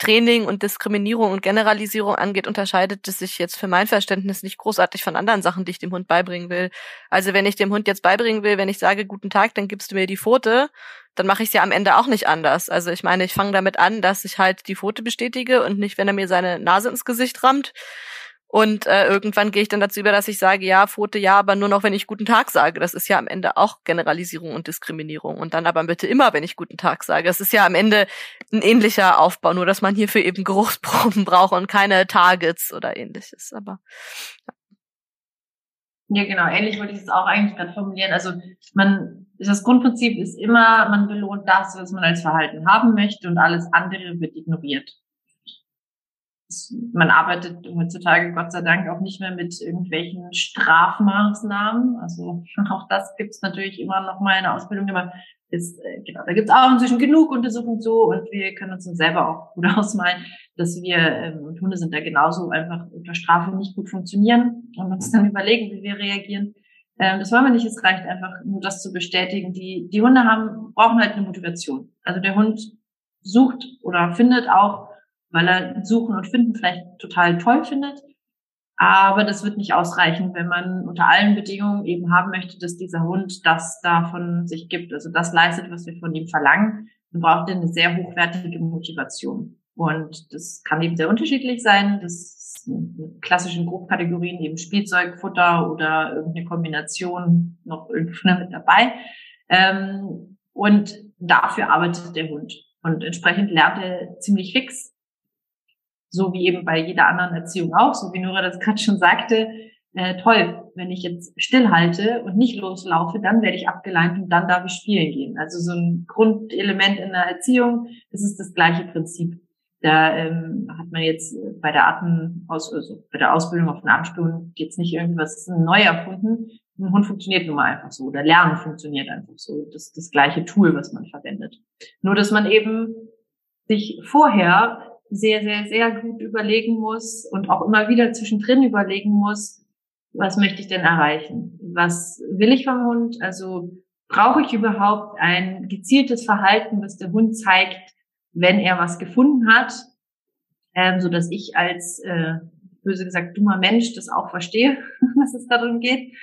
Training und Diskriminierung und Generalisierung angeht, unterscheidet es sich jetzt für mein Verständnis nicht großartig von anderen Sachen, die ich dem Hund beibringen will. Also wenn ich dem Hund jetzt beibringen will, wenn ich sage guten Tag, dann gibst du mir die Pfote, dann mache ich es ja am Ende auch nicht anders. Also ich meine, ich fange damit an, dass ich halt die Pfote bestätige und nicht, wenn er mir seine Nase ins Gesicht rammt. Und äh, irgendwann gehe ich dann dazu über, dass ich sage, ja, Pfote ja, aber nur noch, wenn ich guten Tag sage. Das ist ja am Ende auch Generalisierung und Diskriminierung. Und dann aber bitte immer, wenn ich guten Tag sage. Es ist ja am Ende ein ähnlicher Aufbau, nur dass man hierfür eben Geruchsproben braucht und keine Targets oder ähnliches. Aber ja. Ja, genau. Ähnlich wollte ich es auch eigentlich gerade formulieren. Also man, das Grundprinzip ist immer, man belohnt das, was man als Verhalten haben möchte und alles andere wird ignoriert man arbeitet heutzutage Gott sei Dank auch nicht mehr mit irgendwelchen Strafmaßnahmen. Also auch das gibt es natürlich immer noch mal in der Ausbildung. Aber ist, äh, genau, da gibt es auch inzwischen genug Untersuchungen zu und wir können uns selber auch gut ausmalen, dass wir, ähm, und Hunde sind da genauso einfach unter Strafe nicht gut funktionieren und uns dann überlegen, wie wir reagieren. Ähm, das wollen wir nicht, es reicht einfach nur das zu bestätigen. Die, die Hunde haben, brauchen halt eine Motivation. Also der Hund sucht oder findet auch weil er Suchen und Finden vielleicht total toll findet. Aber das wird nicht ausreichen, wenn man unter allen Bedingungen eben haben möchte, dass dieser Hund das davon sich gibt, also das leistet, was wir von ihm verlangen. Dann braucht er eine sehr hochwertige Motivation. Und das kann eben sehr unterschiedlich sein. Das sind klassischen Grobkategorien eben Spielzeug, Futter oder irgendeine Kombination noch irgendwo mit dabei. Ähm, und dafür arbeitet der Hund. Und entsprechend lernt er ziemlich fix, so wie eben bei jeder anderen Erziehung auch, so wie Nora das gerade schon sagte, äh, toll, wenn ich jetzt stillhalte und nicht loslaufe, dann werde ich abgeleint und dann darf ich spielen gehen. Also so ein Grundelement in der Erziehung, das ist das gleiche Prinzip. Da ähm, hat man jetzt bei der Artenaus also bei der Ausbildung auf den Artenstuhlen jetzt nicht irgendwas neu erfunden. Ein Hund funktioniert nun mal einfach so. Oder Lernen funktioniert einfach so. Das ist das gleiche Tool, was man verwendet. Nur, dass man eben sich vorher sehr, sehr, sehr gut überlegen muss und auch immer wieder zwischendrin überlegen muss, was möchte ich denn erreichen? Was will ich vom Hund? Also brauche ich überhaupt ein gezieltes Verhalten, was der Hund zeigt, wenn er was gefunden hat, ähm, so dass ich als äh, böse gesagt dummer Mensch das auch verstehe, dass es darum geht.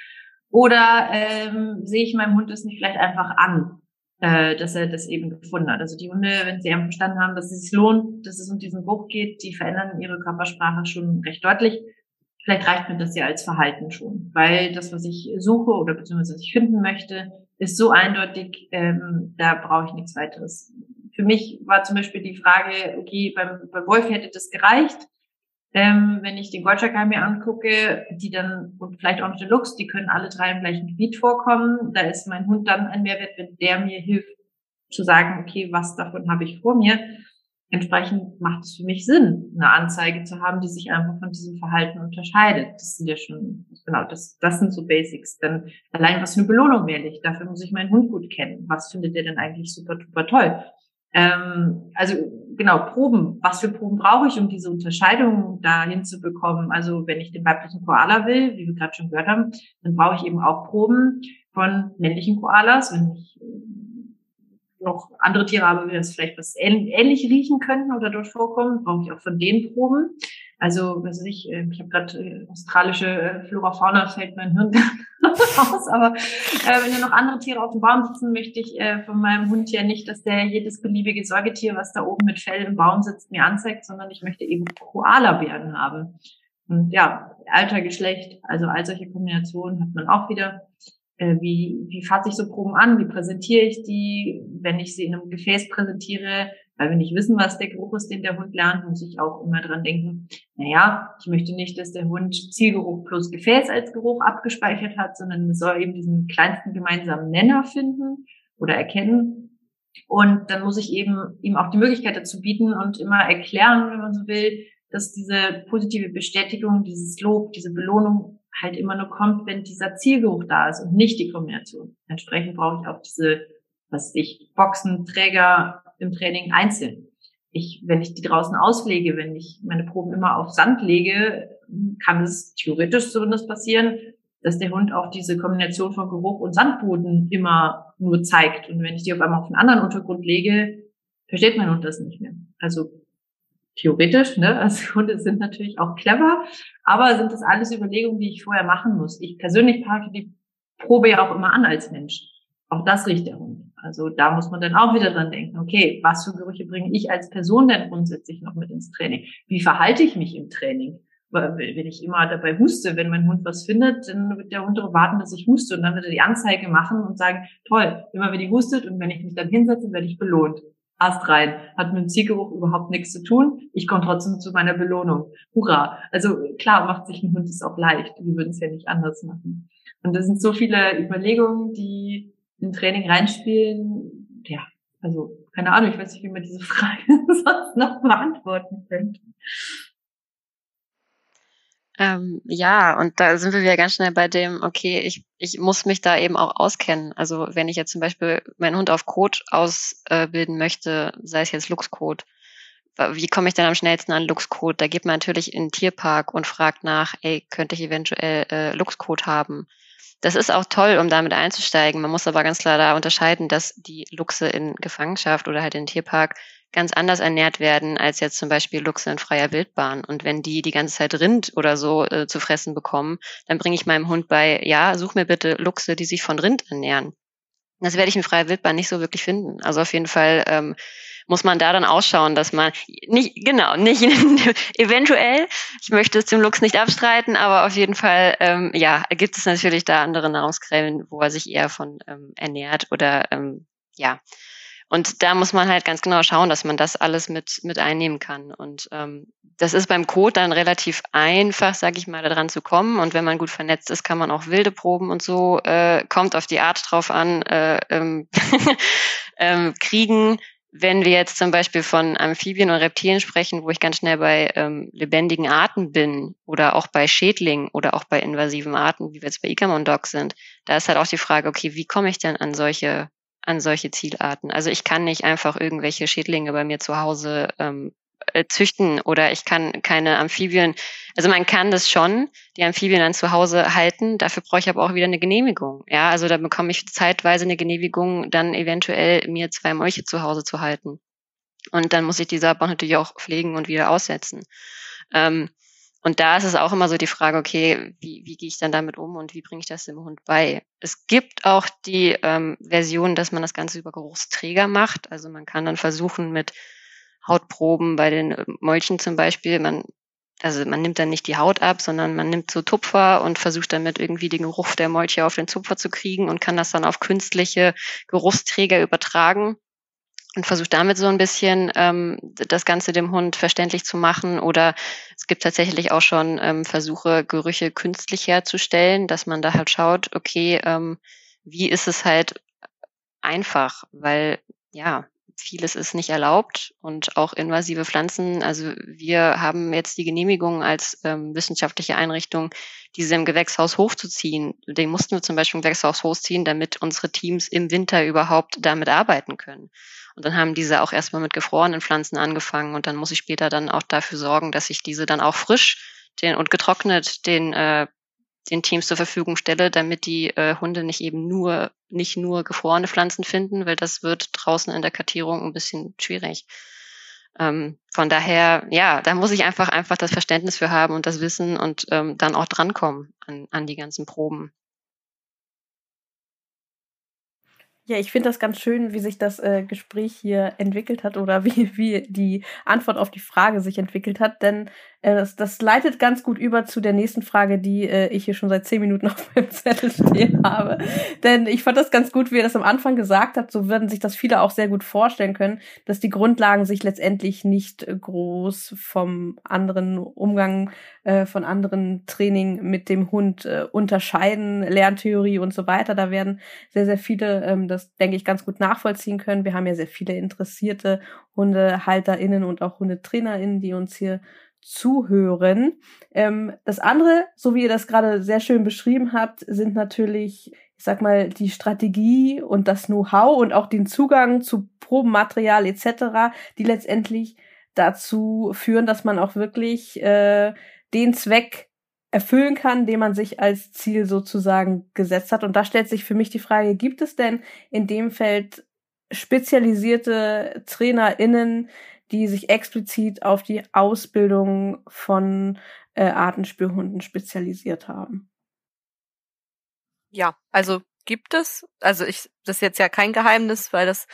Oder ähm, sehe ich meinem Hund das nicht vielleicht einfach an, äh, dass er das eben gefunden hat. Also die Hunde, wenn sie eben verstanden haben, dass es sich lohnt, dass es um diesen Bruch geht, die verändern ihre Körpersprache schon recht deutlich. Vielleicht reicht mir das ja als Verhalten schon, weil das, was ich suche oder beziehungsweise was ich finden möchte, ist so eindeutig, ähm, da brauche ich nichts weiteres für mich war zum Beispiel die Frage, okay, beim, beim Wolf hätte das gereicht. Ähm, wenn ich den Goldschakal mir angucke, die dann, und vielleicht auch noch den Luchs, die können alle drei im gleichen Gebiet vorkommen. Da ist mein Hund dann ein Mehrwert, wenn der mir hilft, zu sagen, okay, was davon habe ich vor mir. Entsprechend macht es für mich Sinn, eine Anzeige zu haben, die sich einfach von diesem Verhalten unterscheidet. Das sind ja schon, genau, das, das sind so Basics. Dann allein was für eine Belohnung wähle ich. Dafür muss ich meinen Hund gut kennen. Was findet der denn eigentlich super, super toll? Ähm, also genau, Proben. Was für Proben brauche ich, um diese Unterscheidung da hinzubekommen? Also wenn ich den weiblichen Koala will, wie wir gerade schon gehört haben, dann brauche ich eben auch Proben von männlichen Koalas. Wenn ich äh, noch andere Tiere habe, die das vielleicht was ähnlich riechen könnten oder dort vorkommen, brauche ich auch von den Proben. Also, was weiß ich, äh, ich habe gerade äh, australische Flora Fauna fällt mein Hirn aus, aber äh, wenn ja noch andere Tiere auf dem Baum sitzen, möchte ich äh, von meinem Hund ja nicht, dass der jedes beliebige Säugetier, was da oben mit Fell im Baum sitzt, mir anzeigt, sondern ich möchte eben Koala-Bären haben. Und ja, Alter, Geschlecht, also all solche Kombinationen hat man auch wieder. Äh, wie, wie fasse ich so Proben an? Wie präsentiere ich die? Wenn ich sie in einem Gefäß präsentiere, weil wir nicht wissen, was der Geruch ist, den der Hund lernt, muss ich auch immer dran denken, naja, ich möchte nicht, dass der Hund Zielgeruch plus Gefäß als Geruch abgespeichert hat, sondern es soll eben diesen kleinsten gemeinsamen Nenner finden oder erkennen. Und dann muss ich eben ihm auch die Möglichkeit dazu bieten und immer erklären, wenn man so will, dass diese positive Bestätigung, dieses Lob, diese Belohnung halt immer nur kommt, wenn dieser Zielgeruch da ist und nicht die Kombination. Entsprechend brauche ich auch diese, was ich, Boxen, Träger, im Training einzeln. Ich, wenn ich die draußen auslege, wenn ich meine Proben immer auf Sand lege, kann es theoretisch zumindest passieren, dass der Hund auch diese Kombination von Geruch und Sandboden immer nur zeigt. Und wenn ich die auf einmal auf einen anderen Untergrund lege, versteht mein Hund das nicht mehr. Also theoretisch, ne? Also Hunde sind natürlich auch clever, aber sind das alles Überlegungen, die ich vorher machen muss. Ich persönlich packe die Probe ja auch immer an als Mensch. Auch das riecht der Hund. Also da muss man dann auch wieder dran denken, okay, was für Gerüche bringe ich als Person denn grundsätzlich noch mit ins Training? Wie verhalte ich mich im Training? Wenn ich immer dabei huste, wenn mein Hund was findet, dann wird der Hund darauf warten, dass ich huste und dann wird er die Anzeige machen und sagen, toll, immer wenn die hustet und wenn ich mich dann hinsetze, werde ich belohnt. Ast rein. Hat mit dem Zielgeruch überhaupt nichts zu tun. Ich komme trotzdem zu meiner Belohnung. Hurra. Also klar macht sich ein Hund es auch leicht. Die würden es ja nicht anders machen. Und das sind so viele Überlegungen, die im Training reinspielen, ja, also keine Ahnung, ich weiß nicht, wie man diese Frage sonst noch beantworten könnte. Ähm, ja, und da sind wir wieder ganz schnell bei dem, okay, ich, ich muss mich da eben auch auskennen. Also wenn ich jetzt zum Beispiel meinen Hund auf Code ausbilden möchte, sei es jetzt Luchscode, wie komme ich dann am schnellsten an Luchscode? Da geht man natürlich in den Tierpark und fragt nach, ey, könnte ich eventuell äh, Luchscode haben? Das ist auch toll, um damit einzusteigen. Man muss aber ganz klar da unterscheiden, dass die Luchse in Gefangenschaft oder halt in Tierpark ganz anders ernährt werden als jetzt zum Beispiel Luchse in freier Wildbahn. Und wenn die die ganze Zeit Rind oder so äh, zu fressen bekommen, dann bringe ich meinem Hund bei, ja, such mir bitte Luchse, die sich von Rind ernähren. Das werde ich in freier Wildbahn nicht so wirklich finden. Also auf jeden Fall ähm, muss man da dann ausschauen, dass man nicht, genau, nicht eventuell, ich möchte es dem Lux nicht abstreiten, aber auf jeden Fall, ähm, ja, gibt es natürlich da andere Nahrungsquellen, wo er sich eher von ähm, ernährt oder ähm, ja. Und da muss man halt ganz genau schauen, dass man das alles mit, mit einnehmen kann. Und ähm, das ist beim Code dann relativ einfach, sage ich mal, daran zu kommen. Und wenn man gut vernetzt ist, kann man auch wilde Proben und so, äh, kommt auf die Art drauf an, äh, ähm, ähm, kriegen. Wenn wir jetzt zum Beispiel von Amphibien und Reptilien sprechen, wo ich ganz schnell bei ähm, lebendigen Arten bin oder auch bei Schädlingen oder auch bei invasiven Arten, wie wir jetzt bei Ikamon Dog sind, da ist halt auch die Frage, okay, wie komme ich denn an solche an solche Zielarten? Also ich kann nicht einfach irgendwelche Schädlinge bei mir zu Hause ähm, äh, züchten oder ich kann keine Amphibien, also man kann das schon, die Amphibien dann zu Hause halten, dafür brauche ich aber auch wieder eine Genehmigung. Ja, also da bekomme ich zeitweise eine Genehmigung, dann eventuell mir zwei Molche zu Hause zu halten. Und dann muss ich die Saatbahn natürlich auch pflegen und wieder aussetzen. Ähm, und da ist es auch immer so die Frage, okay, wie, wie gehe ich dann damit um und wie bringe ich das dem Hund bei? Es gibt auch die ähm, Version, dass man das Ganze über Geruchsträger macht. Also man kann dann versuchen mit Hautproben bei den äh, Molchen zum Beispiel. Man, also man nimmt dann nicht die Haut ab, sondern man nimmt so Tupfer und versucht damit irgendwie den Geruch der Molche auf den Tupfer zu kriegen und kann das dann auf künstliche Geruchsträger übertragen und versucht damit so ein bisschen ähm, das Ganze dem Hund verständlich zu machen. Oder es gibt tatsächlich auch schon ähm, Versuche, Gerüche künstlich herzustellen, dass man da halt schaut, okay, ähm, wie ist es halt einfach, weil ja, vieles ist nicht erlaubt und auch invasive Pflanzen. Also wir haben jetzt die Genehmigung als ähm, wissenschaftliche Einrichtung, diese im Gewächshaus hochzuziehen. Den mussten wir zum Beispiel im Gewächshaus hochziehen, damit unsere Teams im Winter überhaupt damit arbeiten können. Und dann haben diese auch erstmal mit gefrorenen Pflanzen angefangen und dann muss ich später dann auch dafür sorgen, dass ich diese dann auch frisch den, und getrocknet den äh, den Teams zur Verfügung stelle, damit die äh, Hunde nicht eben nur, nicht nur gefrorene Pflanzen finden, weil das wird draußen in der Kartierung ein bisschen schwierig. Ähm, von daher, ja, da muss ich einfach, einfach das Verständnis für haben und das Wissen und ähm, dann auch drankommen an, an die ganzen Proben. Ja, ich finde das ganz schön, wie sich das äh, Gespräch hier entwickelt hat oder wie, wie die Antwort auf die Frage sich entwickelt hat, denn das, das leitet ganz gut über zu der nächsten Frage, die äh, ich hier schon seit zehn Minuten auf meinem Zettel stehen habe. denn ich fand das ganz gut, wie er das am Anfang gesagt hat, so würden sich das viele auch sehr gut vorstellen können, dass die Grundlagen sich letztendlich nicht groß vom anderen Umgang, äh, von anderen Training mit dem Hund äh, unterscheiden, Lerntheorie und so weiter. Da werden sehr, sehr viele ähm, das, denke ich, ganz gut nachvollziehen können. Wir haben ja sehr viele interessierte HundehalterInnen und auch HundetrainerInnen, die uns hier zuhören. Ähm, das andere, so wie ihr das gerade sehr schön beschrieben habt, sind natürlich, ich sag mal, die Strategie und das Know-how und auch den Zugang zu Probenmaterial etc., die letztendlich dazu führen, dass man auch wirklich äh, den Zweck erfüllen kann, den man sich als Ziel sozusagen gesetzt hat. Und da stellt sich für mich die Frage, gibt es denn in dem Feld spezialisierte TrainerInnen, die sich explizit auf die Ausbildung von äh, Artenspürhunden spezialisiert haben. Ja, also gibt es. Also ich, das ist jetzt ja kein Geheimnis, weil das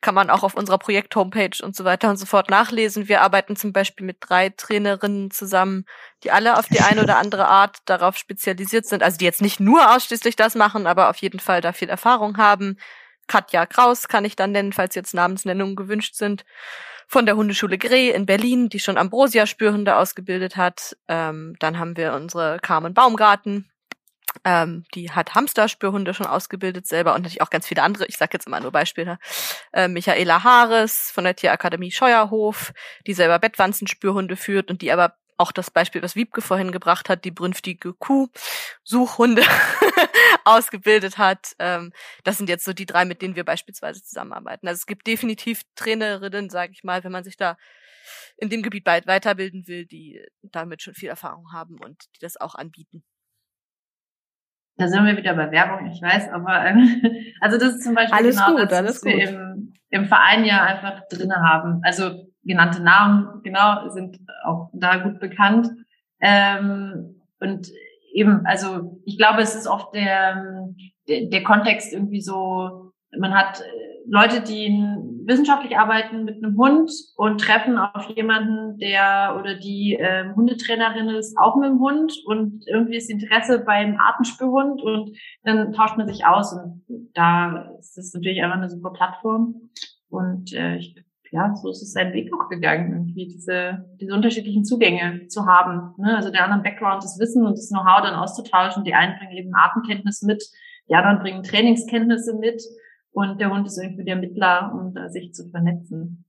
kann man auch auf unserer Projekt-Homepage und so weiter und so fort nachlesen. Wir arbeiten zum Beispiel mit drei Trainerinnen zusammen, die alle auf die eine oder andere Art darauf spezialisiert sind. Also die jetzt nicht nur ausschließlich das machen, aber auf jeden Fall da viel Erfahrung haben. Katja Kraus kann ich dann nennen, falls jetzt Namensnennungen gewünscht sind von der Hundeschule Grey in Berlin, die schon Ambrosia-Spürhunde ausgebildet hat. Ähm, dann haben wir unsere Carmen Baumgarten, ähm, die hat Hamster-Spürhunde schon ausgebildet selber und natürlich auch ganz viele andere. Ich sage jetzt immer nur Beispiele. Äh, Michaela Haares von der Tierakademie Scheuerhof, die selber Bettwanzenspürhunde führt und die aber auch das Beispiel, was Wiebke vorhin gebracht hat, die brünftige Kuh, Suchhunde ausgebildet hat. Ähm, das sind jetzt so die drei, mit denen wir beispielsweise zusammenarbeiten. Also es gibt definitiv Trainerinnen, sage ich mal, wenn man sich da in dem Gebiet weiterbilden will, die damit schon viel Erfahrung haben und die das auch anbieten. Da sind wir wieder bei Werbung, ich weiß, aber ähm, also das ist zum Beispiel alles genau gut, das, alles was wir im, im Verein ja einfach drinne haben. Also genannte Namen, genau, sind auch da gut bekannt. Ähm, und eben, also ich glaube, es ist oft der, der, der Kontext irgendwie so, man hat äh, Leute, die wissenschaftlich arbeiten mit einem Hund und treffen auf jemanden, der oder die ähm, Hundetrainerin ist, auch mit dem Hund und irgendwie ist Interesse beim Artenspürhund und dann tauscht man sich aus und da ist das natürlich einfach eine super Plattform. Und äh, ich, ja, so ist es seinen Weg auch gegangen, irgendwie diese, diese unterschiedlichen Zugänge zu haben. Ne? Also der anderen Background, das Wissen und das Know-how dann auszutauschen. Die einen bringen eben Atemkenntnis mit, die anderen bringen Trainingskenntnisse mit und der Hund ist irgendwie der Mittler, um da sich zu vernetzen.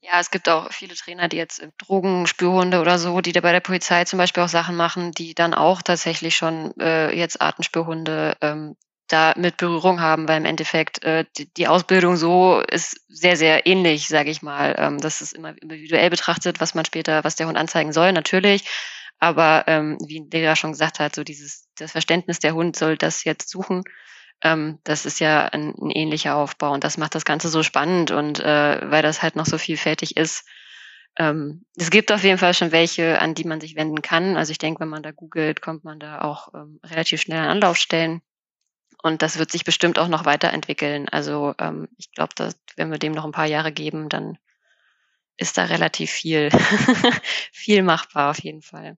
Ja, es gibt auch viele Trainer, die jetzt Drogenspürhunde oder so, die da bei der Polizei zum Beispiel auch Sachen machen, die dann auch tatsächlich schon äh, jetzt Artenspürhunde ähm, da mit Berührung haben, weil im Endeffekt äh, die, die Ausbildung so ist sehr, sehr ähnlich, sage ich mal. Ähm, das ist immer individuell betrachtet, was man später, was der Hund anzeigen soll, natürlich. Aber ähm, wie Lea schon gesagt hat, so dieses das Verständnis, der Hund soll das jetzt suchen ähm, das ist ja ein, ein, ähnlicher Aufbau und das macht das Ganze so spannend und äh, weil das halt noch so vielfältig ist. Ähm, es gibt auf jeden Fall schon welche, an die man sich wenden kann. Also ich denke, wenn man da googelt, kommt man da auch ähm, relativ schnell an Anlaufstellen. Und das wird sich bestimmt auch noch weiterentwickeln. Also ähm, ich glaube, dass wenn wir dem noch ein paar Jahre geben, dann ist da relativ viel, viel machbar auf jeden Fall.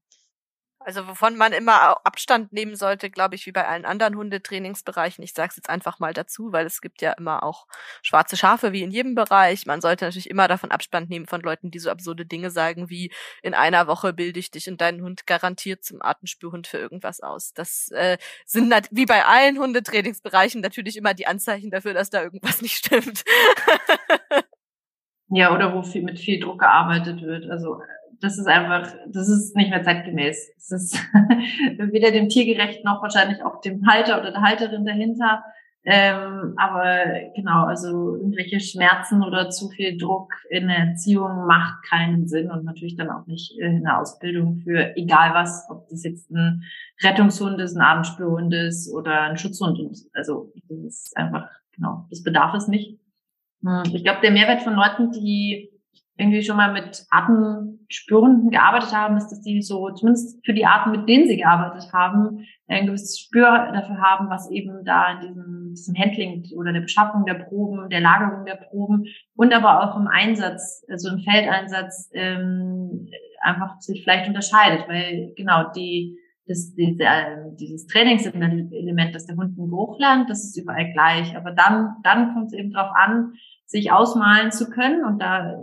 Also wovon man immer Abstand nehmen sollte, glaube ich, wie bei allen anderen Hundetrainingsbereichen. Ich sage es jetzt einfach mal dazu, weil es gibt ja immer auch schwarze Schafe wie in jedem Bereich. Man sollte natürlich immer davon Abstand nehmen von Leuten, die so absurde Dinge sagen wie in einer Woche bilde ich dich und deinen Hund garantiert zum Artenspürhund für irgendwas aus. Das äh, sind wie bei allen Hundetrainingsbereichen natürlich immer die Anzeichen dafür, dass da irgendwas nicht stimmt. ja, oder wo viel, mit viel Druck gearbeitet wird. Also das ist einfach, das ist nicht mehr zeitgemäß. Es ist weder dem Tier gerecht noch wahrscheinlich auch dem Halter oder der Halterin dahinter. Ähm, aber genau, also irgendwelche Schmerzen oder zu viel Druck in der Erziehung macht keinen Sinn und natürlich dann auch nicht in der Ausbildung für egal was, ob das jetzt ein Rettungshund ist, ein Abendspürhund ist oder ein Schutzhund. Also das ist einfach, genau, das bedarf es nicht. Hm, ich glaube, der Mehrwert von Leuten, die irgendwie schon mal mit Artenspürhunden gearbeitet haben, ist, dass die so, zumindest für die Arten, mit denen sie gearbeitet haben, ein gewisses Spür dafür haben, was eben da in diesem, diesem Handling oder der Beschaffung der Proben, der Lagerung der Proben und aber auch im Einsatz, also im Feldeinsatz, ähm, einfach sich vielleicht unterscheidet, weil genau die das, diese, äh, dieses Trainingselement, dass der Hund einen Geruch lernt, das ist überall gleich. Aber dann, dann kommt es eben darauf an, sich ausmalen zu können. Und da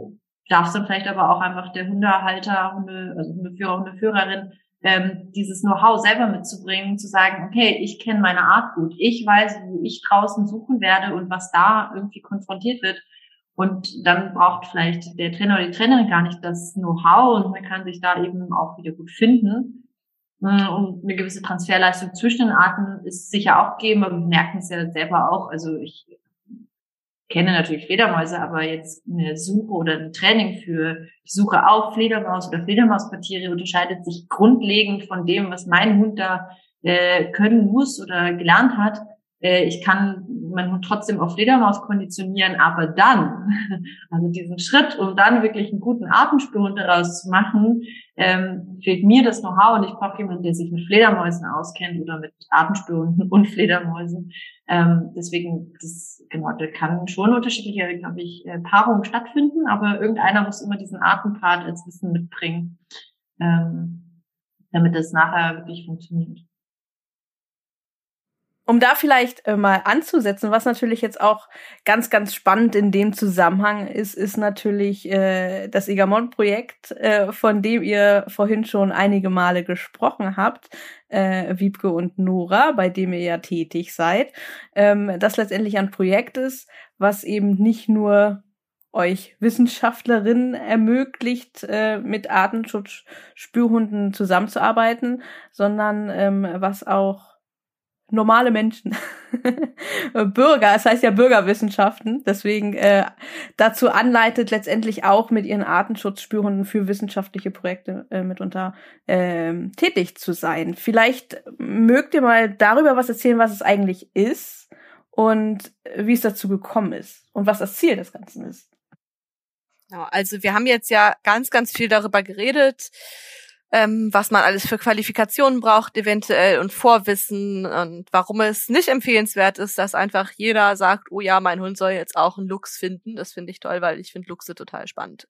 darf es dann vielleicht aber auch einfach der Hundehalter, Hunde, also Hundeführer, Hundeführerin, ähm, dieses Know-how selber mitzubringen, zu sagen, okay, ich kenne meine Art gut, ich weiß, wo ich draußen suchen werde und was da irgendwie konfrontiert wird. Und dann braucht vielleicht der Trainer oder die Trainerin gar nicht das Know-how und man kann sich da eben auch wieder gut finden. Äh, und eine gewisse Transferleistung zwischen den Arten ist sicher auch gegeben, aber wir merken es ja selber auch. Also ich kenne natürlich Fledermäuse, aber jetzt eine Suche oder ein Training für Suche auf Fledermaus oder Fledermausquartiere unterscheidet sich grundlegend von dem, was mein Hund da äh, können muss oder gelernt hat. Äh, ich kann meinen Hund trotzdem auf Fledermaus konditionieren, aber dann, also diesen Schritt, um dann wirklich einen guten Atemspürhund daraus zu machen, ähm, fehlt mir das Know-how und ich brauche jemanden, der sich mit Fledermäusen auskennt oder mit Atemspürhunden und Fledermäusen. Ähm, deswegen, das, genau, da kann schon unterschiedliche, glaube ich, äh, Paarungen stattfinden, aber irgendeiner muss immer diesen Atempart als Wissen mitbringen, ähm, damit das nachher wirklich funktioniert. Um da vielleicht äh, mal anzusetzen, was natürlich jetzt auch ganz, ganz spannend in dem Zusammenhang ist, ist natürlich äh, das Egamon-Projekt, äh, von dem ihr vorhin schon einige Male gesprochen habt, äh, Wiebke und Nora, bei dem ihr ja tätig seid, ähm, das letztendlich ein Projekt ist, was eben nicht nur euch Wissenschaftlerinnen ermöglicht, äh, mit Artenschutzspürhunden zusammenzuarbeiten, sondern ähm, was auch normale Menschen, Bürger, es heißt ja Bürgerwissenschaften, deswegen äh, dazu anleitet, letztendlich auch mit ihren Artenschutzspürhunden für wissenschaftliche Projekte äh, mitunter äh, tätig zu sein. Vielleicht mögt ihr mal darüber was erzählen, was es eigentlich ist und wie es dazu gekommen ist und was das Ziel des Ganzen ist. Ja, also wir haben jetzt ja ganz, ganz viel darüber geredet, ähm, was man alles für Qualifikationen braucht, eventuell und Vorwissen und warum es nicht empfehlenswert ist, dass einfach jeder sagt, oh ja, mein Hund soll jetzt auch einen Luchs finden. Das finde ich toll, weil ich finde Luchse total spannend.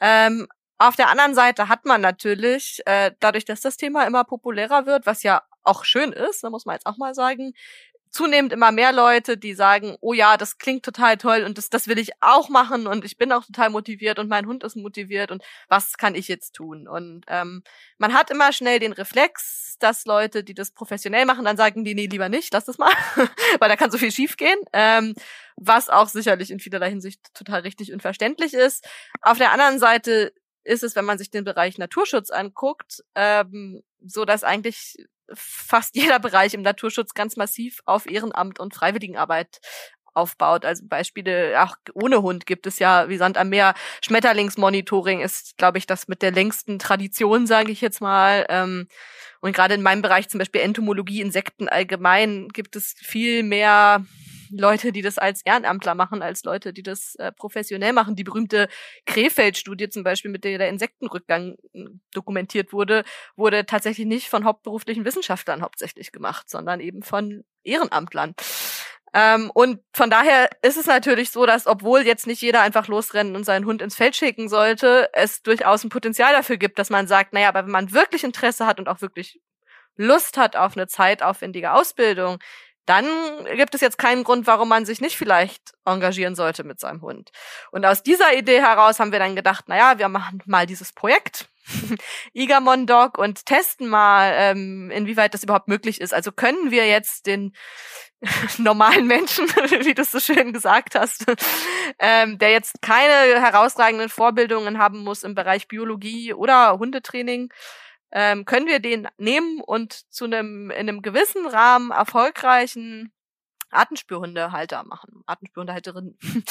Ähm, auf der anderen Seite hat man natürlich, äh, dadurch, dass das Thema immer populärer wird, was ja auch schön ist, da muss man jetzt auch mal sagen, zunehmend immer mehr Leute, die sagen, oh ja, das klingt total toll und das, das will ich auch machen und ich bin auch total motiviert und mein Hund ist motiviert und was kann ich jetzt tun? Und ähm, man hat immer schnell den Reflex, dass Leute, die das professionell machen, dann sagen die, nee, lieber nicht, lass das mal, weil da kann so viel schiefgehen. Ähm, was auch sicherlich in vielerlei Hinsicht total richtig und verständlich ist. Auf der anderen Seite ist es, wenn man sich den Bereich Naturschutz anguckt, ähm, so dass eigentlich fast jeder Bereich im Naturschutz ganz massiv auf Ehrenamt und Freiwilligenarbeit aufbaut. Also Beispiele, auch ohne Hund gibt es ja wie Sand am Meer. Schmetterlingsmonitoring ist, glaube ich, das mit der längsten Tradition, sage ich jetzt mal. Ähm, und gerade in meinem Bereich, zum Beispiel Entomologie, Insekten allgemein, gibt es viel mehr Leute, die das als Ehrenamtler machen, als Leute, die das äh, professionell machen. Die berühmte Krefeld-Studie zum Beispiel, mit der der Insektenrückgang hm, dokumentiert wurde, wurde tatsächlich nicht von hauptberuflichen Wissenschaftlern hauptsächlich gemacht, sondern eben von Ehrenamtlern. Ähm, und von daher ist es natürlich so, dass obwohl jetzt nicht jeder einfach losrennen und seinen Hund ins Feld schicken sollte, es durchaus ein Potenzial dafür gibt, dass man sagt, naja, aber wenn man wirklich Interesse hat und auch wirklich Lust hat auf eine zeitaufwendige Ausbildung, dann gibt es jetzt keinen Grund, warum man sich nicht vielleicht engagieren sollte mit seinem Hund. Und aus dieser Idee heraus haben wir dann gedacht, naja, wir machen mal dieses Projekt, Igamon Dog, und testen mal, ähm, inwieweit das überhaupt möglich ist. Also können wir jetzt den normalen Menschen, wie du es so schön gesagt hast, ähm, der jetzt keine herausragenden Vorbildungen haben muss im Bereich Biologie oder Hundetraining, ähm, können wir den nehmen und zu einem in einem gewissen Rahmen erfolgreichen Artenspürhundehalter machen, Artenspürhundehalterin.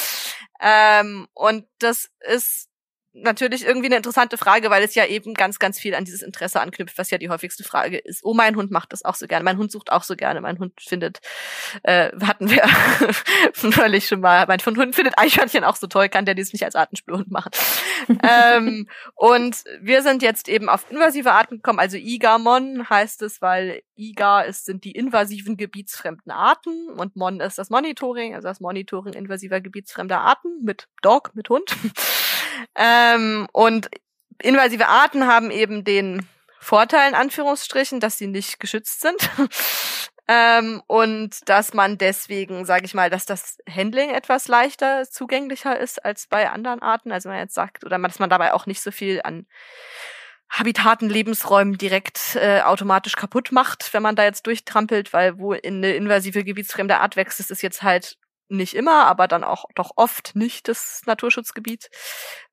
ähm, und das ist natürlich irgendwie eine interessante Frage, weil es ja eben ganz, ganz viel an dieses Interesse anknüpft, was ja die häufigste Frage ist. Oh, mein Hund macht das auch so gerne. Mein Hund sucht auch so gerne. Mein Hund findet, äh, hatten wir neulich schon mal, mein Hund findet Eichhörnchen auch so toll, kann der dies nicht als Artenspürhund machen. ähm, und wir sind jetzt eben auf invasive Arten gekommen, also IGAMON heißt es, weil IGA ist, sind die invasiven gebietsfremden Arten und MON ist das Monitoring, also das Monitoring invasiver gebietsfremder Arten mit Dog, mit Hund. Ähm, und invasive Arten haben eben den Vorteil in Anführungsstrichen, dass sie nicht geschützt sind. ähm, und dass man deswegen, sage ich mal, dass das Handling etwas leichter zugänglicher ist als bei anderen Arten. Also man jetzt sagt, oder dass man dabei auch nicht so viel an Habitaten, Lebensräumen direkt äh, automatisch kaputt macht, wenn man da jetzt durchtrampelt, weil wo in eine invasive gebietsfremde Art wächst, ist es jetzt halt nicht immer, aber dann auch doch oft nicht das Naturschutzgebiet,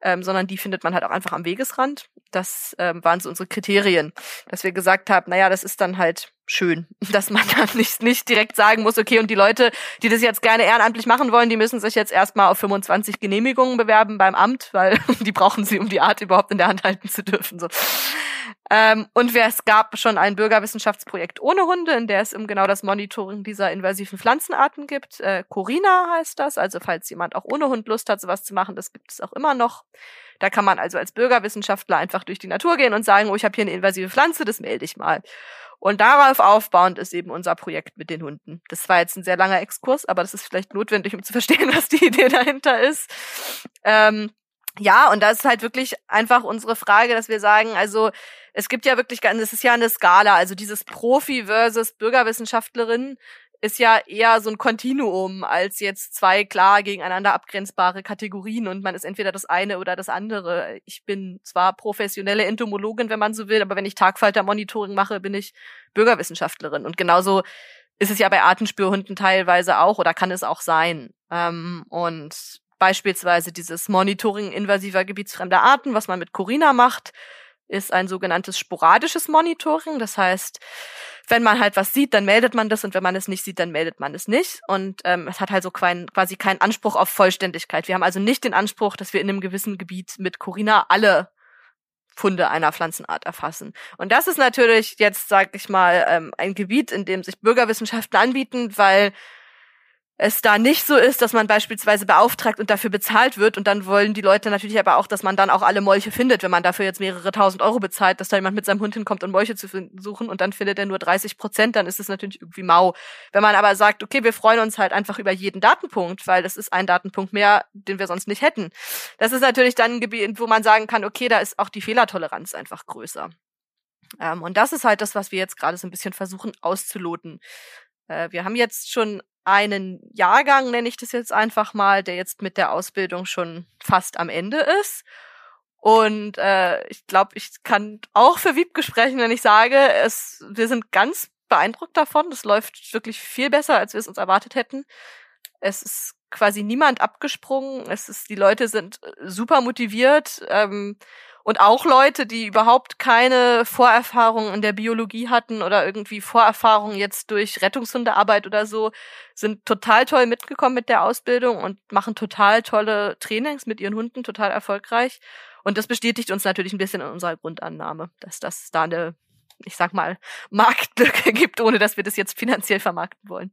ähm, sondern die findet man halt auch einfach am Wegesrand. Das ähm, waren so unsere Kriterien, dass wir gesagt haben, naja, das ist dann halt schön, dass man dann nicht, nicht direkt sagen muss, okay, und die Leute, die das jetzt gerne ehrenamtlich machen wollen, die müssen sich jetzt erstmal auf 25 Genehmigungen bewerben beim Amt, weil die brauchen sie, um die Art überhaupt in der Hand halten zu dürfen. So. Ähm, und es gab schon ein Bürgerwissenschaftsprojekt ohne Hunde, in der es um genau das Monitoring dieser invasiven Pflanzenarten gibt. Äh, Corina heißt das, also falls jemand auch ohne Hund Lust hat, sowas zu machen, das gibt es auch immer noch. Da kann man also als Bürgerwissenschaftler einfach durch die Natur gehen und sagen, oh, ich habe hier eine invasive Pflanze, das melde ich mal. Und darauf aufbauend ist eben unser Projekt mit den Hunden. Das war jetzt ein sehr langer Exkurs, aber das ist vielleicht notwendig, um zu verstehen, was die Idee dahinter ist. Ähm, ja, und das ist halt wirklich einfach unsere Frage, dass wir sagen, also es gibt ja wirklich, es ist ja eine Skala, also dieses Profi versus Bürgerwissenschaftlerin ist ja eher so ein Kontinuum als jetzt zwei klar gegeneinander abgrenzbare Kategorien und man ist entweder das eine oder das andere. Ich bin zwar professionelle Entomologin, wenn man so will, aber wenn ich Tagfalter-Monitoring mache, bin ich Bürgerwissenschaftlerin. Und genauso ist es ja bei Artenspürhunden teilweise auch oder kann es auch sein. Ähm, und beispielsweise dieses Monitoring invasiver gebietsfremder Arten, was man mit Corina macht, ist ein sogenanntes sporadisches Monitoring. Das heißt, wenn man halt was sieht, dann meldet man das und wenn man es nicht sieht, dann meldet man es nicht. Und ähm, es hat halt so kein, quasi keinen Anspruch auf Vollständigkeit. Wir haben also nicht den Anspruch, dass wir in einem gewissen Gebiet mit Corina alle Funde einer Pflanzenart erfassen. Und das ist natürlich jetzt, sag ich mal, ähm, ein Gebiet, in dem sich Bürgerwissenschaften anbieten, weil es da nicht so ist, dass man beispielsweise beauftragt und dafür bezahlt wird und dann wollen die Leute natürlich aber auch, dass man dann auch alle Molche findet, wenn man dafür jetzt mehrere tausend Euro bezahlt, dass da jemand mit seinem Hund hinkommt und Molche zu suchen und dann findet er nur 30 Prozent, dann ist es natürlich irgendwie mau. Wenn man aber sagt, okay, wir freuen uns halt einfach über jeden Datenpunkt, weil das ist ein Datenpunkt mehr, den wir sonst nicht hätten. Das ist natürlich dann ein Gebiet, wo man sagen kann, okay, da ist auch die Fehlertoleranz einfach größer. Ähm, und das ist halt das, was wir jetzt gerade so ein bisschen versuchen auszuloten. Äh, wir haben jetzt schon einen Jahrgang, nenne ich das jetzt einfach mal, der jetzt mit der Ausbildung schon fast am Ende ist. Und äh, ich glaube, ich kann auch für Wiebke sprechen, wenn ich sage, es, wir sind ganz beeindruckt davon. Das läuft wirklich viel besser, als wir es uns erwartet hätten. Es ist quasi niemand abgesprungen. Es ist, die Leute sind super motiviert. Ähm, und auch Leute, die überhaupt keine Vorerfahrung in der Biologie hatten oder irgendwie Vorerfahrung jetzt durch Rettungshundearbeit oder so, sind total toll mitgekommen mit der Ausbildung und machen total tolle Trainings mit ihren Hunden, total erfolgreich. Und das bestätigt uns natürlich ein bisschen in unserer Grundannahme, dass das da eine, ich sag mal, Marktlücke gibt, ohne dass wir das jetzt finanziell vermarkten wollen.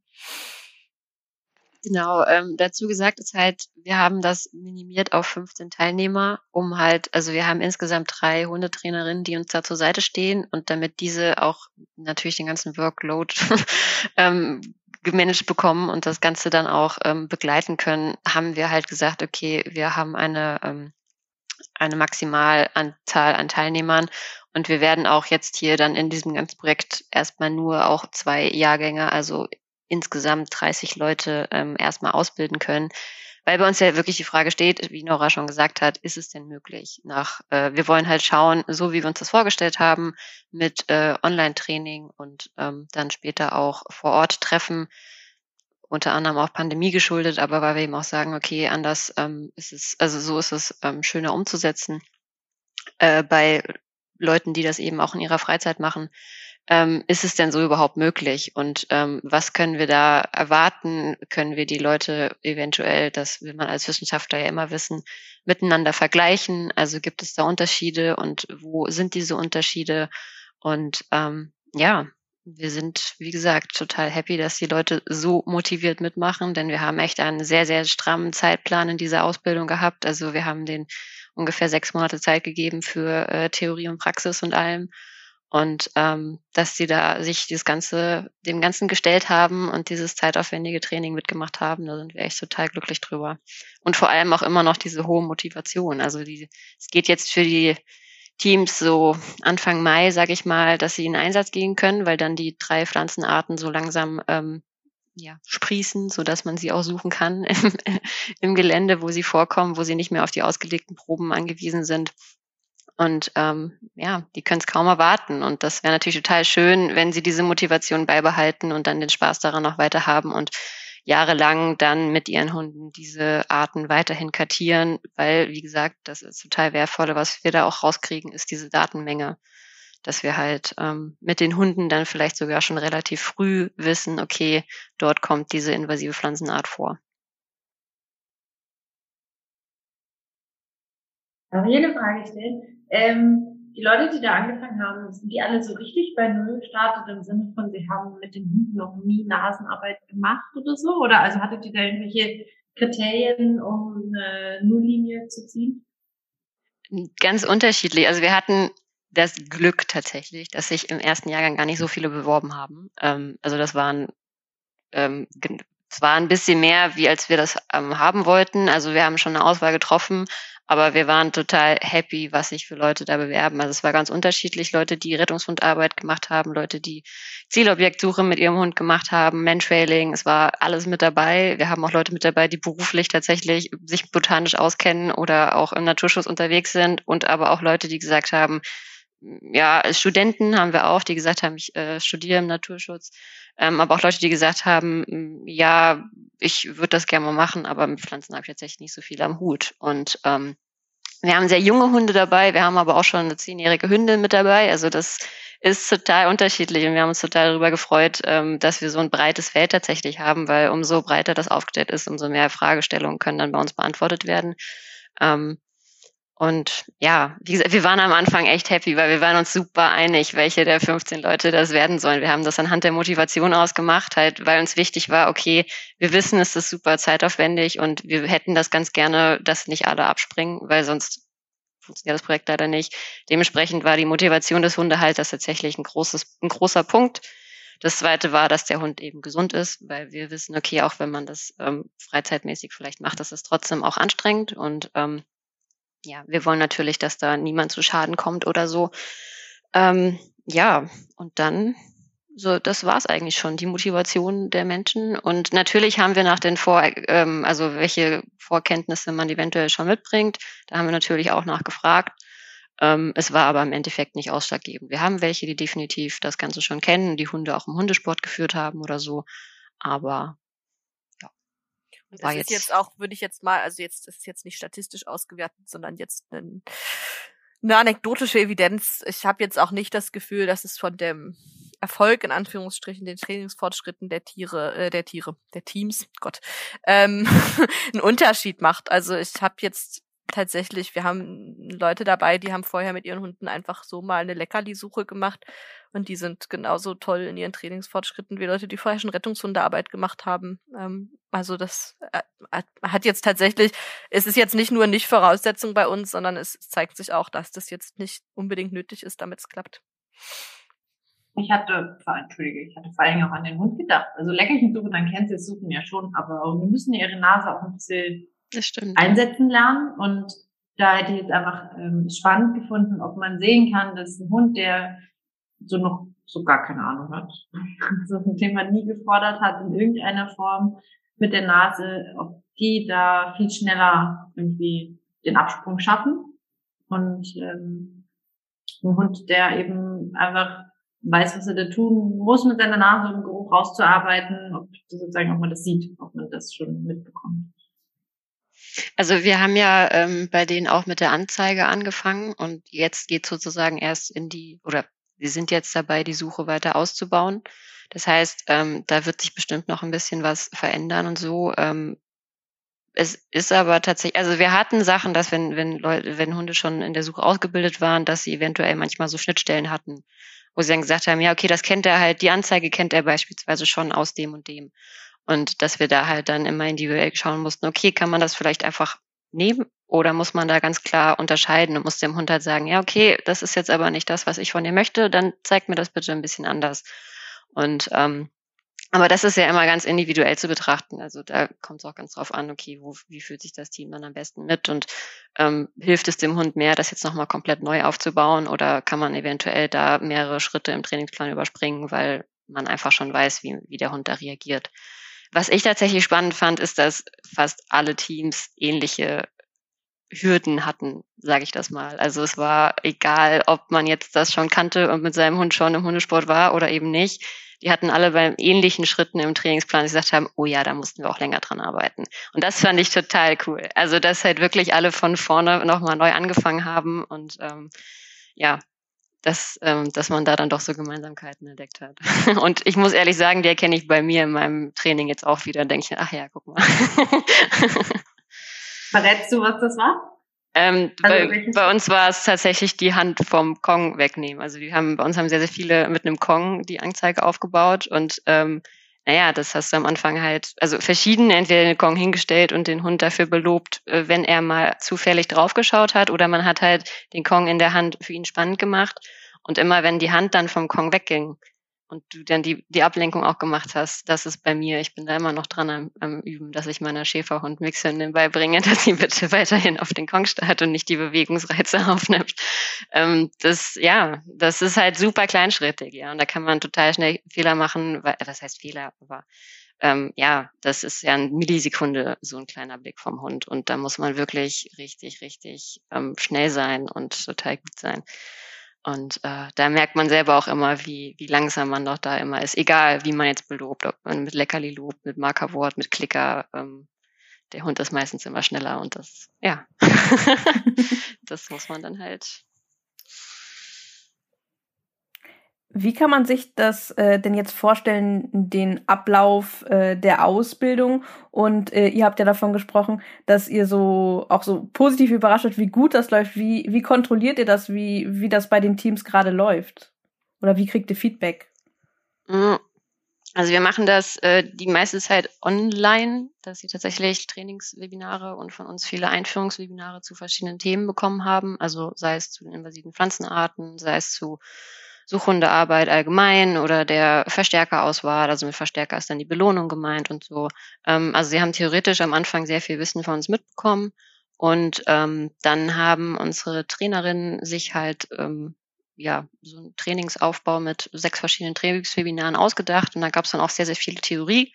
Genau, ähm, dazu gesagt ist halt, wir haben das minimiert auf 15 Teilnehmer, um halt, also wir haben insgesamt drei Hundetrainerinnen, die uns da zur Seite stehen und damit diese auch natürlich den ganzen Workload ähm, gemanagt bekommen und das Ganze dann auch ähm, begleiten können, haben wir halt gesagt, okay, wir haben eine, ähm, eine Maximalanzahl an Teilnehmern und wir werden auch jetzt hier dann in diesem ganzen Projekt erstmal nur auch zwei Jahrgänge, also insgesamt 30 Leute ähm, erstmal ausbilden können. Weil bei uns ja wirklich die Frage steht, wie Nora schon gesagt hat, ist es denn möglich? Nach, äh, wir wollen halt schauen, so wie wir uns das vorgestellt haben, mit äh, Online-Training und ähm, dann später auch vor Ort treffen, unter anderem auch Pandemie geschuldet, aber weil wir eben auch sagen, okay, anders ähm, ist es, also so ist es ähm, schöner umzusetzen äh, bei Leuten, die das eben auch in ihrer Freizeit machen ähm, ist es denn so überhaupt möglich? Und ähm, was können wir da erwarten? Können wir die Leute eventuell, das will man als Wissenschaftler ja immer wissen, miteinander vergleichen? Also gibt es da Unterschiede und wo sind diese Unterschiede? Und ähm, ja, wir sind, wie gesagt, total happy, dass die Leute so motiviert mitmachen, denn wir haben echt einen sehr, sehr strammen Zeitplan in dieser Ausbildung gehabt. Also wir haben den ungefähr sechs Monate Zeit gegeben für äh, Theorie und Praxis und allem. Und ähm, dass sie da sich das Ganze, dem Ganzen gestellt haben und dieses zeitaufwendige Training mitgemacht haben, da sind wir echt total glücklich drüber. Und vor allem auch immer noch diese hohe Motivation. Also die, es geht jetzt für die Teams so Anfang Mai, sage ich mal, dass sie in Einsatz gehen können, weil dann die drei Pflanzenarten so langsam ähm, ja, sprießen, so dass man sie auch suchen kann im, im Gelände, wo sie vorkommen, wo sie nicht mehr auf die ausgelegten Proben angewiesen sind. Und ähm, ja, die können es kaum erwarten. Und das wäre natürlich total schön, wenn sie diese Motivation beibehalten und dann den Spaß daran noch weiter haben und jahrelang dann mit ihren Hunden diese Arten weiterhin kartieren, weil, wie gesagt, das ist total wertvolle, was wir da auch rauskriegen, ist diese Datenmenge, dass wir halt ähm, mit den Hunden dann vielleicht sogar schon relativ früh wissen, okay, dort kommt diese invasive Pflanzenart vor. Darf ich eine Frage stellen? Ähm, die Leute, die da angefangen haben, sind die alle so richtig bei Null gestartet im Sinne von, sie haben mit den Hunden noch nie Nasenarbeit gemacht oder so? Oder also hattet ihr da irgendwelche Kriterien, um eine Nulllinie zu ziehen? Ganz unterschiedlich. Also wir hatten das Glück tatsächlich, dass sich im ersten Jahrgang gar nicht so viele beworben haben. Ähm, also das waren ähm, es war ein bisschen mehr, wie als wir das ähm, haben wollten. Also wir haben schon eine Auswahl getroffen, aber wir waren total happy, was sich für Leute da bewerben. Also es war ganz unterschiedlich. Leute, die Rettungshundarbeit gemacht haben, Leute, die Zielobjektsuche mit ihrem Hund gemacht haben, Mantrailing, es war alles mit dabei. Wir haben auch Leute mit dabei, die beruflich tatsächlich sich botanisch auskennen oder auch im Naturschutz unterwegs sind und aber auch Leute, die gesagt haben, ja, Studenten haben wir auch, die gesagt haben, ich äh, studiere im Naturschutz, ähm, aber auch Leute, die gesagt haben, ja, ich würde das gerne mal machen, aber mit Pflanzen habe ich tatsächlich nicht so viel am Hut. Und ähm, wir haben sehr junge Hunde dabei, wir haben aber auch schon eine zehnjährige Hündin mit dabei. Also das ist total unterschiedlich und wir haben uns total darüber gefreut, ähm, dass wir so ein breites Feld tatsächlich haben, weil umso breiter das aufgestellt ist, umso mehr Fragestellungen können dann bei uns beantwortet werden. Ähm, und ja, wie gesagt, wir waren am Anfang echt happy, weil wir waren uns super einig, welche der 15 Leute das werden sollen. Wir haben das anhand der Motivation ausgemacht, halt, weil uns wichtig war, okay, wir wissen, es ist super zeitaufwendig und wir hätten das ganz gerne, dass nicht alle abspringen, weil sonst funktioniert das Projekt leider nicht. Dementsprechend war die Motivation des Hundehalters tatsächlich ein großes, ein großer Punkt. Das zweite war, dass der Hund eben gesund ist, weil wir wissen, okay, auch wenn man das ähm, freizeitmäßig vielleicht macht, das ist trotzdem auch anstrengend und ähm, ja, wir wollen natürlich, dass da niemand zu Schaden kommt oder so. Ähm, ja, und dann so, das war's eigentlich schon, die Motivation der Menschen. Und natürlich haben wir nach den Vor, ähm, also welche Vorkenntnisse man eventuell schon mitbringt, da haben wir natürlich auch nachgefragt. Ähm, es war aber im Endeffekt nicht ausschlaggebend. Wir haben welche, die definitiv das Ganze schon kennen, die Hunde auch im Hundesport geführt haben oder so. Aber. Und das ist jetzt, auch, würde ich jetzt mal, also jetzt, das ist jetzt nicht statistisch ausgewertet, sondern jetzt ein, eine anekdotische Evidenz. Ich habe jetzt auch nicht das Gefühl, dass es von dem Erfolg in Anführungsstrichen den Trainingsfortschritten der Tiere, äh, der Tiere, der Teams, Gott, ähm, einen Unterschied macht. Also ich habe jetzt tatsächlich, wir haben Leute dabei, die haben vorher mit ihren Hunden einfach so mal eine Leckerli-Suche gemacht und die sind genauso toll in ihren Trainingsfortschritten wie Leute, die vorher schon Rettungshundearbeit gemacht haben. Ähm, also das äh, hat jetzt tatsächlich, es ist jetzt nicht nur nicht Voraussetzung bei uns, sondern es zeigt sich auch, dass das jetzt nicht unbedingt nötig ist, damit es klappt. Ich hatte, entschuldige, ich hatte vor allem auch an den Hund gedacht. Also Leckerchensuche, dann kennt sie es Suchen ja schon, aber wir müssen ihre Nase auch ein bisschen einsetzen lernen. Und da hätte ich jetzt einfach ähm, spannend gefunden, ob man sehen kann, dass ein Hund, der so noch so gar keine Ahnung hat, so ein Thema nie gefordert hat in irgendeiner Form mit der Nase, ob die da viel schneller irgendwie den Absprung schaffen. Und ähm, ein Hund, der eben einfach weiß, was er da tun muss mit seiner Nase, um Geruch rauszuarbeiten, ob sozusagen, ob man das sieht, ob man das schon mitbekommt. Also wir haben ja ähm, bei denen auch mit der Anzeige angefangen und jetzt geht sozusagen erst in die, oder wir sind jetzt dabei, die Suche weiter auszubauen. Das heißt, ähm, da wird sich bestimmt noch ein bisschen was verändern und so. Ähm, es ist aber tatsächlich, also wir hatten Sachen, dass wenn, wenn Leute, wenn Hunde schon in der Suche ausgebildet waren, dass sie eventuell manchmal so Schnittstellen hatten, wo sie dann gesagt haben, ja, okay, das kennt er halt, die Anzeige kennt er beispielsweise schon aus dem und dem. Und dass wir da halt dann immer individuell schauen mussten, okay, kann man das vielleicht einfach nehmen oder muss man da ganz klar unterscheiden und muss dem Hund halt sagen, ja, okay, das ist jetzt aber nicht das, was ich von dir möchte, dann zeig mir das bitte ein bisschen anders. Und ähm, aber das ist ja immer ganz individuell zu betrachten. Also da kommt es auch ganz drauf an, okay, wo, wie fühlt sich das Team dann am besten mit und ähm, hilft es dem Hund mehr, das jetzt nochmal komplett neu aufzubauen oder kann man eventuell da mehrere Schritte im Trainingsplan überspringen, weil man einfach schon weiß, wie, wie der Hund da reagiert. Was ich tatsächlich spannend fand, ist, dass fast alle Teams ähnliche Hürden hatten, sage ich das mal. Also es war egal, ob man jetzt das schon kannte und mit seinem Hund schon im Hundesport war oder eben nicht. Die hatten alle bei ähnlichen Schritten im Trainingsplan gesagt haben, oh ja, da mussten wir auch länger dran arbeiten. Und das fand ich total cool. Also dass halt wirklich alle von vorne nochmal neu angefangen haben und ähm, ja, dass, ähm, dass man da dann doch so Gemeinsamkeiten entdeckt hat. Und ich muss ehrlich sagen, die erkenne ich bei mir in meinem Training jetzt auch wieder. Denke ich, ach ja, guck mal. Verrätst du, was das war? Ähm, also bei, bei, uns war es tatsächlich die Hand vom Kong wegnehmen. Also die haben bei uns haben sehr, sehr viele mit einem Kong die Anzeige aufgebaut und ähm, naja, das hast du am Anfang halt, also verschieden, entweder den Kong hingestellt und den Hund dafür belobt, äh, wenn er mal zufällig draufgeschaut hat, oder man hat halt den Kong in der Hand für ihn spannend gemacht. Und immer wenn die Hand dann vom Kong wegging, und du dann die, die Ablenkung auch gemacht hast, das ist bei mir, ich bin da immer noch dran am, am Üben, dass ich meiner Schäferhund Mixhündin beibringe, dass sie bitte weiterhin auf den Kong starrt und nicht die Bewegungsreize aufnimmt. Ähm, das, ja, das ist halt super kleinschrittig, ja, und da kann man total schnell Fehler machen, weil, was heißt Fehler, aber ähm, ja, das ist ja eine Millisekunde so ein kleiner Blick vom Hund und da muss man wirklich richtig, richtig ähm, schnell sein und total gut sein. Und äh, da merkt man selber auch immer, wie, wie langsam man doch da immer ist. Egal, wie man jetzt belobt, ob man mit Leckerli lobt, mit Markerwort, mit Klicker. Ähm, der Hund ist meistens immer schneller und das, ja, das muss man dann halt Wie kann man sich das äh, denn jetzt vorstellen, den Ablauf äh, der Ausbildung? Und äh, ihr habt ja davon gesprochen, dass ihr so auch so positiv überrascht, wie gut das läuft. Wie, wie kontrolliert ihr das, wie, wie das bei den Teams gerade läuft? Oder wie kriegt ihr Feedback? Mhm. Also wir machen das äh, die meiste Zeit online, dass sie tatsächlich Trainingswebinare und von uns viele Einführungswebinare zu verschiedenen Themen bekommen haben. Also sei es zu den invasiven Pflanzenarten, sei es zu Suchhundearbeit allgemein oder der Verstärkerauswahl. Also mit Verstärker ist dann die Belohnung gemeint und so. Ähm, also sie haben theoretisch am Anfang sehr viel Wissen von uns mitbekommen. Und ähm, dann haben unsere Trainerinnen sich halt ähm, ja so einen Trainingsaufbau mit sechs verschiedenen Trainingswebinaren ausgedacht und da gab es dann auch sehr, sehr viele Theorie.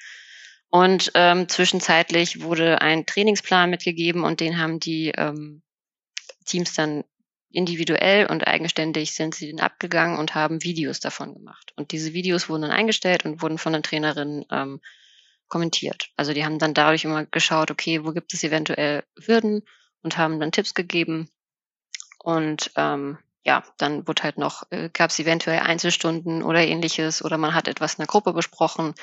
Und ähm, zwischenzeitlich wurde ein Trainingsplan mitgegeben und den haben die ähm, Teams dann individuell und eigenständig sind sie den abgegangen und haben Videos davon gemacht. Und diese Videos wurden dann eingestellt und wurden von den Trainerinnen ähm, kommentiert. Also die haben dann dadurch immer geschaut, okay, wo gibt es eventuell Hürden und haben dann Tipps gegeben. Und ähm, ja, dann wurde halt noch, äh, gab es eventuell Einzelstunden oder ähnliches oder man hat etwas in der Gruppe besprochen.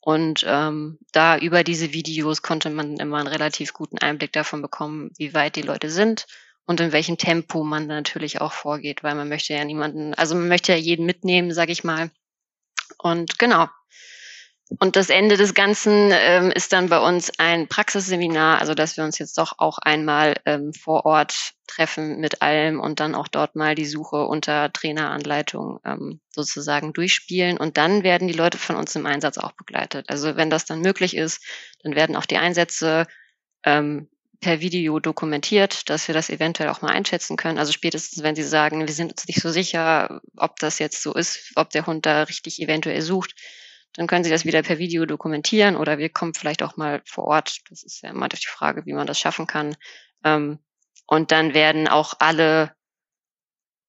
Und ähm, da über diese Videos konnte man immer einen relativ guten Einblick davon bekommen, wie weit die Leute sind und in welchem Tempo man natürlich auch vorgeht, weil man möchte ja niemanden, also man möchte ja jeden mitnehmen, sag ich mal. Und genau. Und das Ende des Ganzen ähm, ist dann bei uns ein Praxisseminar, also dass wir uns jetzt doch auch einmal ähm, vor Ort treffen mit allem und dann auch dort mal die Suche unter Traineranleitung ähm, sozusagen durchspielen. Und dann werden die Leute von uns im Einsatz auch begleitet. Also wenn das dann möglich ist, dann werden auch die Einsätze ähm, per Video dokumentiert, dass wir das eventuell auch mal einschätzen können. Also spätestens, wenn Sie sagen, wir sind uns nicht so sicher, ob das jetzt so ist, ob der Hund da richtig eventuell sucht, dann können Sie das wieder per Video dokumentieren oder wir kommen vielleicht auch mal vor Ort. Das ist ja immer die Frage, wie man das schaffen kann. Ähm, und dann werden auch alle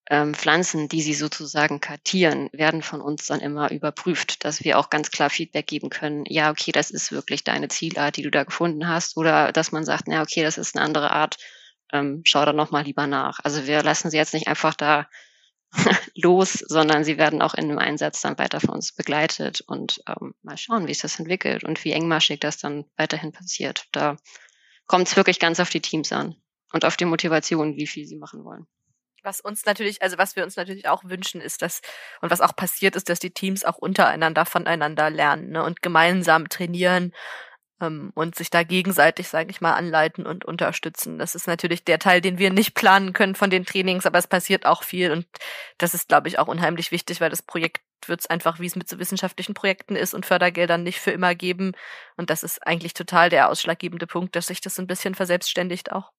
ähm, Pflanzen, die sie sozusagen kartieren, werden von uns dann immer überprüft, dass wir auch ganz klar Feedback geben können, ja, okay, das ist wirklich deine Zielart, die du da gefunden hast, oder dass man sagt, ja, okay, das ist eine andere Art, ähm, schau da nochmal lieber nach. Also wir lassen sie jetzt nicht einfach da los, sondern sie werden auch in dem Einsatz dann weiter von uns begleitet und ähm, mal schauen, wie sich das entwickelt und wie engmaschig das dann weiterhin passiert. Da kommt es wirklich ganz auf die Teams an und auf die Motivation, wie viel sie machen wollen. Was uns natürlich, also was wir uns natürlich auch wünschen, ist, dass, und was auch passiert ist, dass die Teams auch untereinander voneinander lernen ne, und gemeinsam trainieren ähm, und sich da gegenseitig, sage ich mal, anleiten und unterstützen. Das ist natürlich der Teil, den wir nicht planen können von den Trainings, aber es passiert auch viel und das ist, glaube ich, auch unheimlich wichtig, weil das Projekt wird es einfach, wie es mit so wissenschaftlichen Projekten ist und Fördergeldern nicht für immer geben. Und das ist eigentlich total der ausschlaggebende Punkt, dass sich das ein bisschen verselbstständigt auch.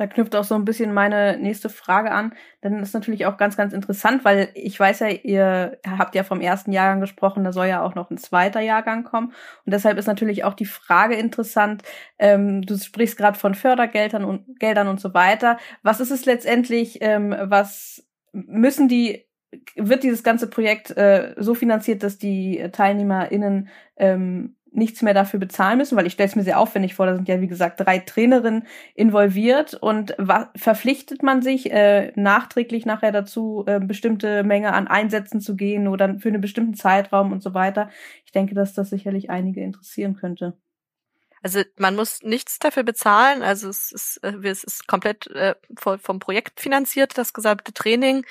Da knüpft auch so ein bisschen meine nächste Frage an, denn das ist natürlich auch ganz, ganz interessant, weil ich weiß ja, ihr habt ja vom ersten Jahrgang gesprochen, da soll ja auch noch ein zweiter Jahrgang kommen. Und deshalb ist natürlich auch die Frage interessant, ähm, du sprichst gerade von Fördergeldern und Geldern und so weiter. Was ist es letztendlich, ähm, was müssen die wird dieses ganze Projekt äh, so finanziert, dass die TeilnehmerInnen ähm, nichts mehr dafür bezahlen müssen, weil ich stelle es mir sehr aufwendig vor, da sind ja wie gesagt drei Trainerinnen involviert und verpflichtet man sich äh, nachträglich nachher dazu, äh, bestimmte Menge an Einsätzen zu gehen oder für einen bestimmten Zeitraum und so weiter. Ich denke, dass das sicherlich einige interessieren könnte. Also man muss nichts dafür bezahlen, also es ist, äh, es ist komplett äh, vom Projekt finanziert, das gesamte Training.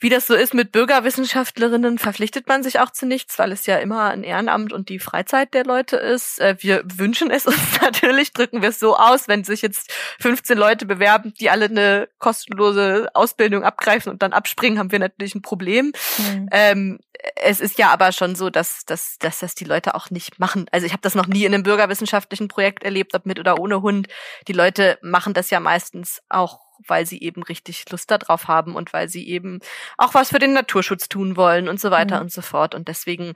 Wie das so ist mit Bürgerwissenschaftlerinnen, verpflichtet man sich auch zu nichts, weil es ja immer ein Ehrenamt und die Freizeit der Leute ist. Äh, wir wünschen es uns natürlich, drücken wir es so aus, wenn sich jetzt 15 Leute bewerben, die alle eine kostenlose Ausbildung abgreifen und dann abspringen, haben wir natürlich ein Problem. Mhm. Ähm, es ist ja aber schon so, dass, dass, dass das die Leute auch nicht machen. Also ich habe das noch nie in einem bürgerwissenschaftlichen Projekt erlebt, ob mit oder ohne Hund. Die Leute machen das ja meistens auch weil sie eben richtig Lust darauf haben und weil sie eben auch was für den Naturschutz tun wollen und so weiter mhm. und so fort. Und deswegen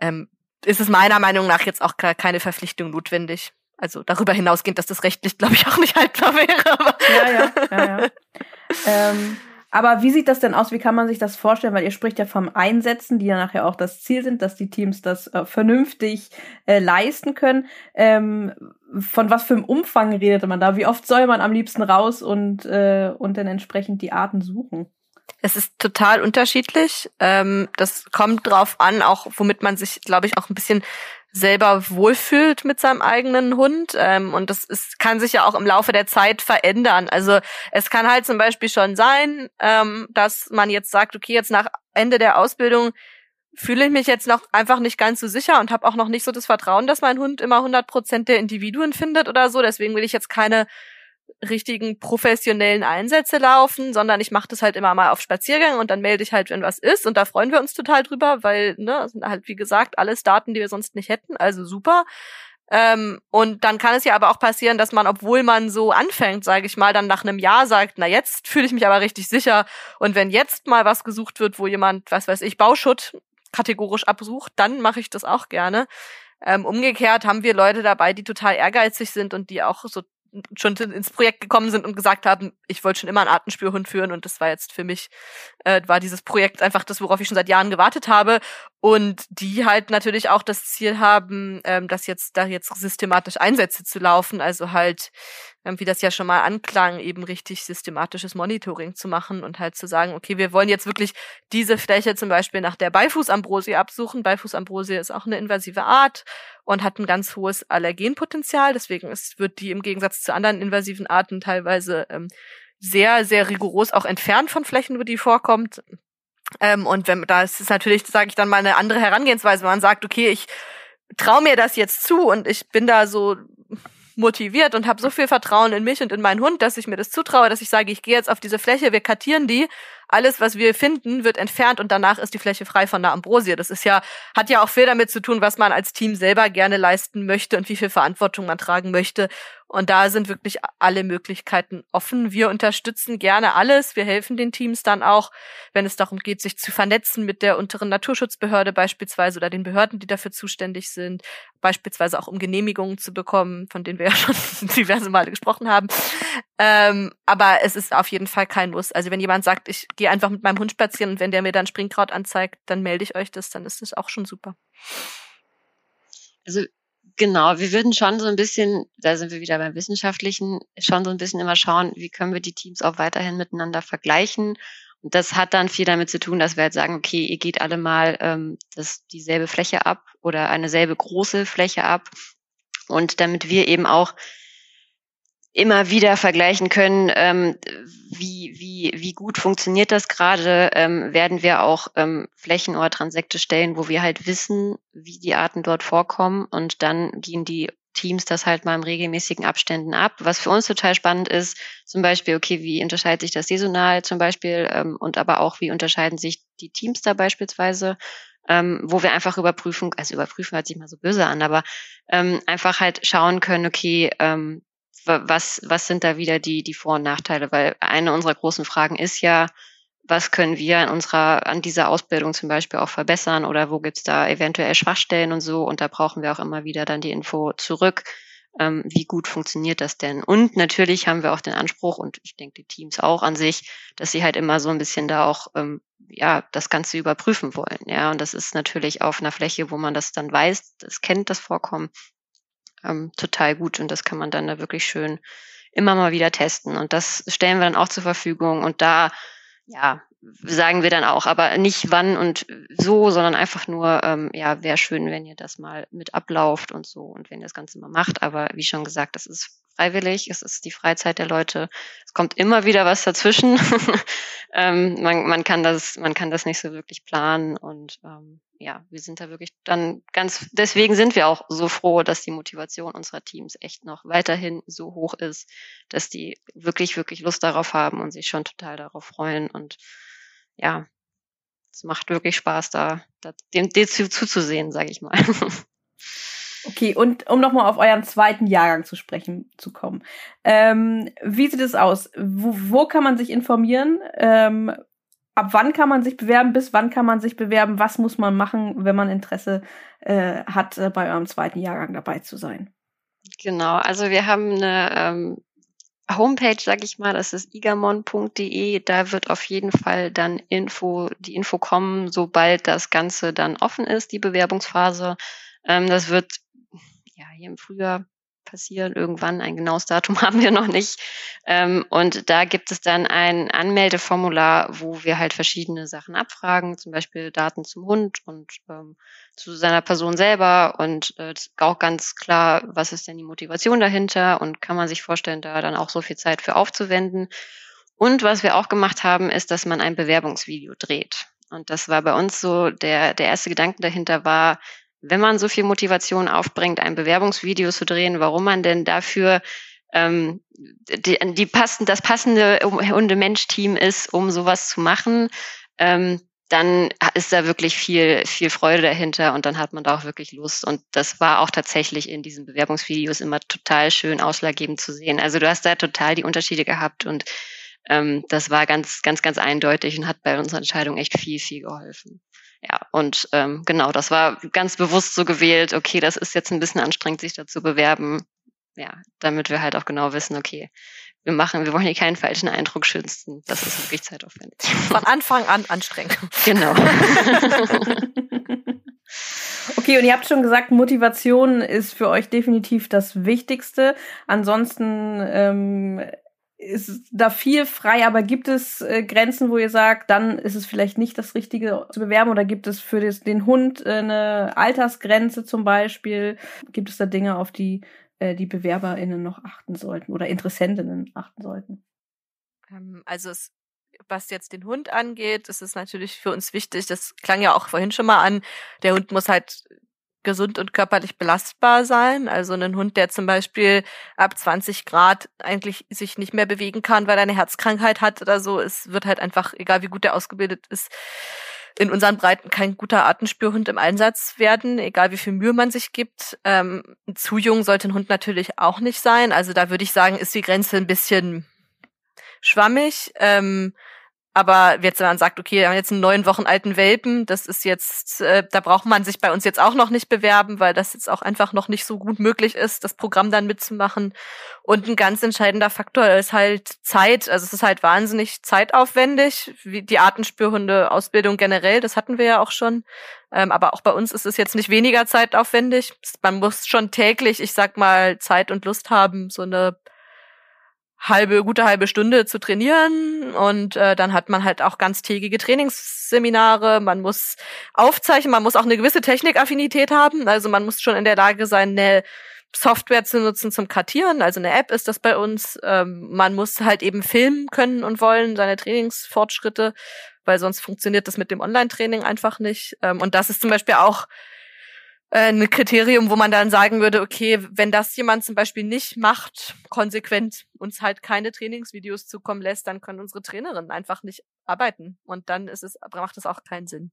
ähm, ist es meiner Meinung nach jetzt auch keine Verpflichtung notwendig. Also darüber hinausgehend, dass das rechtlich, glaube ich, auch nicht haltbar wäre. Aber ja, ja, ja, ja. ähm, aber wie sieht das denn aus? Wie kann man sich das vorstellen? Weil ihr spricht ja vom Einsetzen, die ja nachher auch das Ziel sind, dass die Teams das äh, vernünftig äh, leisten können. Ähm, von was für einem Umfang redet man da? Wie oft soll man am liebsten raus und, äh, und dann entsprechend die Arten suchen? Es ist total unterschiedlich. Ähm, das kommt drauf an, auch womit man sich, glaube ich, auch ein bisschen selber wohlfühlt mit seinem eigenen Hund. Ähm, und das ist, kann sich ja auch im Laufe der Zeit verändern. Also es kann halt zum Beispiel schon sein, ähm, dass man jetzt sagt, okay, jetzt nach Ende der Ausbildung fühle ich mich jetzt noch einfach nicht ganz so sicher und habe auch noch nicht so das Vertrauen, dass mein Hund immer 100 Prozent der Individuen findet oder so. Deswegen will ich jetzt keine richtigen professionellen Einsätze laufen, sondern ich mache das halt immer mal auf Spaziergang und dann melde ich halt, wenn was ist. Und da freuen wir uns total drüber, weil, ne, sind halt, wie gesagt, alles Daten, die wir sonst nicht hätten, also super. Ähm, und dann kann es ja aber auch passieren, dass man, obwohl man so anfängt, sage ich mal, dann nach einem Jahr sagt, na jetzt fühle ich mich aber richtig sicher. Und wenn jetzt mal was gesucht wird, wo jemand, was weiß ich, Bauschutt kategorisch absucht, dann mache ich das auch gerne. Ähm, umgekehrt haben wir Leute dabei, die total ehrgeizig sind und die auch so schon ins Projekt gekommen sind und gesagt haben, ich wollte schon immer einen Artenspürhund führen und das war jetzt für mich, äh, war dieses Projekt einfach das, worauf ich schon seit Jahren gewartet habe. Und die halt natürlich auch das Ziel haben, ähm, das jetzt da jetzt systematisch Einsätze zu laufen, also halt ähm, wie das ja schon mal anklang, eben richtig systematisches Monitoring zu machen und halt zu sagen, okay, wir wollen jetzt wirklich diese Fläche zum Beispiel nach der Beifußambrosie absuchen. Beifußambrosie ist auch eine invasive Art und hat ein ganz hohes Allergenpotenzial. Deswegen ist, wird die im Gegensatz zu anderen invasiven Arten teilweise ähm, sehr, sehr rigoros auch entfernt von Flächen, wo die vorkommt. Ähm, und wenn da ist es natürlich, sage ich dann mal, eine andere Herangehensweise, wenn man sagt, okay, ich traue mir das jetzt zu und ich bin da so motiviert und habe so viel Vertrauen in mich und in meinen Hund, dass ich mir das zutraue, dass ich sage, ich gehe jetzt auf diese Fläche, wir kartieren die, alles, was wir finden, wird entfernt und danach ist die Fläche frei von der Ambrosie. Das ist ja, hat ja auch viel damit zu tun, was man als Team selber gerne leisten möchte und wie viel Verantwortung man tragen möchte. Und da sind wirklich alle Möglichkeiten offen. Wir unterstützen gerne alles. Wir helfen den Teams dann auch, wenn es darum geht, sich zu vernetzen mit der unteren Naturschutzbehörde beispielsweise oder den Behörden, die dafür zuständig sind, beispielsweise auch um Genehmigungen zu bekommen, von denen wir ja schon diverse Male gesprochen haben. Ähm, aber es ist auf jeden Fall kein Muss. Also wenn jemand sagt, ich gehe einfach mit meinem Hund spazieren und wenn der mir dann Springkraut anzeigt, dann melde ich euch das, dann ist das auch schon super. Also Genau, wir würden schon so ein bisschen, da sind wir wieder beim Wissenschaftlichen, schon so ein bisschen immer schauen, wie können wir die Teams auch weiterhin miteinander vergleichen. Und das hat dann viel damit zu tun, dass wir halt sagen, okay, ihr geht alle mal ähm, das, dieselbe Fläche ab oder eine selbe große Fläche ab. Und damit wir eben auch immer wieder vergleichen können, ähm, wie, wie, wie gut funktioniert das gerade, ähm, werden wir auch ähm, Flächen oder Transekte stellen, wo wir halt wissen, wie die Arten dort vorkommen und dann gehen die Teams das halt mal in regelmäßigen Abständen ab. Was für uns total spannend ist, zum Beispiel, okay, wie unterscheidet sich das saisonal zum Beispiel ähm, und aber auch, wie unterscheiden sich die Teams da beispielsweise, ähm, wo wir einfach überprüfen, also überprüfen hört sich mal so böse an, aber ähm, einfach halt schauen können, okay, ähm, was, was sind da wieder die, die Vor- und Nachteile? Weil eine unserer großen Fragen ist ja, was können wir an unserer, an dieser Ausbildung zum Beispiel auch verbessern oder wo gibt's da eventuell Schwachstellen und so? Und da brauchen wir auch immer wieder dann die Info zurück. Ähm, wie gut funktioniert das denn? Und natürlich haben wir auch den Anspruch und ich denke die Teams auch an sich, dass sie halt immer so ein bisschen da auch ähm, ja das Ganze überprüfen wollen. Ja, und das ist natürlich auf einer Fläche, wo man das dann weiß, das kennt das Vorkommen, ähm, total gut und das kann man dann da wirklich schön immer mal wieder testen und das stellen wir dann auch zur Verfügung und da ja sagen wir dann auch, aber nicht wann und so, sondern einfach nur, ähm, ja, wäre schön, wenn ihr das mal mit ablauft und so und wenn ihr das Ganze mal macht. Aber wie schon gesagt, das ist freiwillig, es ist die Freizeit der Leute. Es kommt immer wieder was dazwischen. ähm, man, man kann das, man kann das nicht so wirklich planen und ähm, ja, wir sind da wirklich dann ganz, deswegen sind wir auch so froh, dass die Motivation unserer Teams echt noch weiterhin so hoch ist, dass die wirklich, wirklich Lust darauf haben und sich schon total darauf freuen und ja, es macht wirklich Spaß, da, da dem, dem zuzusehen, sage ich mal. Okay, und um nochmal auf euren zweiten Jahrgang zu sprechen zu kommen. Ähm, wie sieht es aus? Wo, wo kann man sich informieren? Ähm, ab wann kann man sich bewerben? Bis wann kann man sich bewerben? Was muss man machen, wenn man Interesse äh, hat, äh, bei eurem zweiten Jahrgang dabei zu sein? Genau, also wir haben eine ähm, Homepage, sag ich mal, das ist igamon.de. Da wird auf jeden Fall dann Info, die Info kommen, sobald das Ganze dann offen ist, die Bewerbungsphase. Ähm, das wird ja, hier im Frühjahr passieren. Irgendwann ein genaues Datum haben wir noch nicht. Ähm, und da gibt es dann ein Anmeldeformular, wo wir halt verschiedene Sachen abfragen, zum Beispiel Daten zum Hund und ähm, zu seiner Person selber und äh, auch ganz klar, was ist denn die Motivation dahinter und kann man sich vorstellen, da dann auch so viel Zeit für aufzuwenden. Und was wir auch gemacht haben, ist, dass man ein Bewerbungsvideo dreht. Und das war bei uns so, der, der erste Gedanke dahinter war, wenn man so viel Motivation aufbringt, ein Bewerbungsvideo zu drehen, warum man denn dafür ähm, die, die passen, das passende Hunde-Mensch-Team ist, um sowas zu machen. Ähm, dann ist da wirklich viel, viel Freude dahinter und dann hat man da auch wirklich Lust. Und das war auch tatsächlich in diesen Bewerbungsvideos immer total schön ausschlaggebend zu sehen. Also du hast da total die Unterschiede gehabt und ähm, das war ganz, ganz, ganz eindeutig und hat bei unserer Entscheidung echt viel, viel geholfen. Ja, und ähm, genau, das war ganz bewusst so gewählt, okay, das ist jetzt ein bisschen anstrengend, sich da zu bewerben. Ja, damit wir halt auch genau wissen, okay, wir machen, wir wollen hier keinen falschen Eindruck schützen. Das ist wirklich zeitaufwendig. Von Anfang an anstrengend. Genau. okay, und ihr habt schon gesagt, Motivation ist für euch definitiv das Wichtigste. Ansonsten ähm, ist da viel frei, aber gibt es äh, Grenzen, wo ihr sagt, dann ist es vielleicht nicht das Richtige zu bewerben oder gibt es für das, den Hund äh, eine Altersgrenze zum Beispiel? Gibt es da Dinge, auf die äh, die BewerberInnen noch achten sollten oder Interessentinnen achten sollten? Ähm, also es, was jetzt den Hund angeht, ist es natürlich für uns wichtig, das klang ja auch vorhin schon mal an, der Hund muss halt gesund und körperlich belastbar sein. Also ein Hund, der zum Beispiel ab 20 Grad eigentlich sich nicht mehr bewegen kann, weil er eine Herzkrankheit hat oder so, es wird halt einfach, egal wie gut er ausgebildet ist, in unseren Breiten kein guter Artenspürhund im Einsatz werden, egal wie viel Mühe man sich gibt. Ähm, zu jung sollte ein Hund natürlich auch nicht sein. Also da würde ich sagen, ist die Grenze ein bisschen schwammig. Ähm, aber jetzt, wenn man sagt, okay, wir haben jetzt einen neun Wochen alten Welpen, das ist jetzt, äh, da braucht man sich bei uns jetzt auch noch nicht bewerben, weil das jetzt auch einfach noch nicht so gut möglich ist, das Programm dann mitzumachen. Und ein ganz entscheidender Faktor ist halt Zeit. Also es ist halt wahnsinnig zeitaufwendig, wie die Artenspürhunde-Ausbildung generell, das hatten wir ja auch schon. Ähm, aber auch bei uns ist es jetzt nicht weniger zeitaufwendig. Man muss schon täglich, ich sag mal, Zeit und Lust haben, so eine halbe, gute halbe Stunde zu trainieren und äh, dann hat man halt auch ganztägige Trainingsseminare, man muss aufzeichnen, man muss auch eine gewisse Technikaffinität haben, also man muss schon in der Lage sein, eine Software zu nutzen zum Kartieren, also eine App ist das bei uns. Ähm, man muss halt eben filmen können und wollen, seine Trainingsfortschritte, weil sonst funktioniert das mit dem Online-Training einfach nicht. Ähm, und das ist zum Beispiel auch ein Kriterium, wo man dann sagen würde, okay, wenn das jemand zum Beispiel nicht macht, konsequent uns halt keine Trainingsvideos zukommen lässt, dann können unsere Trainerinnen einfach nicht arbeiten. Und dann ist es, macht es auch keinen Sinn.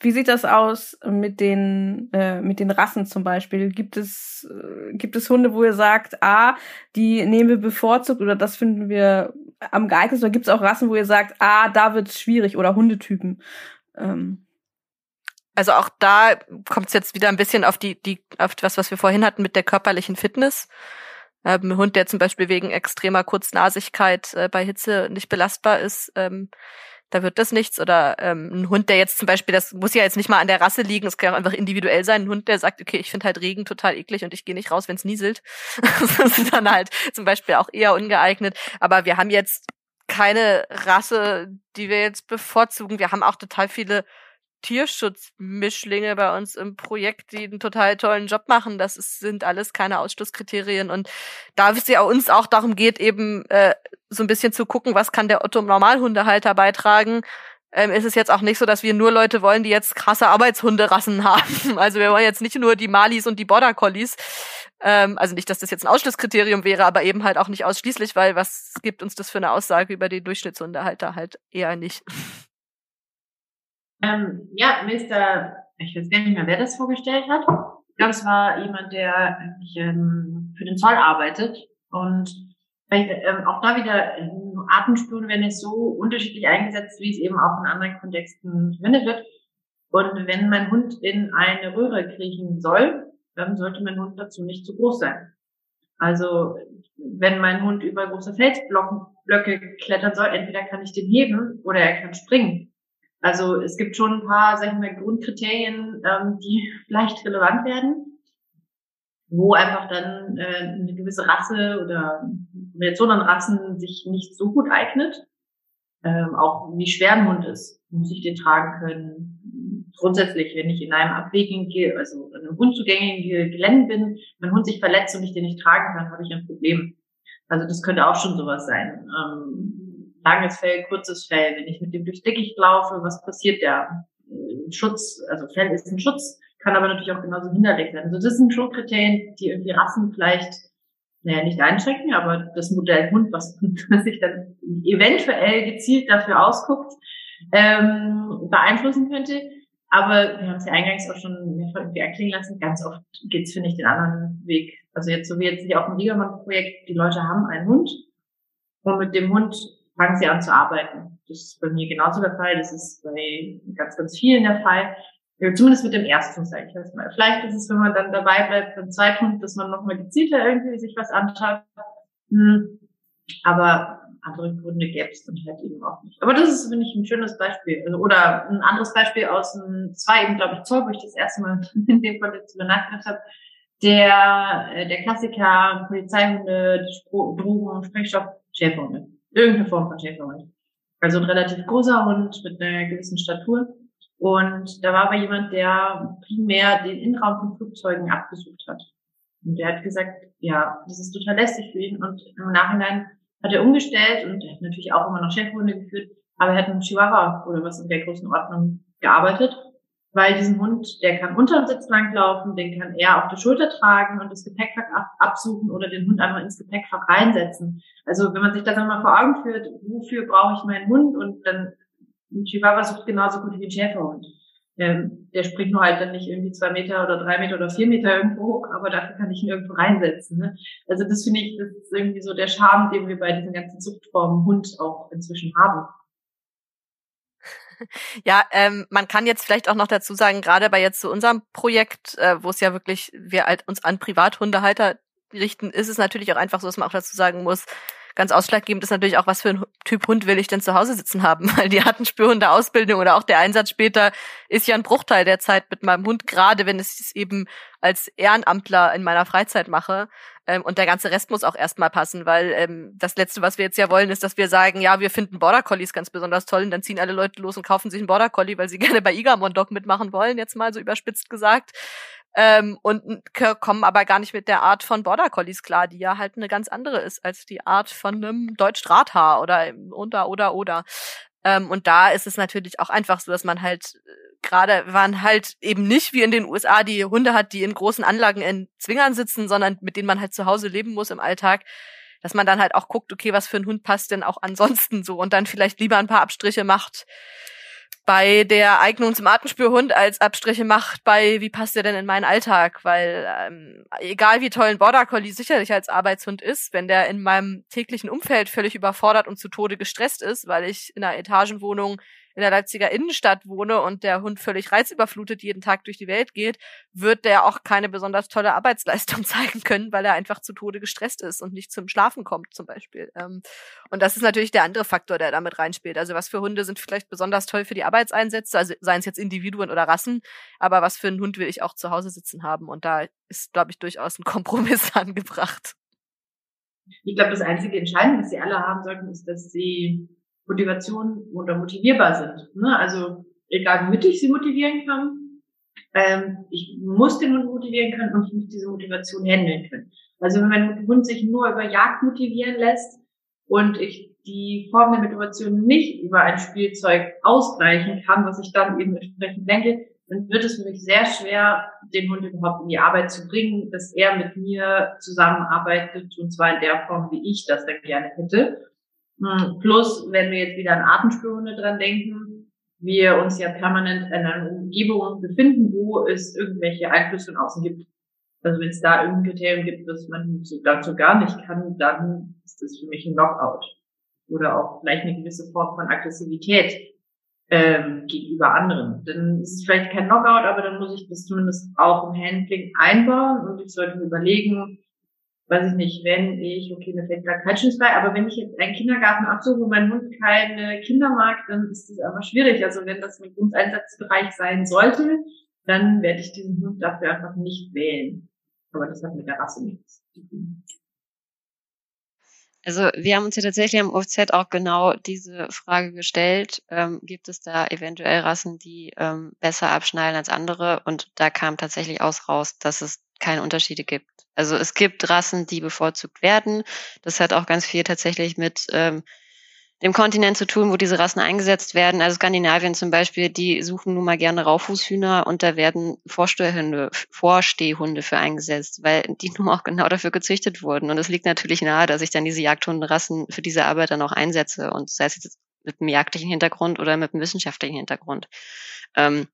Wie sieht das aus mit den äh, mit den Rassen zum Beispiel? Gibt es äh, gibt es Hunde, wo ihr sagt, ah, die nehmen wir bevorzugt oder das finden wir am geeignetsten? Oder gibt es auch Rassen, wo ihr sagt, ah, da wird es schwierig oder Hundetypen? Ähm. Also auch da kommt es jetzt wieder ein bisschen auf die, die, auf was, was wir vorhin hatten mit der körperlichen Fitness. Ähm, ein Hund, der zum Beispiel wegen extremer Kurznasigkeit äh, bei Hitze nicht belastbar ist, ähm, da wird das nichts. Oder ähm, ein Hund, der jetzt zum Beispiel, das muss ja jetzt nicht mal an der Rasse liegen, es kann auch einfach individuell sein, ein Hund, der sagt, okay, ich finde halt Regen total eklig und ich gehe nicht raus, wenn es nieselt. das ist dann halt zum Beispiel auch eher ungeeignet. Aber wir haben jetzt keine Rasse, die wir jetzt bevorzugen. Wir haben auch total viele Tierschutzmischlinge bei uns im Projekt, die einen total tollen Job machen. Das ist, sind alles keine Ausschlusskriterien. Und da es ja uns auch darum geht, eben äh, so ein bisschen zu gucken, was kann der Otto Normalhundehalter beitragen, ähm, ist es jetzt auch nicht so, dass wir nur Leute wollen, die jetzt krasse Arbeitshunderassen haben. Also wir wollen jetzt nicht nur die Malis und die Border Collies. Ähm, also nicht, dass das jetzt ein Ausschlusskriterium wäre, aber eben halt auch nicht ausschließlich, weil was gibt uns das für eine Aussage über die Durchschnittshundehalter halt eher nicht. Ähm, ja, da, ich weiß gar nicht mehr, wer das vorgestellt hat. Es war jemand, der ähm, für den Zoll arbeitet. Und ähm, auch da wieder, ähm, Atemspuren werden jetzt so unterschiedlich eingesetzt, wie es eben auch in anderen Kontexten verwendet wird. Und wenn mein Hund in eine Röhre kriechen soll, dann sollte mein Hund dazu nicht zu groß sein. Also wenn mein Hund über große Felsblöcke klettern soll, entweder kann ich den heben oder er kann springen. Also es gibt schon ein paar, sag ich mal, Grundkriterien, ähm, die vielleicht relevant werden, wo einfach dann äh, eine gewisse Rasse oder Kombination an Rassen sich nicht so gut eignet. Ähm, auch wie schwer ein Hund ist, muss ich den tragen können. Grundsätzlich, wenn ich in einem abwegigen, also in einem unzugänglichen Gelände bin, mein Hund sich verletzt und ich den nicht tragen kann, habe ich ein Problem. Also das könnte auch schon sowas sein. Ähm, langes Fell, kurzes Fell. Wenn ich mit dem durchs Dickicht laufe, was passiert da? Schutz, also Fell ist ein Schutz, kann aber natürlich auch genauso hinderlich sein. Also das sind schon Kriterien, die irgendwie Rassen vielleicht, naja, nicht einschränken, aber das Modell Hund, was, sich dann eventuell gezielt dafür ausguckt, ähm, beeinflussen könnte. Aber wir haben es ja eingangs auch schon irgendwie erklingen lassen, ganz oft geht's finde ich, den anderen Weg. Also jetzt, so wie jetzt hier auch im Liegermann-Projekt, die Leute haben einen Hund und mit dem Hund fangen sie an zu arbeiten. Das ist bei mir genauso der Fall, das ist bei ganz, ganz vielen der Fall. Zumindest mit dem Ersthund, sage ich jetzt mal. Vielleicht ist es, wenn man dann dabei bleibt beim Zweithund, dass man nochmal gezielter irgendwie sich was anschaut. Hm. Aber andere Gründe gäbe es dann halt eben auch nicht. Aber das ist, finde ich, ein schönes Beispiel. Also, oder ein anderes Beispiel aus dem, zwei eben, glaube ich, Zoll, wo ich das erste Mal in dem Fall jetzt nachgedacht habe. Der, äh, der Klassiker, Polizeihunde, Drogen, Sprengstoff, Schäferhunde. Irgendeine Form von Schäferhund. Also ein relativ großer Hund mit einer gewissen Statur. Und da war aber jemand, der primär den Innenraum von Flugzeugen abgesucht hat. Und der hat gesagt, ja, das ist total lästig für ihn. Und im Nachhinein hat er umgestellt und er hat natürlich auch immer noch Chefhunde geführt, aber er hat einen Chihuahua oder was in der Größenordnung gearbeitet, weil diesen Hund, der kann unter dem Sitz langlaufen, den kann er auf der Schulter tragen und das Gepäckfach absuchen oder den Hund einfach ins Gepäckfach reinsetzen. Also wenn man sich das einmal vor Augen führt, wofür brauche ich meinen Hund und dann ein Chihuahua sucht genauso gut wie ein Schäferhund. Ähm, der springt nur halt dann nicht irgendwie zwei Meter oder drei Meter oder vier Meter irgendwo hoch, aber dafür kann ich ihn irgendwo reinsetzen. Ne? Also das finde ich, das ist irgendwie so der Charme, den wir bei diesen ganzen Zuchtformen Hund auch inzwischen haben. Ja, ähm, man kann jetzt vielleicht auch noch dazu sagen, gerade bei jetzt zu unserem Projekt, äh, wo es ja wirklich wir halt uns an Privathundehalter richten, ist es natürlich auch einfach so, dass man auch dazu sagen muss, ganz ausschlaggebend ist natürlich auch, was für ein Typ Hund will ich denn zu Hause sitzen haben, weil die Artenspürhunde-Ausbildung oder auch der Einsatz später ist ja ein Bruchteil der Zeit mit meinem Hund, gerade wenn ich es eben als Ehrenamtler in meiner Freizeit mache. Ähm, und der ganze Rest muss auch erstmal passen, weil ähm, das Letzte, was wir jetzt ja wollen, ist, dass wir sagen, ja, wir finden Border Collies ganz besonders toll und dann ziehen alle Leute los und kaufen sich einen Border Collie, weil sie gerne bei Igamon Dog mitmachen wollen, jetzt mal so überspitzt gesagt ähm, und kommen aber gar nicht mit der Art von Border Collies klar, die ja halt eine ganz andere ist als die Art von einem Deutsch-Drahthaar oder unter oder oder. Ähm, und da ist es natürlich auch einfach so, dass man halt äh, gerade waren halt eben nicht wie in den USA die Hunde hat, die in großen Anlagen in Zwingern sitzen, sondern mit denen man halt zu Hause leben muss im Alltag dass man dann halt auch guckt, okay, was für ein Hund passt denn auch ansonsten so und dann vielleicht lieber ein paar Abstriche macht, bei der Eignung zum Artenspürhund als Abstriche macht bei, wie passt der denn in meinen Alltag? Weil ähm, egal wie toll ein Border Collie sicherlich als Arbeitshund ist, wenn der in meinem täglichen Umfeld völlig überfordert und zu Tode gestresst ist, weil ich in einer Etagenwohnung in der Leipziger Innenstadt wohne und der Hund völlig reizüberflutet jeden Tag durch die Welt geht, wird der auch keine besonders tolle Arbeitsleistung zeigen können, weil er einfach zu Tode gestresst ist und nicht zum Schlafen kommt zum Beispiel. Ähm, und das ist natürlich der andere Faktor, der damit reinspielt. Also was für Hunde sind vielleicht besonders toll für die Arbeitseinsätze, also seien es jetzt Individuen oder Rassen, aber was für einen Hund will ich auch zu Hause sitzen haben? Und da ist, glaube ich, durchaus ein Kompromiss angebracht. Ich glaube, das einzige Entscheidende, was sie alle haben sollten, ist, dass sie Motivation oder motivierbar sind. Ne? Also egal, womit ich sie motivieren kann, ähm, ich muss den Hund motivieren können und ich muss diese Motivation handeln können. Also wenn mein Hund sich nur über Jagd motivieren lässt und ich die Form der Motivation nicht über ein Spielzeug ausgleichen kann, was ich dann eben entsprechend lenke, dann wird es für mich sehr schwer, den Hund überhaupt in die Arbeit zu bringen, dass er mit mir zusammenarbeitet und zwar in der Form, wie ich das dann gerne hätte. Hm, plus, wenn wir jetzt wieder an Atemspürhunde dran denken, wir uns ja permanent in einer Umgebung befinden, wo es irgendwelche Einflüsse von außen gibt. Also wenn es da irgendein Kriterium gibt, das man dazu gar nicht kann, dann ist das für mich ein Knockout. Oder auch vielleicht eine gewisse Form von Aggressivität ähm, gegenüber anderen. Dann ist es vielleicht kein Knockout, aber dann muss ich das zumindest auch im Handling einbauen und ich sollte mir überlegen, weiß ich nicht, wenn ich, okay, mir fällt da kein Schluss bei, aber wenn ich jetzt einen Kindergarten absuche, wo mein Hund keine Kinder mag, dann ist das einfach schwierig. Also wenn das ein Grundeinsatzbereich sein sollte, dann werde ich diesen Hund dafür einfach nicht wählen. Aber das hat mit der Rasse nichts zu tun. Also wir haben uns ja tatsächlich am OFZ auch genau diese Frage gestellt. Ähm, gibt es da eventuell Rassen, die ähm, besser abschneiden als andere? Und da kam tatsächlich aus raus, dass es keine Unterschiede gibt. Also es gibt Rassen, die bevorzugt werden. Das hat auch ganz viel tatsächlich mit ähm, dem Kontinent zu tun, wo diese Rassen eingesetzt werden. Also Skandinavien zum Beispiel, die suchen nun mal gerne Raufußhühner und da werden Vorstehhunde, Vorstehhunde für eingesetzt, weil die nun auch genau dafür gezüchtet wurden. Und es liegt natürlich nahe, dass ich dann diese Jagdhunderassen für diese Arbeit dann auch einsetze. Und sei es jetzt mit einem jagdlichen Hintergrund oder mit einem wissenschaftlichen Hintergrund. Ähm,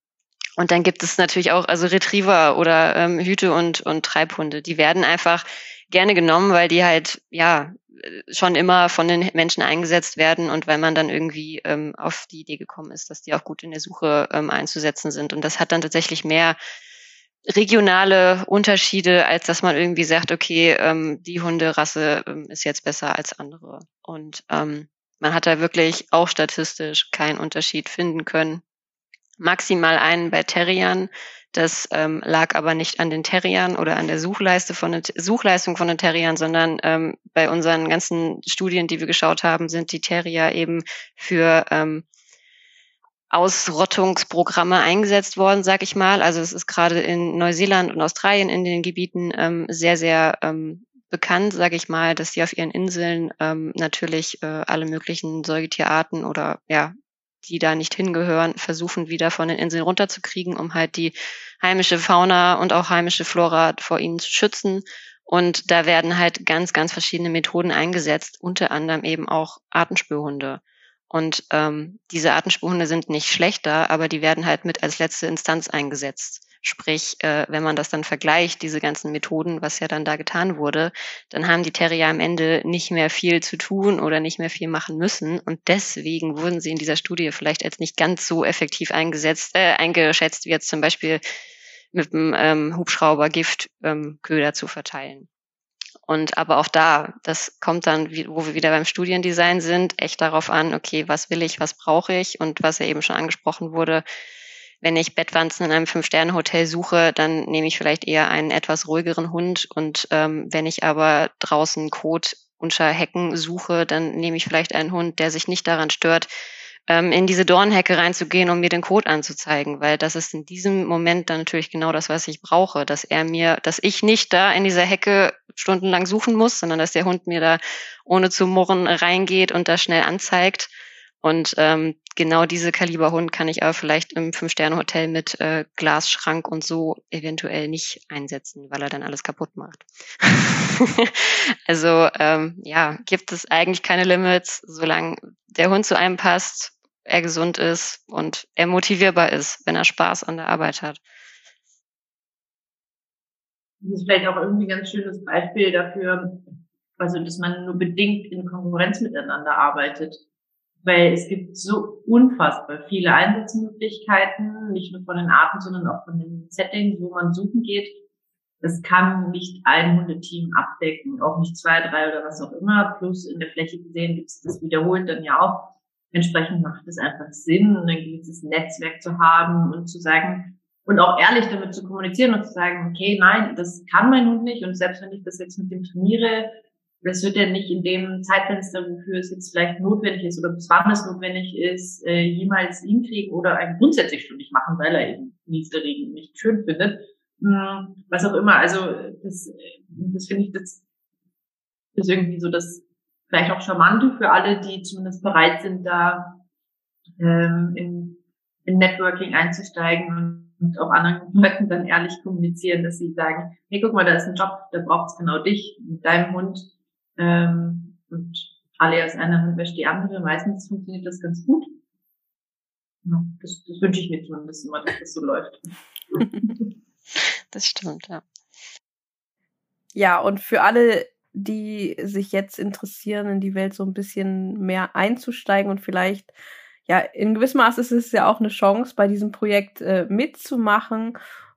und dann gibt es natürlich auch also Retriever oder ähm, Hüte und, und Treibhunde. Die werden einfach gerne genommen, weil die halt ja schon immer von den Menschen eingesetzt werden und weil man dann irgendwie ähm, auf die Idee gekommen ist, dass die auch gut in der Suche ähm, einzusetzen sind. Und das hat dann tatsächlich mehr regionale Unterschiede, als dass man irgendwie sagt, okay, ähm, die Hunderasse ähm, ist jetzt besser als andere. Und ähm, man hat da wirklich auch statistisch keinen Unterschied finden können. Maximal einen bei Terriern. Das ähm, lag aber nicht an den Terriern oder an der Suchleiste von den, Suchleistung von den Terriern, sondern ähm, bei unseren ganzen Studien, die wir geschaut haben, sind die Terrier eben für ähm, Ausrottungsprogramme eingesetzt worden, sag ich mal. Also es ist gerade in Neuseeland und Australien in den Gebieten ähm, sehr, sehr ähm, bekannt, sage ich mal, dass die auf ihren Inseln ähm, natürlich äh, alle möglichen Säugetierarten oder ja, die da nicht hingehören, versuchen wieder von den Inseln runterzukriegen, um halt die heimische Fauna und auch heimische Flora vor ihnen zu schützen. Und da werden halt ganz, ganz verschiedene Methoden eingesetzt, unter anderem eben auch Artenspürhunde. Und ähm, diese Artenspurhunde sind nicht schlechter, aber die werden halt mit als letzte Instanz eingesetzt. Sprich, äh, wenn man das dann vergleicht, diese ganzen Methoden, was ja dann da getan wurde, dann haben die Terrier am Ende nicht mehr viel zu tun oder nicht mehr viel machen müssen. Und deswegen wurden sie in dieser Studie vielleicht als nicht ganz so effektiv eingesetzt, äh, eingeschätzt, wie jetzt zum Beispiel mit dem ähm, Hubschrauber Giftköder ähm, zu verteilen. Und aber auch da, das kommt dann, wo wir wieder beim Studiendesign sind, echt darauf an, okay, was will ich, was brauche ich und was ja eben schon angesprochen wurde, wenn ich Bettwanzen in einem Fünf-Sterne-Hotel suche, dann nehme ich vielleicht eher einen etwas ruhigeren Hund. Und ähm, wenn ich aber draußen Kot unter Hecken suche, dann nehme ich vielleicht einen Hund, der sich nicht daran stört, ähm, in diese Dornhecke reinzugehen, um mir den Code anzuzeigen, weil das ist in diesem Moment dann natürlich genau das, was ich brauche, dass er mir, dass ich nicht da in dieser Hecke stundenlang suchen muss, sondern dass der Hund mir da ohne zu murren reingeht und das schnell anzeigt. Und ähm, genau diese Kaliberhund kann ich aber vielleicht im Fünf-Sterne-Hotel mit äh, Glasschrank und so eventuell nicht einsetzen, weil er dann alles kaputt macht. also ähm, ja, gibt es eigentlich keine Limits, solange der Hund zu einem passt, er gesund ist und er motivierbar ist, wenn er Spaß an der Arbeit hat. Das ist vielleicht auch irgendwie ein ganz schönes Beispiel dafür, also dass man nur bedingt in Konkurrenz miteinander arbeitet. Weil es gibt so unfassbar viele Einsatzmöglichkeiten, nicht nur von den Arten, sondern auch von den Settings, wo man suchen geht. Das kann nicht ein Hundeteam abdecken, auch nicht zwei, drei oder was auch immer. Plus in der Fläche gesehen gibt es das wiederholt dann ja auch Entsprechend macht es einfach Sinn, ein gewisses Netzwerk zu haben und zu sagen, und auch ehrlich damit zu kommunizieren und zu sagen, okay, nein, das kann mein Hund nicht und selbst wenn ich das jetzt mit dem trainiere, das wird ja nicht in dem Zeitfenster, wofür es jetzt vielleicht notwendig ist oder bis wann es notwendig ist, äh, jemals hinkriegen oder einen grundsätzlich schon nicht machen, weil er eben Niesterregen nicht schön findet. Hm, was auch immer. Also das, das finde ich, das ist irgendwie so das vielleicht auch charmant für alle, die zumindest bereit sind, da ähm, in, in Networking einzusteigen und auch anderen Leuten dann ehrlich kommunizieren, dass sie sagen, hey, guck mal, da ist ein Job, da braucht es genau dich mit deinem Hund ähm, und alias einer Hund wäscht die andere. Meistens funktioniert das ganz gut. Ja, das, das wünsche ich mir zumindest immer, dass das so läuft. Das stimmt, ja. Ja, und für alle die sich jetzt interessieren, in die Welt so ein bisschen mehr einzusteigen und vielleicht, ja, in gewissem Maße ist es ja auch eine Chance, bei diesem Projekt äh, mitzumachen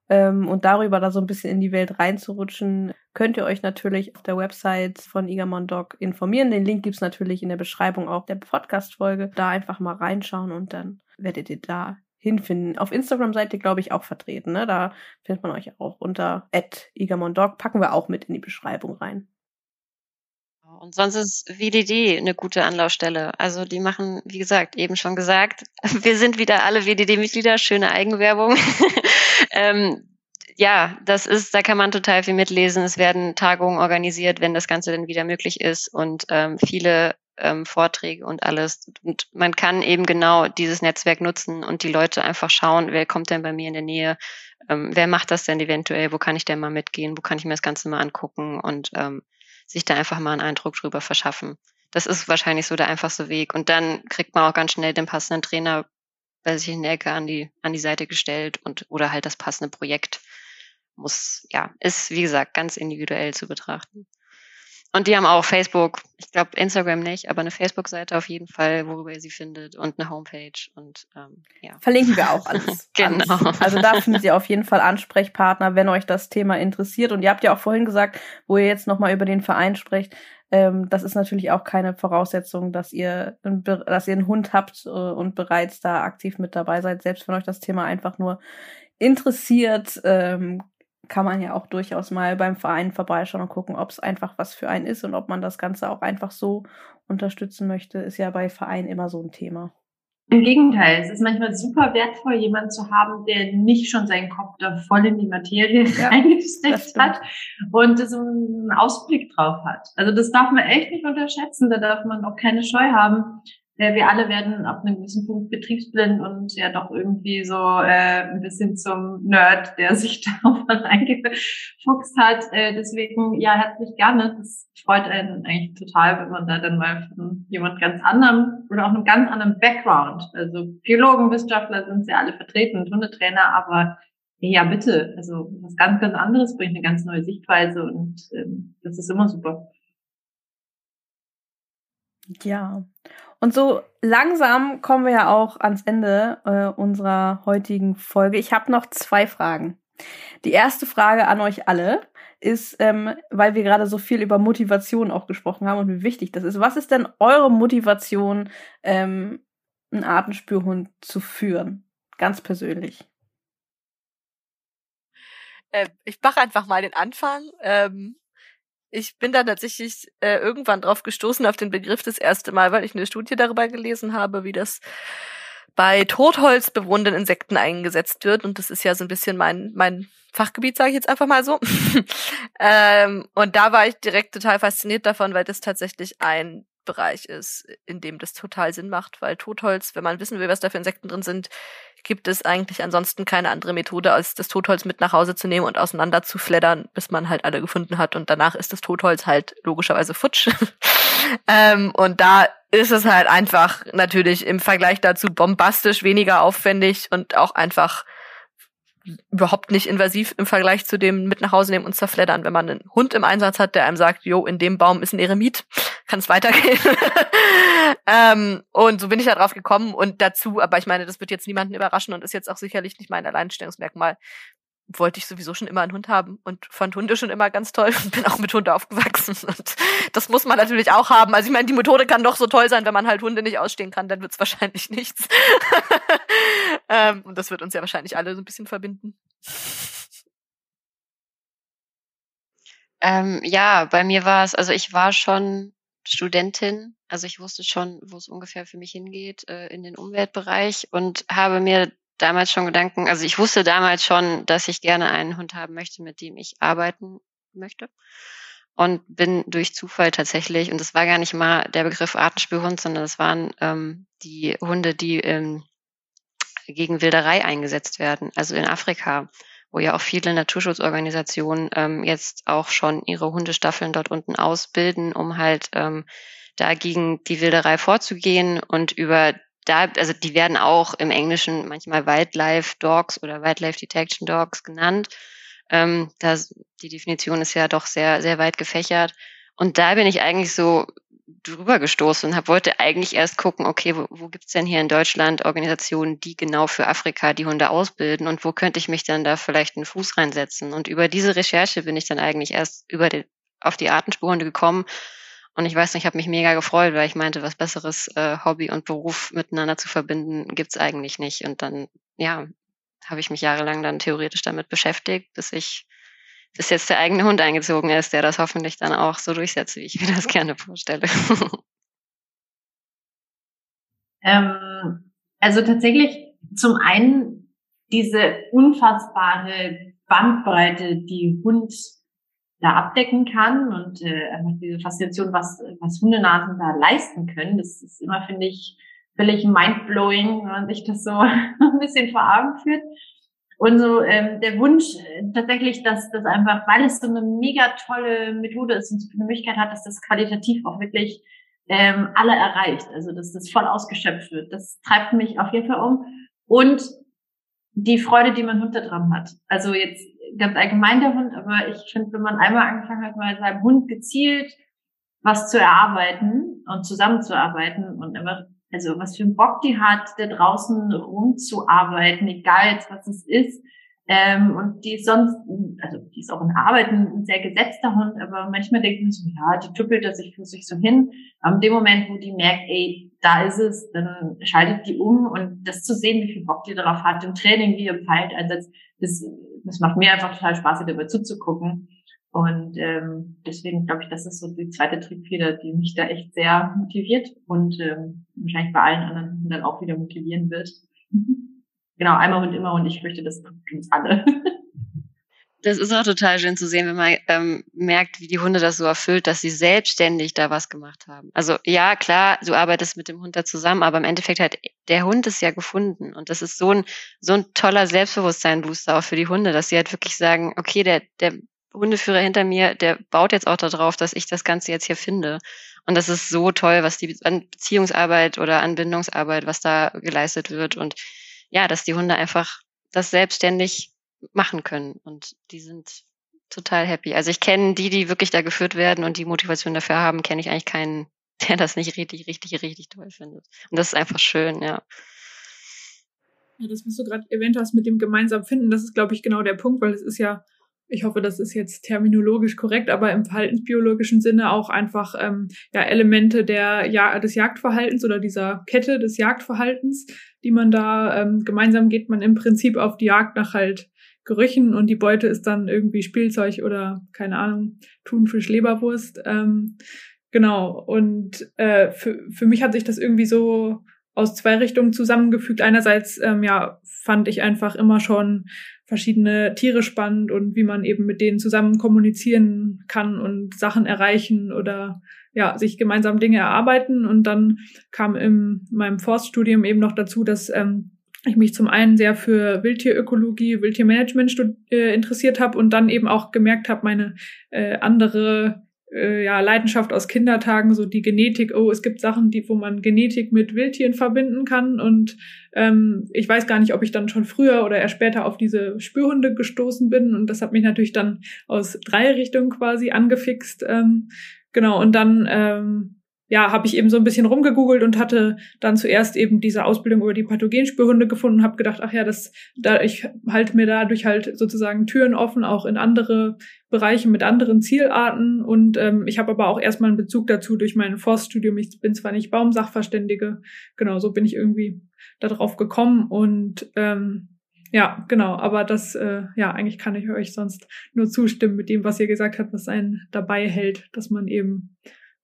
ähm, und darüber da so ein bisschen in die Welt reinzurutschen, könnt ihr euch natürlich auf der Website von Igamon Dog informieren. Den Link gibt's natürlich in der Beschreibung auch der Podcast-Folge. Da einfach mal reinschauen und dann werdet ihr da hinfinden. Auf Instagram seid ihr, glaube ich, auch vertreten. Ne? Da findet man euch auch unter @igamondog. Packen wir auch mit in die Beschreibung rein. Und sonst ist WDD eine gute Anlaufstelle. Also die machen, wie gesagt, eben schon gesagt, wir sind wieder alle WDD-Mitglieder, schöne Eigenwerbung. ähm, ja, das ist, da kann man total viel mitlesen. Es werden Tagungen organisiert, wenn das Ganze dann wieder möglich ist und ähm, viele ähm, Vorträge und alles. Und man kann eben genau dieses Netzwerk nutzen und die Leute einfach schauen, wer kommt denn bei mir in der Nähe, ähm, wer macht das denn eventuell, wo kann ich denn mal mitgehen, wo kann ich mir das Ganze mal angucken und ähm, sich da einfach mal einen Eindruck drüber verschaffen. das ist wahrscheinlich so der einfachste Weg. Und dann kriegt man auch ganz schnell den passenden Trainer bei sich in der Ecke an die, an die Seite gestellt und oder halt das passende Projekt muss, ja, ist wie gesagt ganz individuell zu betrachten. Und die haben auch Facebook, ich glaube Instagram nicht, aber eine Facebook-Seite auf jeden Fall, worüber ihr sie findet und eine Homepage und ähm, ja. Verlinken wir auch alles. genau. Alles. Also da findet ihr auf jeden Fall Ansprechpartner, wenn euch das Thema interessiert. Und ihr habt ja auch vorhin gesagt, wo ihr jetzt nochmal über den Verein sprecht, ähm, das ist natürlich auch keine Voraussetzung, dass ihr, dass ihr einen Hund habt äh, und bereits da aktiv mit dabei seid. Selbst wenn euch das Thema einfach nur interessiert, ähm, kann man ja auch durchaus mal beim Verein vorbeischauen und gucken, ob es einfach was für einen ist und ob man das Ganze auch einfach so unterstützen möchte, ist ja bei Vereinen immer so ein Thema. Im Gegenteil, es ist manchmal super wertvoll, jemanden zu haben, der nicht schon seinen Kopf da voll in die Materie ja, reingesteckt hat und so einen Ausblick drauf hat. Also das darf man echt nicht unterschätzen, da darf man auch keine Scheu haben äh, wir alle werden ab einem gewissen Punkt betriebsblind und ja doch irgendwie so äh, ein bisschen zum Nerd, der sich darauf reingefuchst hat. Äh, deswegen ja herzlich gerne. Das freut einen eigentlich total, wenn man da dann mal von jemand ganz anderem oder auch einem ganz anderen Background, also Biologen, Wissenschaftler sind ja alle vertreten und Hundetrainer, aber ja bitte, also was ganz, ganz anderes bringt eine ganz neue Sichtweise und ähm, das ist immer super. Ja. Und so langsam kommen wir ja auch ans Ende äh, unserer heutigen Folge. Ich habe noch zwei Fragen. Die erste Frage an euch alle ist, ähm, weil wir gerade so viel über Motivation auch gesprochen haben und wie wichtig das ist. Was ist denn eure Motivation, ähm, einen Artenspürhund zu führen? Ganz persönlich. Äh, ich mache einfach mal den Anfang. Ähm, ich bin da tatsächlich äh, irgendwann drauf gestoßen auf den Begriff das erste Mal, weil ich eine Studie darüber gelesen habe, wie das bei Totholz bewohnenden Insekten eingesetzt wird. Und das ist ja so ein bisschen mein, mein Fachgebiet, sage ich jetzt einfach mal so. ähm, und da war ich direkt total fasziniert davon, weil das tatsächlich ein Bereich ist, in dem das total Sinn macht, weil Totholz, wenn man wissen will, was da für Insekten drin sind, gibt es eigentlich ansonsten keine andere Methode, als das Totholz mit nach Hause zu nehmen und auseinander zu fleddern, bis man halt alle gefunden hat und danach ist das Totholz halt logischerweise futsch. ähm, und da ist es halt einfach natürlich im Vergleich dazu bombastisch weniger aufwendig und auch einfach überhaupt nicht invasiv im Vergleich zu dem mit nach Hause nehmen und zerfleddern. Wenn man einen Hund im Einsatz hat, der einem sagt, jo, in dem Baum ist ein Eremit, kann es weitergehen. ähm, und so bin ich da drauf gekommen und dazu, aber ich meine, das wird jetzt niemanden überraschen und ist jetzt auch sicherlich nicht mein Alleinstellungsmerkmal, wollte ich sowieso schon immer einen Hund haben und fand Hunde schon immer ganz toll und bin auch mit Hunde aufgewachsen. Und das muss man natürlich auch haben. Also ich meine, die Methode kann doch so toll sein, wenn man halt Hunde nicht ausstehen kann, dann wird's wahrscheinlich nichts. ähm, und das wird uns ja wahrscheinlich alle so ein bisschen verbinden. Ähm, ja, bei mir war es, also ich war schon Studentin, also ich wusste schon, wo es ungefähr für mich hingeht äh, in den Umweltbereich und habe mir damals schon Gedanken, also ich wusste damals schon, dass ich gerne einen Hund haben möchte, mit dem ich arbeiten möchte. Und bin durch Zufall tatsächlich, und das war gar nicht mal der Begriff Artenspürhund, sondern das waren ähm, die Hunde, die ähm, gegen Wilderei eingesetzt werden, also in Afrika, wo ja auch viele Naturschutzorganisationen ähm, jetzt auch schon ihre Hundestaffeln dort unten ausbilden, um halt ähm, dagegen die Wilderei vorzugehen und über da, also die werden auch im Englischen manchmal Wildlife Dogs oder Wildlife Detection Dogs genannt. Ähm, das, die Definition ist ja doch sehr, sehr weit gefächert. Und da bin ich eigentlich so drüber gestoßen und hab, wollte eigentlich erst gucken, okay, wo, wo gibt's denn hier in Deutschland Organisationen, die genau für Afrika die Hunde ausbilden und wo könnte ich mich dann da vielleicht einen Fuß reinsetzen? Und über diese Recherche bin ich dann eigentlich erst über die, auf die Artenspurhunde gekommen und ich weiß nicht, ich habe mich mega gefreut, weil ich meinte, was besseres äh, Hobby und Beruf miteinander zu verbinden, gibt's eigentlich nicht. Und dann, ja, habe ich mich jahrelang dann theoretisch damit beschäftigt, bis ich, bis jetzt der eigene Hund eingezogen ist, der das hoffentlich dann auch so durchsetzt, wie ich mir das gerne vorstelle. Ähm, also tatsächlich zum einen diese unfassbare Bandbreite, die Hund da abdecken kann und äh, einfach diese Faszination, was, was Hundenasen da leisten können. Das ist immer, finde ich, völlig mindblowing, wenn man sich das so ein bisschen vor Augen führt. Und so ähm, der Wunsch äh, tatsächlich, dass das einfach, weil es so eine mega tolle Methode ist und so eine Möglichkeit hat, dass das qualitativ auch wirklich ähm, alle erreicht. Also dass das voll ausgeschöpft wird. Das treibt mich auf jeden Fall um. Und die Freude, die mein Hund dran hat. Also jetzt ganz allgemein der Hund, aber ich finde, wenn man einmal angefangen hat, mal seinem Hund gezielt was zu erarbeiten und zusammenzuarbeiten und einfach, also was für einen Bock die hat, da draußen rumzuarbeiten, egal jetzt was es ist, ähm, und die ist sonst, also die ist auch in Arbeiten ein sehr gesetzter Hund, aber manchmal denkt man so, ja, die tüppelt da sich für sich so hin. Aber in dem Moment, wo die merkt, ey, da ist es, dann schaltet die um und das zu sehen, wie viel Bock die darauf hat, im Training, wie im Verhaltenseinsatz, das, das macht mir einfach total Spaß, ihr dabei zuzugucken. Und ähm, deswegen glaube ich, das ist so die zweite Triebfeder, die mich da echt sehr motiviert und ähm, wahrscheinlich bei allen anderen dann auch wieder motivieren wird. genau, einmal und immer und ich möchte das uns alle. Das ist auch total schön zu sehen, wenn man ähm, merkt, wie die Hunde das so erfüllt, dass sie selbstständig da was gemacht haben. Also ja, klar, du arbeitest mit dem Hund da zusammen, aber im Endeffekt hat der Hund es ja gefunden. Und das ist so ein, so ein toller Selbstbewusstsein-Booster auch für die Hunde, dass sie halt wirklich sagen, okay, der, der Hundeführer hinter mir, der baut jetzt auch darauf, dass ich das Ganze jetzt hier finde. Und das ist so toll, was die an Beziehungsarbeit oder Anbindungsarbeit, was da geleistet wird. Und ja, dass die Hunde einfach das selbstständig machen können. Und die sind total happy. Also ich kenne die, die wirklich da geführt werden und die Motivation dafür haben, kenne ich eigentlich keinen, der das nicht richtig, richtig, richtig toll findet. Und das ist einfach schön, ja. Ja, das, was du gerade erwähnt hast mit dem gemeinsam finden, das ist, glaube ich, genau der Punkt, weil es ist ja, ich hoffe, das ist jetzt terminologisch korrekt, aber im verhaltensbiologischen Sinne auch einfach ähm, ja, Elemente der, ja, des Jagdverhaltens oder dieser Kette des Jagdverhaltens, die man da ähm, gemeinsam geht man im Prinzip auf die Jagd nach halt Gerüchen und die Beute ist dann irgendwie Spielzeug oder keine Ahnung, Thunfisch, Leberwurst. Ähm, genau. Und äh, für, für mich hat sich das irgendwie so aus zwei Richtungen zusammengefügt. Einerseits, ähm, ja, fand ich einfach immer schon verschiedene Tiere spannend und wie man eben mit denen zusammen kommunizieren kann und Sachen erreichen oder ja, sich gemeinsam Dinge erarbeiten. Und dann kam in meinem Forststudium eben noch dazu, dass ähm, ich mich zum einen sehr für Wildtierökologie, Wildtiermanagement äh, interessiert habe und dann eben auch gemerkt habe, meine äh, andere äh, ja, Leidenschaft aus Kindertagen, so die Genetik, oh, es gibt Sachen, die, wo man Genetik mit Wildtieren verbinden kann. Und ähm, ich weiß gar nicht, ob ich dann schon früher oder eher später auf diese Spürhunde gestoßen bin. Und das hat mich natürlich dann aus drei Richtungen quasi angefixt. Ähm, genau, und dann ähm, ja, habe ich eben so ein bisschen rumgegoogelt und hatte dann zuerst eben diese Ausbildung über die Pathogenspürhunde gefunden, habe gedacht, ach ja, das, da ich halte mir dadurch halt sozusagen Türen offen, auch in andere Bereiche mit anderen Zielarten. Und ähm, ich habe aber auch erstmal einen Bezug dazu durch mein Forststudium. Ich bin zwar nicht Baumsachverständige, genau, so bin ich irgendwie darauf gekommen und ähm, ja, genau, aber das, äh, ja, eigentlich kann ich euch sonst nur zustimmen mit dem, was ihr gesagt habt, was einen dabei hält, dass man eben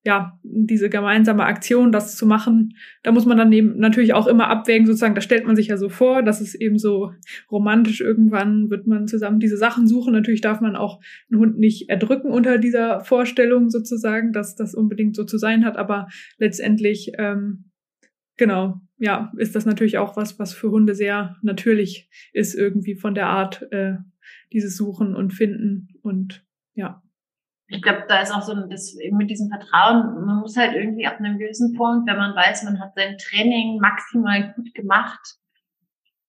ja, diese gemeinsame Aktion, das zu machen, da muss man dann eben natürlich auch immer abwägen, sozusagen, da stellt man sich ja so vor, dass es eben so romantisch irgendwann wird man zusammen diese Sachen suchen. Natürlich darf man auch einen Hund nicht erdrücken unter dieser Vorstellung sozusagen, dass das unbedingt so zu sein hat, aber letztendlich, ähm, genau, ja, ist das natürlich auch was, was für Hunde sehr natürlich ist, irgendwie von der Art, äh, dieses Suchen und Finden und ja ich glaube, da ist auch so das eben mit diesem Vertrauen, man muss halt irgendwie ab einem gewissen Punkt, wenn man weiß, man hat sein Training maximal gut gemacht,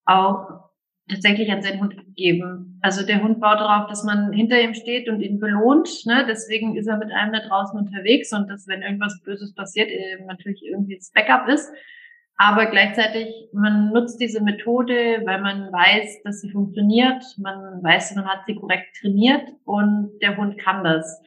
auch tatsächlich an seinen Hund abgeben. Also der Hund baut darauf, dass man hinter ihm steht und ihn belohnt. Ne? Deswegen ist er mit einem da draußen unterwegs und dass, wenn irgendwas Böses passiert, eben natürlich irgendwie das Backup ist. Aber gleichzeitig, man nutzt diese Methode, weil man weiß, dass sie funktioniert. Man weiß, man hat sie korrekt trainiert und der Hund kann das.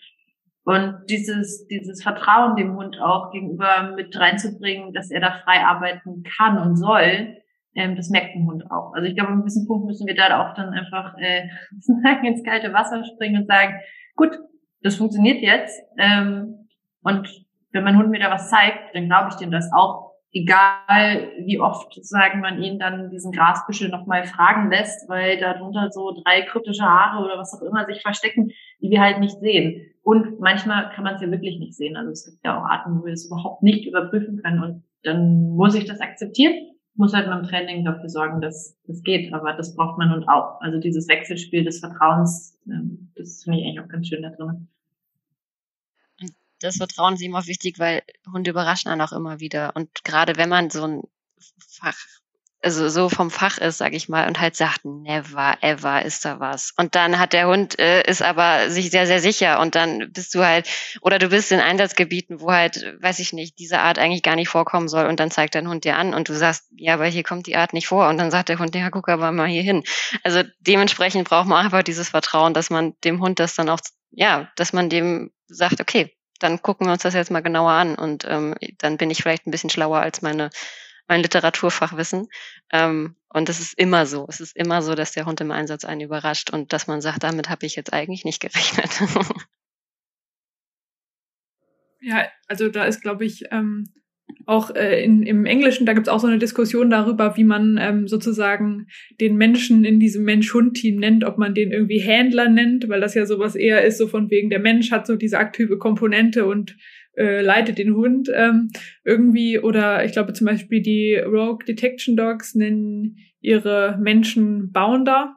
Und dieses, dieses Vertrauen dem Hund auch gegenüber mit reinzubringen, dass er da frei arbeiten kann und soll, ähm, das merkt ein Hund auch. Also ich glaube, an einem gewissen Punkt müssen wir da auch dann einfach äh, ins kalte Wasser springen und sagen, gut, das funktioniert jetzt. Ähm, und wenn mein Hund mir da was zeigt, dann glaube ich dem das auch egal wie oft sozusagen man ihn dann diesen Grasbüschel nochmal fragen lässt, weil darunter so drei kryptische Haare oder was auch immer sich verstecken, die wir halt nicht sehen. Und manchmal kann man es ja wirklich nicht sehen. Also es gibt ja auch Arten, wo wir es überhaupt nicht überprüfen können und dann muss ich das akzeptieren, muss halt beim Training dafür sorgen, dass das geht. Aber das braucht man und auch. Also dieses Wechselspiel des Vertrauens, ähm, das finde ich eigentlich auch ganz schön da drin das Vertrauen ist auch wichtig, weil Hunde überraschen einen auch immer wieder. Und gerade wenn man so ein Fach also so vom Fach ist, sag ich mal, und halt sagt, never, ever ist da was. Und dann hat der Hund, äh, ist aber sich sehr, sehr sicher und dann bist du halt, oder du bist in Einsatzgebieten, wo halt, weiß ich nicht, diese Art eigentlich gar nicht vorkommen soll und dann zeigt dein Hund dir an und du sagst, ja, aber hier kommt die Art nicht vor und dann sagt der Hund, ja, guck aber mal hier hin. Also dementsprechend braucht man einfach dieses Vertrauen, dass man dem Hund das dann auch, ja, dass man dem sagt, okay, dann gucken wir uns das jetzt mal genauer an und ähm, dann bin ich vielleicht ein bisschen schlauer als meine mein Literaturfachwissen. Ähm, und es ist immer so. Es ist immer so, dass der Hund im Einsatz einen überrascht und dass man sagt, damit habe ich jetzt eigentlich nicht gerechnet. ja, also da ist, glaube ich, ähm, auch äh, in, im Englischen, da gibt es auch so eine Diskussion darüber, wie man ähm, sozusagen den Menschen in diesem Mensch-Hund-Team nennt, ob man den irgendwie Händler nennt, weil das ja sowas eher ist, so von wegen, der Mensch hat so diese aktive Komponente und äh, leitet den Hund ähm, irgendwie oder ich glaube zum Beispiel die Rogue Detection Dogs nennen ihre Menschen Bounder.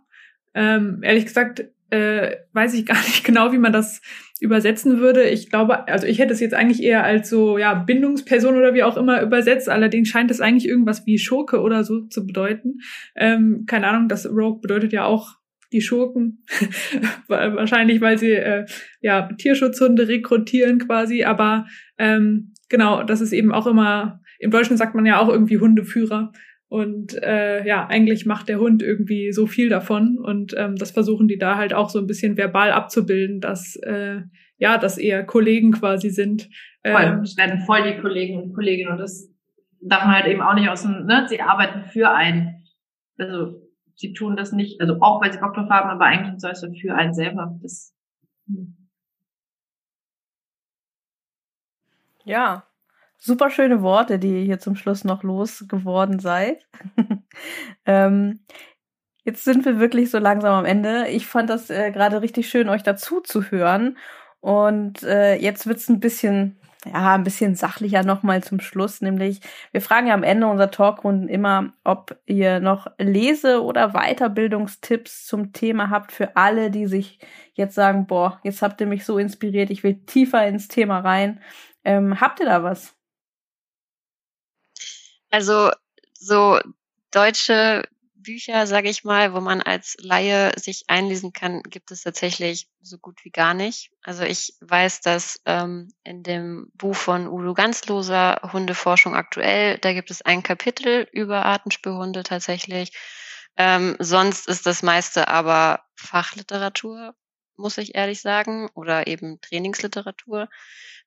Ähm, ehrlich gesagt äh, weiß ich gar nicht genau, wie man das übersetzen würde. Ich glaube, also ich hätte es jetzt eigentlich eher als so ja Bindungsperson oder wie auch immer übersetzt. Allerdings scheint es eigentlich irgendwas wie Schurke oder so zu bedeuten. Ähm, keine Ahnung, das Rogue bedeutet ja auch die Schurken. Wahrscheinlich, weil sie äh, ja Tierschutzhunde rekrutieren quasi. Aber ähm, genau, das ist eben auch immer, im Deutschen sagt man ja auch irgendwie Hundeführer. Und äh, ja, eigentlich macht der Hund irgendwie so viel davon. Und ähm, das versuchen die da halt auch so ein bisschen verbal abzubilden, dass äh, ja, dass eher Kollegen quasi sind. Voll, ähm, es werden voll die Kollegen und Kolleginnen und das darf man halt eben auch nicht aus dem, ne, sie arbeiten für einen. Also sie tun das nicht, also auch weil sie Bock drauf haben, aber eigentlich soll es für einen selber. Das, hm. Ja, super schöne Worte, die ihr hier zum Schluss noch losgeworden seid. ähm, jetzt sind wir wirklich so langsam am Ende. Ich fand das äh, gerade richtig schön, euch dazu zu hören. Und äh, jetzt wird's ein bisschen ja, ein bisschen sachlicher nochmal zum Schluss, nämlich wir fragen ja am Ende unserer Talkrunden immer, ob ihr noch Lese- oder Weiterbildungstipps zum Thema habt für alle, die sich jetzt sagen, boah, jetzt habt ihr mich so inspiriert, ich will tiefer ins Thema rein. Ähm, habt ihr da was? Also so deutsche Bücher, sage ich mal, wo man als Laie sich einlesen kann, gibt es tatsächlich so gut wie gar nicht. Also ich weiß, dass ähm, in dem Buch von Udo Ganzloser Hundeforschung aktuell, da gibt es ein Kapitel über Artenspürhunde tatsächlich. Ähm, sonst ist das meiste aber Fachliteratur, muss ich ehrlich sagen, oder eben Trainingsliteratur.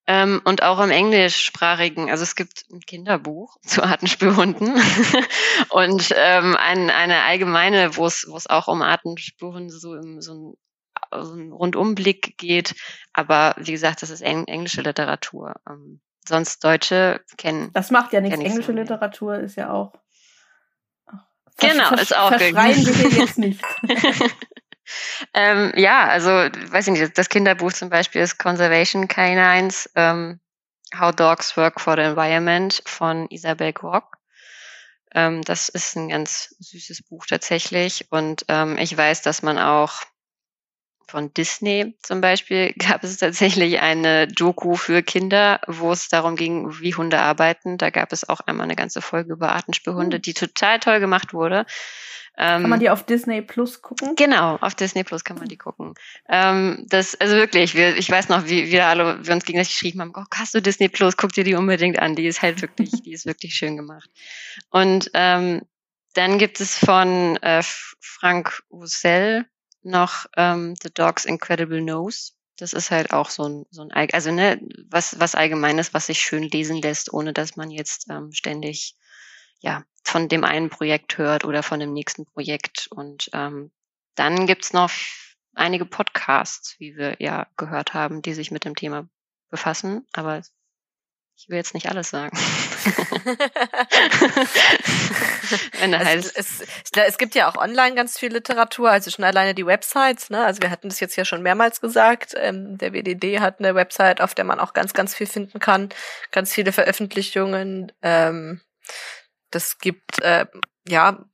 Ähm, und auch im englischsprachigen, also es gibt ein Kinderbuch zu Artenspürhunden und ähm, ein, eine allgemeine, wo es, wo es auch um Artenspürhunde so im so ein, so ein Rundumblick geht. Aber wie gesagt, das ist eng, englische Literatur. Ähm, sonst Deutsche kennen. Das macht ja nichts. Englische so Literatur ist ja auch. Genau, ist auch. Verschreien wir hier jetzt nicht. Ähm, ja, also weiß ich nicht, das Kinderbuch zum Beispiel ist Conservation Canines, ähm, How Dogs Work for the Environment von Isabel Grock. Ähm, das ist ein ganz süßes Buch tatsächlich. Und ähm, ich weiß, dass man auch von Disney zum Beispiel gab es tatsächlich eine Doku für Kinder, wo es darum ging, wie Hunde arbeiten. Da gab es auch einmal eine ganze Folge über Artenspürhunde, hm. die total toll gemacht wurde. Ähm, kann man die auf Disney Plus gucken? Genau, auf Disney Plus kann man die gucken. Ähm, das, also wirklich, wir, ich weiß noch, wie wir alle, wir uns gegenseitig geschrieben haben, oh, hast du Disney Plus, guck dir die unbedingt an, die ist halt wirklich, die ist wirklich schön gemacht. Und ähm, dann gibt es von äh, Frank Roussel noch ähm, The Dog's Incredible Nose. Das ist halt auch so ein, so ein also ne, was, was Allgemeines, was sich schön lesen lässt, ohne dass man jetzt ähm, ständig ja, von dem einen Projekt hört oder von dem nächsten Projekt. Und ähm, dann gibt's noch einige Podcasts, wie wir ja gehört haben, die sich mit dem Thema befassen. Aber ich will jetzt nicht alles sagen. Wenn also. Es, es, es, gibt ja auch online ganz viel Literatur, also schon alleine die Websites. Ne? Also wir hatten das jetzt ja schon mehrmals gesagt. Ähm, der WDD hat eine Website, auf der man auch ganz, ganz viel finden kann. Ganz viele Veröffentlichungen. Ähm, das gibt äh, ja,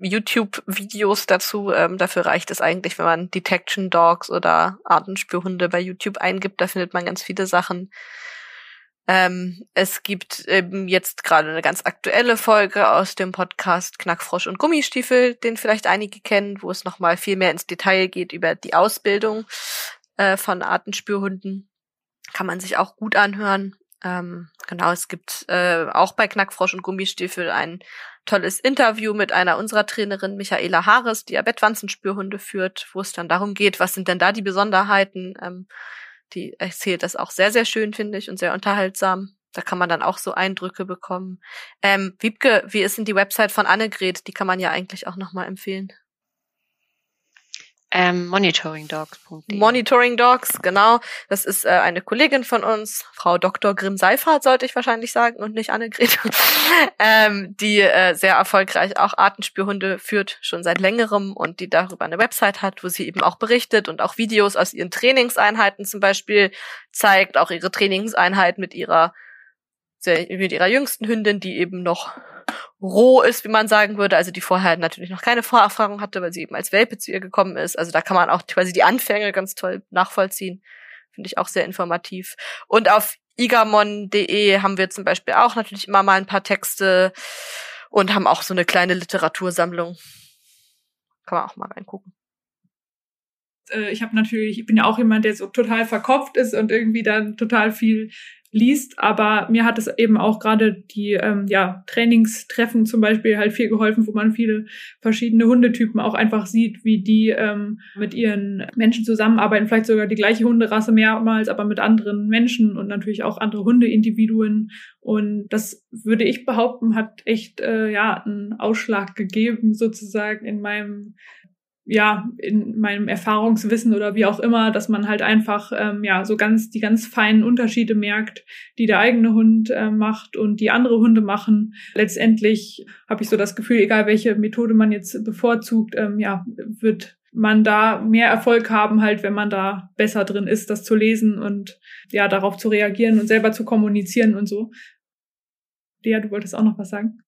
YouTube-Videos dazu. Ähm, dafür reicht es eigentlich, wenn man Detection Dogs oder Artenspürhunde bei YouTube eingibt. Da findet man ganz viele Sachen. Ähm, es gibt eben jetzt gerade eine ganz aktuelle Folge aus dem Podcast Knackfrosch und Gummistiefel, den vielleicht einige kennen, wo es nochmal viel mehr ins Detail geht über die Ausbildung äh, von Artenspürhunden. Kann man sich auch gut anhören. Ähm, genau, es gibt äh, auch bei Knackfrosch und Gummistiefel ein tolles Interview mit einer unserer Trainerin, Michaela Haares, die ja Bettwanzenspürhunde führt, wo es dann darum geht, was sind denn da die Besonderheiten. Ähm, die erzählt das auch sehr, sehr schön, finde ich, und sehr unterhaltsam. Da kann man dann auch so Eindrücke bekommen. Ähm, Wiebke, wie ist denn die Website von Annegret? Die kann man ja eigentlich auch nochmal empfehlen. Ähm, monitoringdogs.de. Monitoring Dogs, genau. Das ist äh, eine Kollegin von uns, Frau Dr. Grimm-Seifert, sollte ich wahrscheinlich sagen, und nicht Annegret, ähm, die äh, sehr erfolgreich auch Artenspürhunde führt, schon seit längerem und die darüber eine Website hat, wo sie eben auch berichtet und auch Videos aus ihren Trainingseinheiten zum Beispiel zeigt, auch ihre Trainingseinheit mit ihrer sehr, mit ihrer jüngsten Hündin, die eben noch roh ist, wie man sagen würde, also die vorher natürlich noch keine Vorerfahrung hatte, weil sie eben als Welpe zu ihr gekommen ist. Also da kann man auch quasi die Anfänge ganz toll nachvollziehen. Finde ich auch sehr informativ. Und auf igamon.de haben wir zum Beispiel auch natürlich immer mal ein paar Texte und haben auch so eine kleine Literatursammlung. Kann man auch mal reingucken äh, ich habe natürlich, ich bin ja auch jemand, der so total verkopft ist und irgendwie dann total viel liest, aber mir hat es eben auch gerade die ähm, ja, Trainingstreffen zum Beispiel halt viel geholfen, wo man viele verschiedene Hundetypen auch einfach sieht, wie die ähm, mit ihren Menschen zusammenarbeiten, vielleicht sogar die gleiche Hunderasse mehrmals, aber mit anderen Menschen und natürlich auch andere Hundeindividuen. Und das würde ich behaupten, hat echt äh, ja einen Ausschlag gegeben sozusagen in meinem ja, in meinem Erfahrungswissen oder wie auch immer, dass man halt einfach ähm, ja so ganz die ganz feinen Unterschiede merkt, die der eigene Hund äh, macht und die andere Hunde machen. Letztendlich habe ich so das Gefühl, egal welche Methode man jetzt bevorzugt, ähm, ja, wird man da mehr Erfolg haben, halt, wenn man da besser drin ist, das zu lesen und ja, darauf zu reagieren und selber zu kommunizieren und so. Lea, du wolltest auch noch was sagen?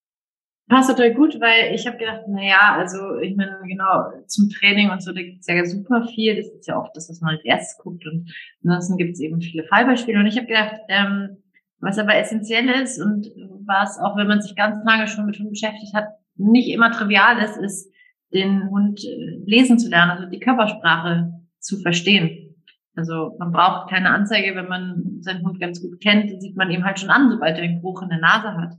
Passt total gut, weil ich habe gedacht, na ja, also ich meine, genau, zum Training und so, da gibt's ja super viel. Das ist ja auch das, was man als erstes guckt. Und ansonsten gibt's eben viele Fallbeispiele. Und ich habe gedacht, ähm, was aber essentiell ist und was auch, wenn man sich ganz lange schon mit Hund beschäftigt hat, nicht immer trivial ist, ist, den Hund äh, lesen zu lernen, also die Körpersprache zu verstehen. Also man braucht keine Anzeige, wenn man seinen Hund ganz gut kennt, sieht man ihm halt schon an, sobald er einen Geruch in der Nase hat.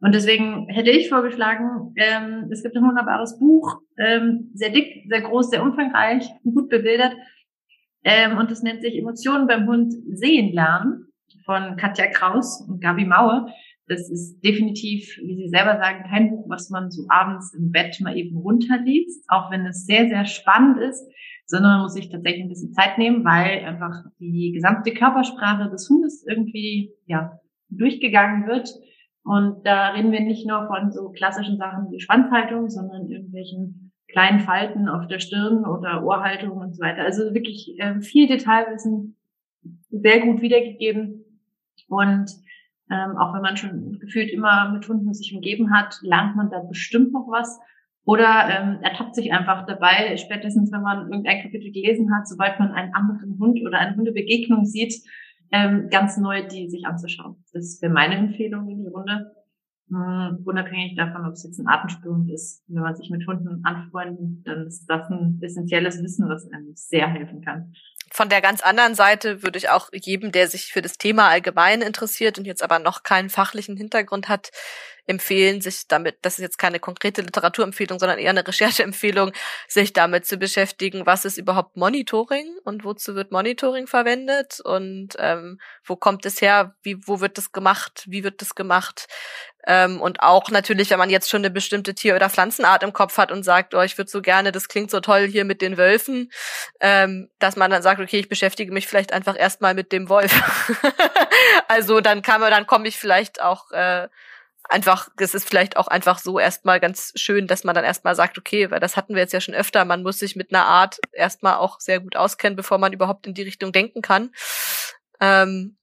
Und deswegen hätte ich vorgeschlagen, ähm, es gibt ein wunderbares Buch, ähm, sehr dick, sehr groß, sehr umfangreich, gut bebildert. Ähm, und es nennt sich Emotionen beim Hund sehen lernen von Katja Kraus und Gabi Mauer. Das ist definitiv, wie Sie selber sagen, kein Buch, was man so abends im Bett mal eben runterliest, auch wenn es sehr, sehr spannend ist, sondern man muss sich tatsächlich ein bisschen Zeit nehmen, weil einfach die gesamte Körpersprache des Hundes irgendwie, ja, durchgegangen wird und da reden wir nicht nur von so klassischen Sachen wie Schwanzhaltung, sondern irgendwelchen kleinen Falten auf der Stirn oder Ohrhaltung und so weiter. Also wirklich äh, viel Detailwissen, sehr gut wiedergegeben. Und ähm, auch wenn man schon gefühlt immer mit Hunden sich umgeben hat, lernt man da bestimmt noch was. Oder ähm, ertappt sich einfach dabei, spätestens wenn man irgendein Kapitel gelesen hat, sobald man einen anderen Hund oder eine Hundebegegnung sieht, ähm, ganz neu die sich anzuschauen. Das wäre meine Empfehlung in die Runde. Hm, unabhängig davon, ob es jetzt ein Atemspürhund ist. Wenn man sich mit Hunden anfreundet, dann ist das ein essentielles Wissen, was einem sehr helfen kann. Von der ganz anderen Seite würde ich auch jedem, der sich für das Thema allgemein interessiert und jetzt aber noch keinen fachlichen Hintergrund hat, empfehlen, sich damit, das ist jetzt keine konkrete Literaturempfehlung, sondern eher eine Rechercheempfehlung, sich damit zu beschäftigen, was ist überhaupt Monitoring und wozu wird Monitoring verwendet und ähm, wo kommt es her, wie, wo wird das gemacht, wie wird das gemacht, ähm, und auch natürlich, wenn man jetzt schon eine bestimmte Tier- oder Pflanzenart im Kopf hat und sagt, oh, ich würde so gerne, das klingt so toll hier mit den Wölfen, ähm, dass man dann sagt, okay, ich beschäftige mich vielleicht einfach erstmal mit dem Wolf. also dann kann man, dann komme ich vielleicht auch äh, einfach, es ist vielleicht auch einfach so erstmal ganz schön, dass man dann erstmal sagt, okay, weil das hatten wir jetzt ja schon öfter, man muss sich mit einer Art erstmal auch sehr gut auskennen, bevor man überhaupt in die Richtung denken kann. Ähm,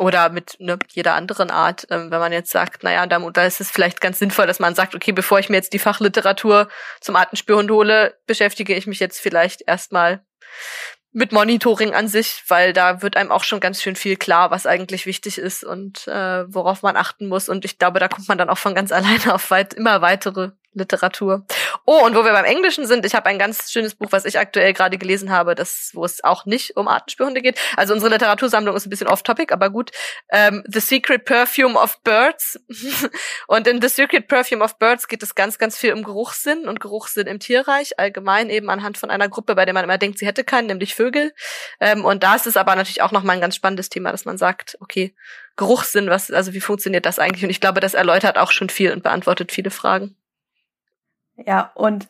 oder mit ne, jeder anderen Art, ähm, wenn man jetzt sagt, naja, da, da ist es vielleicht ganz sinnvoll, dass man sagt, okay, bevor ich mir jetzt die Fachliteratur zum Artenspürhund hole, beschäftige ich mich jetzt vielleicht erstmal mit Monitoring an sich, weil da wird einem auch schon ganz schön viel klar, was eigentlich wichtig ist und äh, worauf man achten muss. Und ich glaube, da kommt man dann auch von ganz alleine auf weit, immer weitere Literatur. Oh, und wo wir beim Englischen sind, ich habe ein ganz schönes Buch, was ich aktuell gerade gelesen habe, das, wo es auch nicht um Artenspürhunde geht. Also unsere Literatursammlung ist ein bisschen off-topic, aber gut. Ähm, The Secret Perfume of Birds. und in The Secret Perfume of Birds geht es ganz, ganz viel um Geruchssinn und Geruchssinn im Tierreich, allgemein eben anhand von einer Gruppe, bei der man immer denkt, sie hätte keinen, nämlich Vögel. Ähm, und da ist es aber natürlich auch nochmal ein ganz spannendes Thema, dass man sagt, okay, Geruchssinn, was, also wie funktioniert das eigentlich? Und ich glaube, das erläutert auch schon viel und beantwortet viele Fragen. Ja, und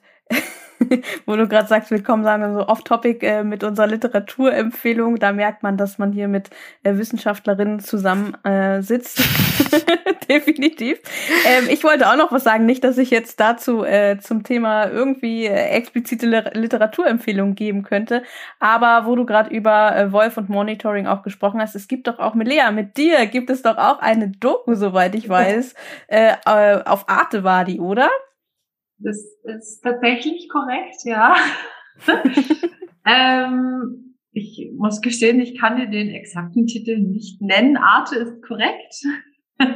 wo du gerade sagst, wir kommen, sagen wir so off-topic äh, mit unserer Literaturempfehlung, da merkt man, dass man hier mit äh, Wissenschaftlerinnen zusammen äh, sitzt. Definitiv. Ähm, ich wollte auch noch was sagen, nicht, dass ich jetzt dazu äh, zum Thema irgendwie äh, explizite Literaturempfehlungen geben könnte, aber wo du gerade über äh, Wolf und Monitoring auch gesprochen hast, es gibt doch auch mit Lea, mit dir gibt es doch auch eine Doku, soweit ich weiß. Äh, äh, auf Arte war die, oder? Das ist tatsächlich korrekt, ja. ähm, ich muss gestehen, ich kann dir den exakten Titel nicht nennen. Arte ist korrekt.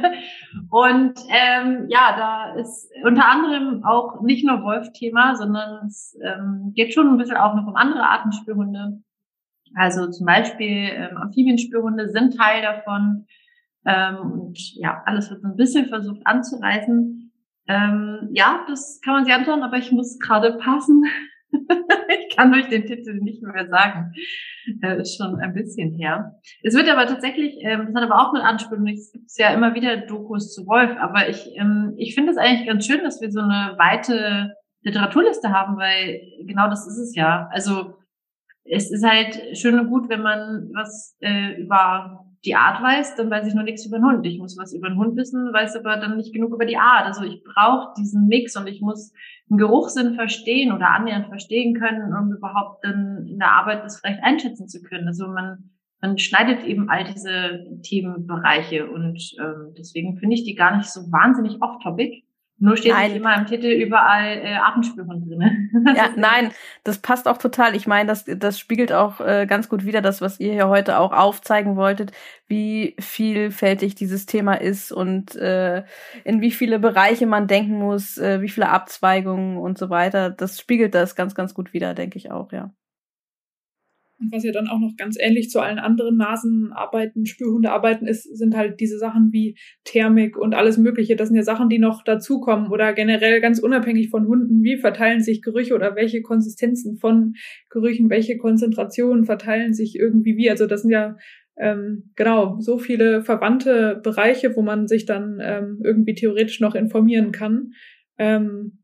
Und ähm, ja, da ist unter anderem auch nicht nur Wolf-Thema, sondern es ähm, geht schon ein bisschen auch noch um andere Artenspürhunde. Also zum Beispiel ähm, Amphibienspürhunde sind Teil davon. Ähm, und ja, alles wird so ein bisschen versucht anzureißen. Ähm, ja, das kann man sich anschauen, aber ich muss gerade passen. ich kann euch den Titel nicht mehr sagen. Äh, ist schon ein bisschen her. Es wird aber tatsächlich, ähm, das hat aber auch mit Anspielung, es gibt ja immer wieder Dokus zu Wolf, aber ich, ähm, ich finde es eigentlich ganz schön, dass wir so eine weite Literaturliste haben, weil genau das ist es ja. Also es ist halt schön und gut, wenn man was äh, über die Art weiß, dann weiß ich noch nichts über den Hund. Ich muss was über den Hund wissen, weiß aber dann nicht genug über die Art. Also ich brauche diesen Mix und ich muss einen Geruchssinn verstehen oder annähernd verstehen können, um überhaupt dann in der Arbeit das vielleicht einschätzen zu können. Also man, man schneidet eben all diese Themenbereiche und ähm, deswegen finde ich die gar nicht so wahnsinnig off-topic. Nur steht nein. nicht immer im Titel überall äh, Atemspürhund drin. ja, nein, das passt auch total. Ich meine, das, das spiegelt auch äh, ganz gut wieder das, was ihr hier heute auch aufzeigen wolltet, wie vielfältig dieses Thema ist und äh, in wie viele Bereiche man denken muss, äh, wie viele Abzweigungen und so weiter. Das spiegelt das ganz, ganz gut wieder, denke ich auch, ja. Und was ja dann auch noch ganz ähnlich zu allen anderen Nasenarbeiten, Spürhundearbeiten ist, sind halt diese Sachen wie Thermik und alles Mögliche. Das sind ja Sachen, die noch dazukommen oder generell ganz unabhängig von Hunden. Wie verteilen sich Gerüche oder welche Konsistenzen von Gerüchen, welche Konzentrationen verteilen sich irgendwie wie? Also das sind ja ähm, genau so viele verwandte Bereiche, wo man sich dann ähm, irgendwie theoretisch noch informieren kann. Ähm,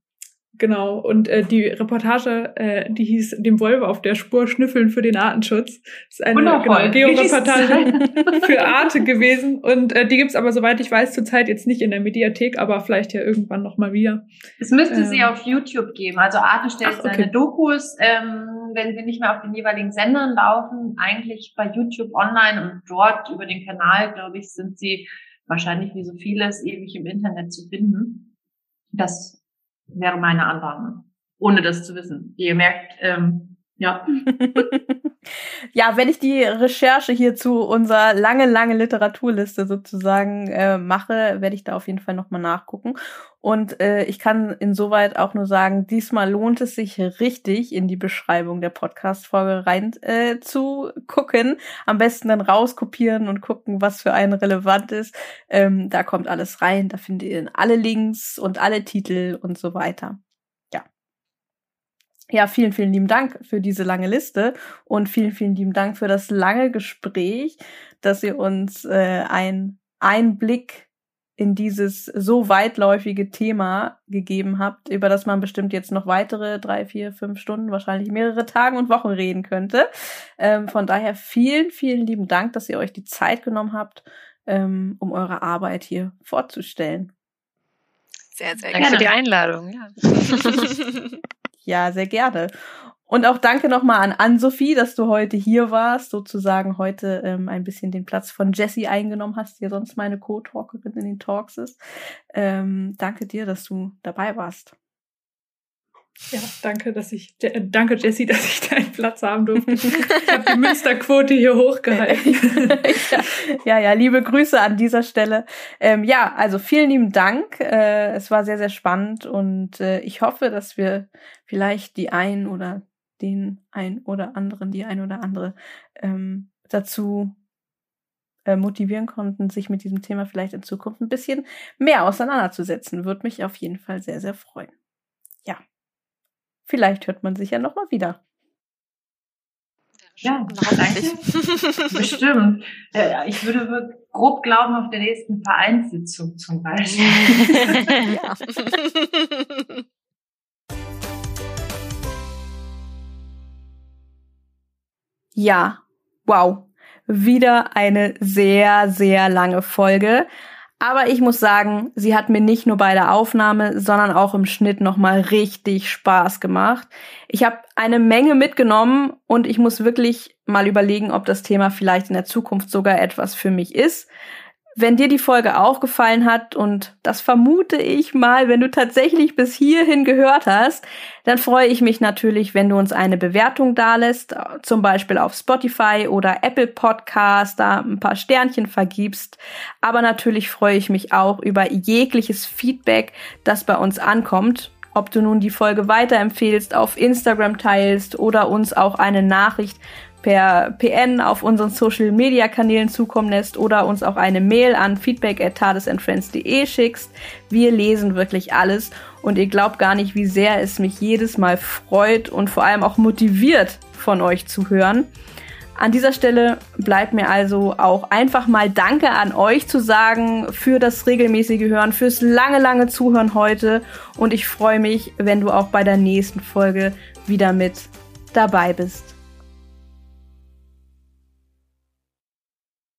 Genau, und äh, die Reportage, äh, die hieß Dem Wolf auf der Spur schnüffeln für den Artenschutz. Das ist eine genau, Georeportage für Arte gewesen. Und äh, die gibt's aber, soweit ich weiß, zurzeit jetzt nicht in der Mediathek, aber vielleicht ja irgendwann nochmal wieder. Es müsste ähm, sie auf YouTube geben. Also Arte stellt ach, okay. seine Dokus, ähm, wenn sie nicht mehr auf den jeweiligen Sendern laufen, eigentlich bei YouTube online und dort über den Kanal, glaube ich, sind sie wahrscheinlich wie so vieles ewig im Internet zu finden. Das wäre meine Annahme, ohne das zu wissen. Ihr merkt, ähm, ja. ja, wenn ich die Recherche hierzu unserer lange, lange Literaturliste sozusagen äh, mache, werde ich da auf jeden Fall nochmal nachgucken. Und äh, ich kann insoweit auch nur sagen, diesmal lohnt es sich richtig, in die Beschreibung der Podcast-Folge rein äh, zu gucken. Am besten dann rauskopieren und gucken, was für einen relevant ist. Ähm, da kommt alles rein, da findet ihr alle Links und alle Titel und so weiter. Ja. Vielen, vielen lieben Dank für diese lange Liste und vielen, vielen lieben Dank für das lange Gespräch, dass ihr uns äh, ein Einblick in dieses so weitläufige Thema gegeben habt, über das man bestimmt jetzt noch weitere drei, vier, fünf Stunden, wahrscheinlich mehrere Tage und Wochen reden könnte. Ähm, von daher vielen, vielen lieben Dank, dass ihr euch die Zeit genommen habt, ähm, um eure Arbeit hier vorzustellen. Sehr, sehr Danke gerne. für die Einladung. Ja. ja, sehr gerne. Und auch danke nochmal an Ann-Sophie, dass du heute hier warst, sozusagen heute ähm, ein bisschen den Platz von Jessie eingenommen hast, die ja sonst meine Co-Talkerin in den Talks ist. Ähm, danke dir, dass du dabei warst. Ja, danke, dass ich, danke Jessie, dass ich deinen Platz haben durfte. Ich habe die Münsterquote hier hochgehalten. ja, ja, liebe Grüße an dieser Stelle. Ähm, ja, also vielen lieben Dank. Äh, es war sehr, sehr spannend und äh, ich hoffe, dass wir vielleicht die ein oder den ein oder anderen, die ein oder andere ähm, dazu äh, motivieren konnten, sich mit diesem Thema vielleicht in Zukunft ein bisschen mehr auseinanderzusetzen. Würde mich auf jeden Fall sehr, sehr freuen. Ja. Vielleicht hört man sich ja nochmal wieder. Ja, hoffentlich. Bestimmt. Ja, ich würde grob glauben, auf der nächsten Vereinssitzung zum Beispiel. ja. Ja, wow. Wieder eine sehr, sehr lange Folge. Aber ich muss sagen, sie hat mir nicht nur bei der Aufnahme, sondern auch im Schnitt nochmal richtig Spaß gemacht. Ich habe eine Menge mitgenommen und ich muss wirklich mal überlegen, ob das Thema vielleicht in der Zukunft sogar etwas für mich ist. Wenn dir die Folge auch gefallen hat, und das vermute ich mal, wenn du tatsächlich bis hierhin gehört hast, dann freue ich mich natürlich, wenn du uns eine Bewertung dalässt, zum Beispiel auf Spotify oder Apple Podcast, da ein paar Sternchen vergibst. Aber natürlich freue ich mich auch über jegliches Feedback, das bei uns ankommt. Ob du nun die Folge weiterempfehlst, auf Instagram teilst oder uns auch eine Nachricht per PN auf unseren Social Media Kanälen zukommen lässt oder uns auch eine Mail an feedback at tadesandfriends.de schickst. Wir lesen wirklich alles und ihr glaubt gar nicht, wie sehr es mich jedes Mal freut und vor allem auch motiviert von euch zu hören. An dieser Stelle bleibt mir also auch einfach mal Danke an euch zu sagen für das regelmäßige Hören, fürs lange, lange Zuhören heute. Und ich freue mich, wenn du auch bei der nächsten Folge wieder mit dabei bist.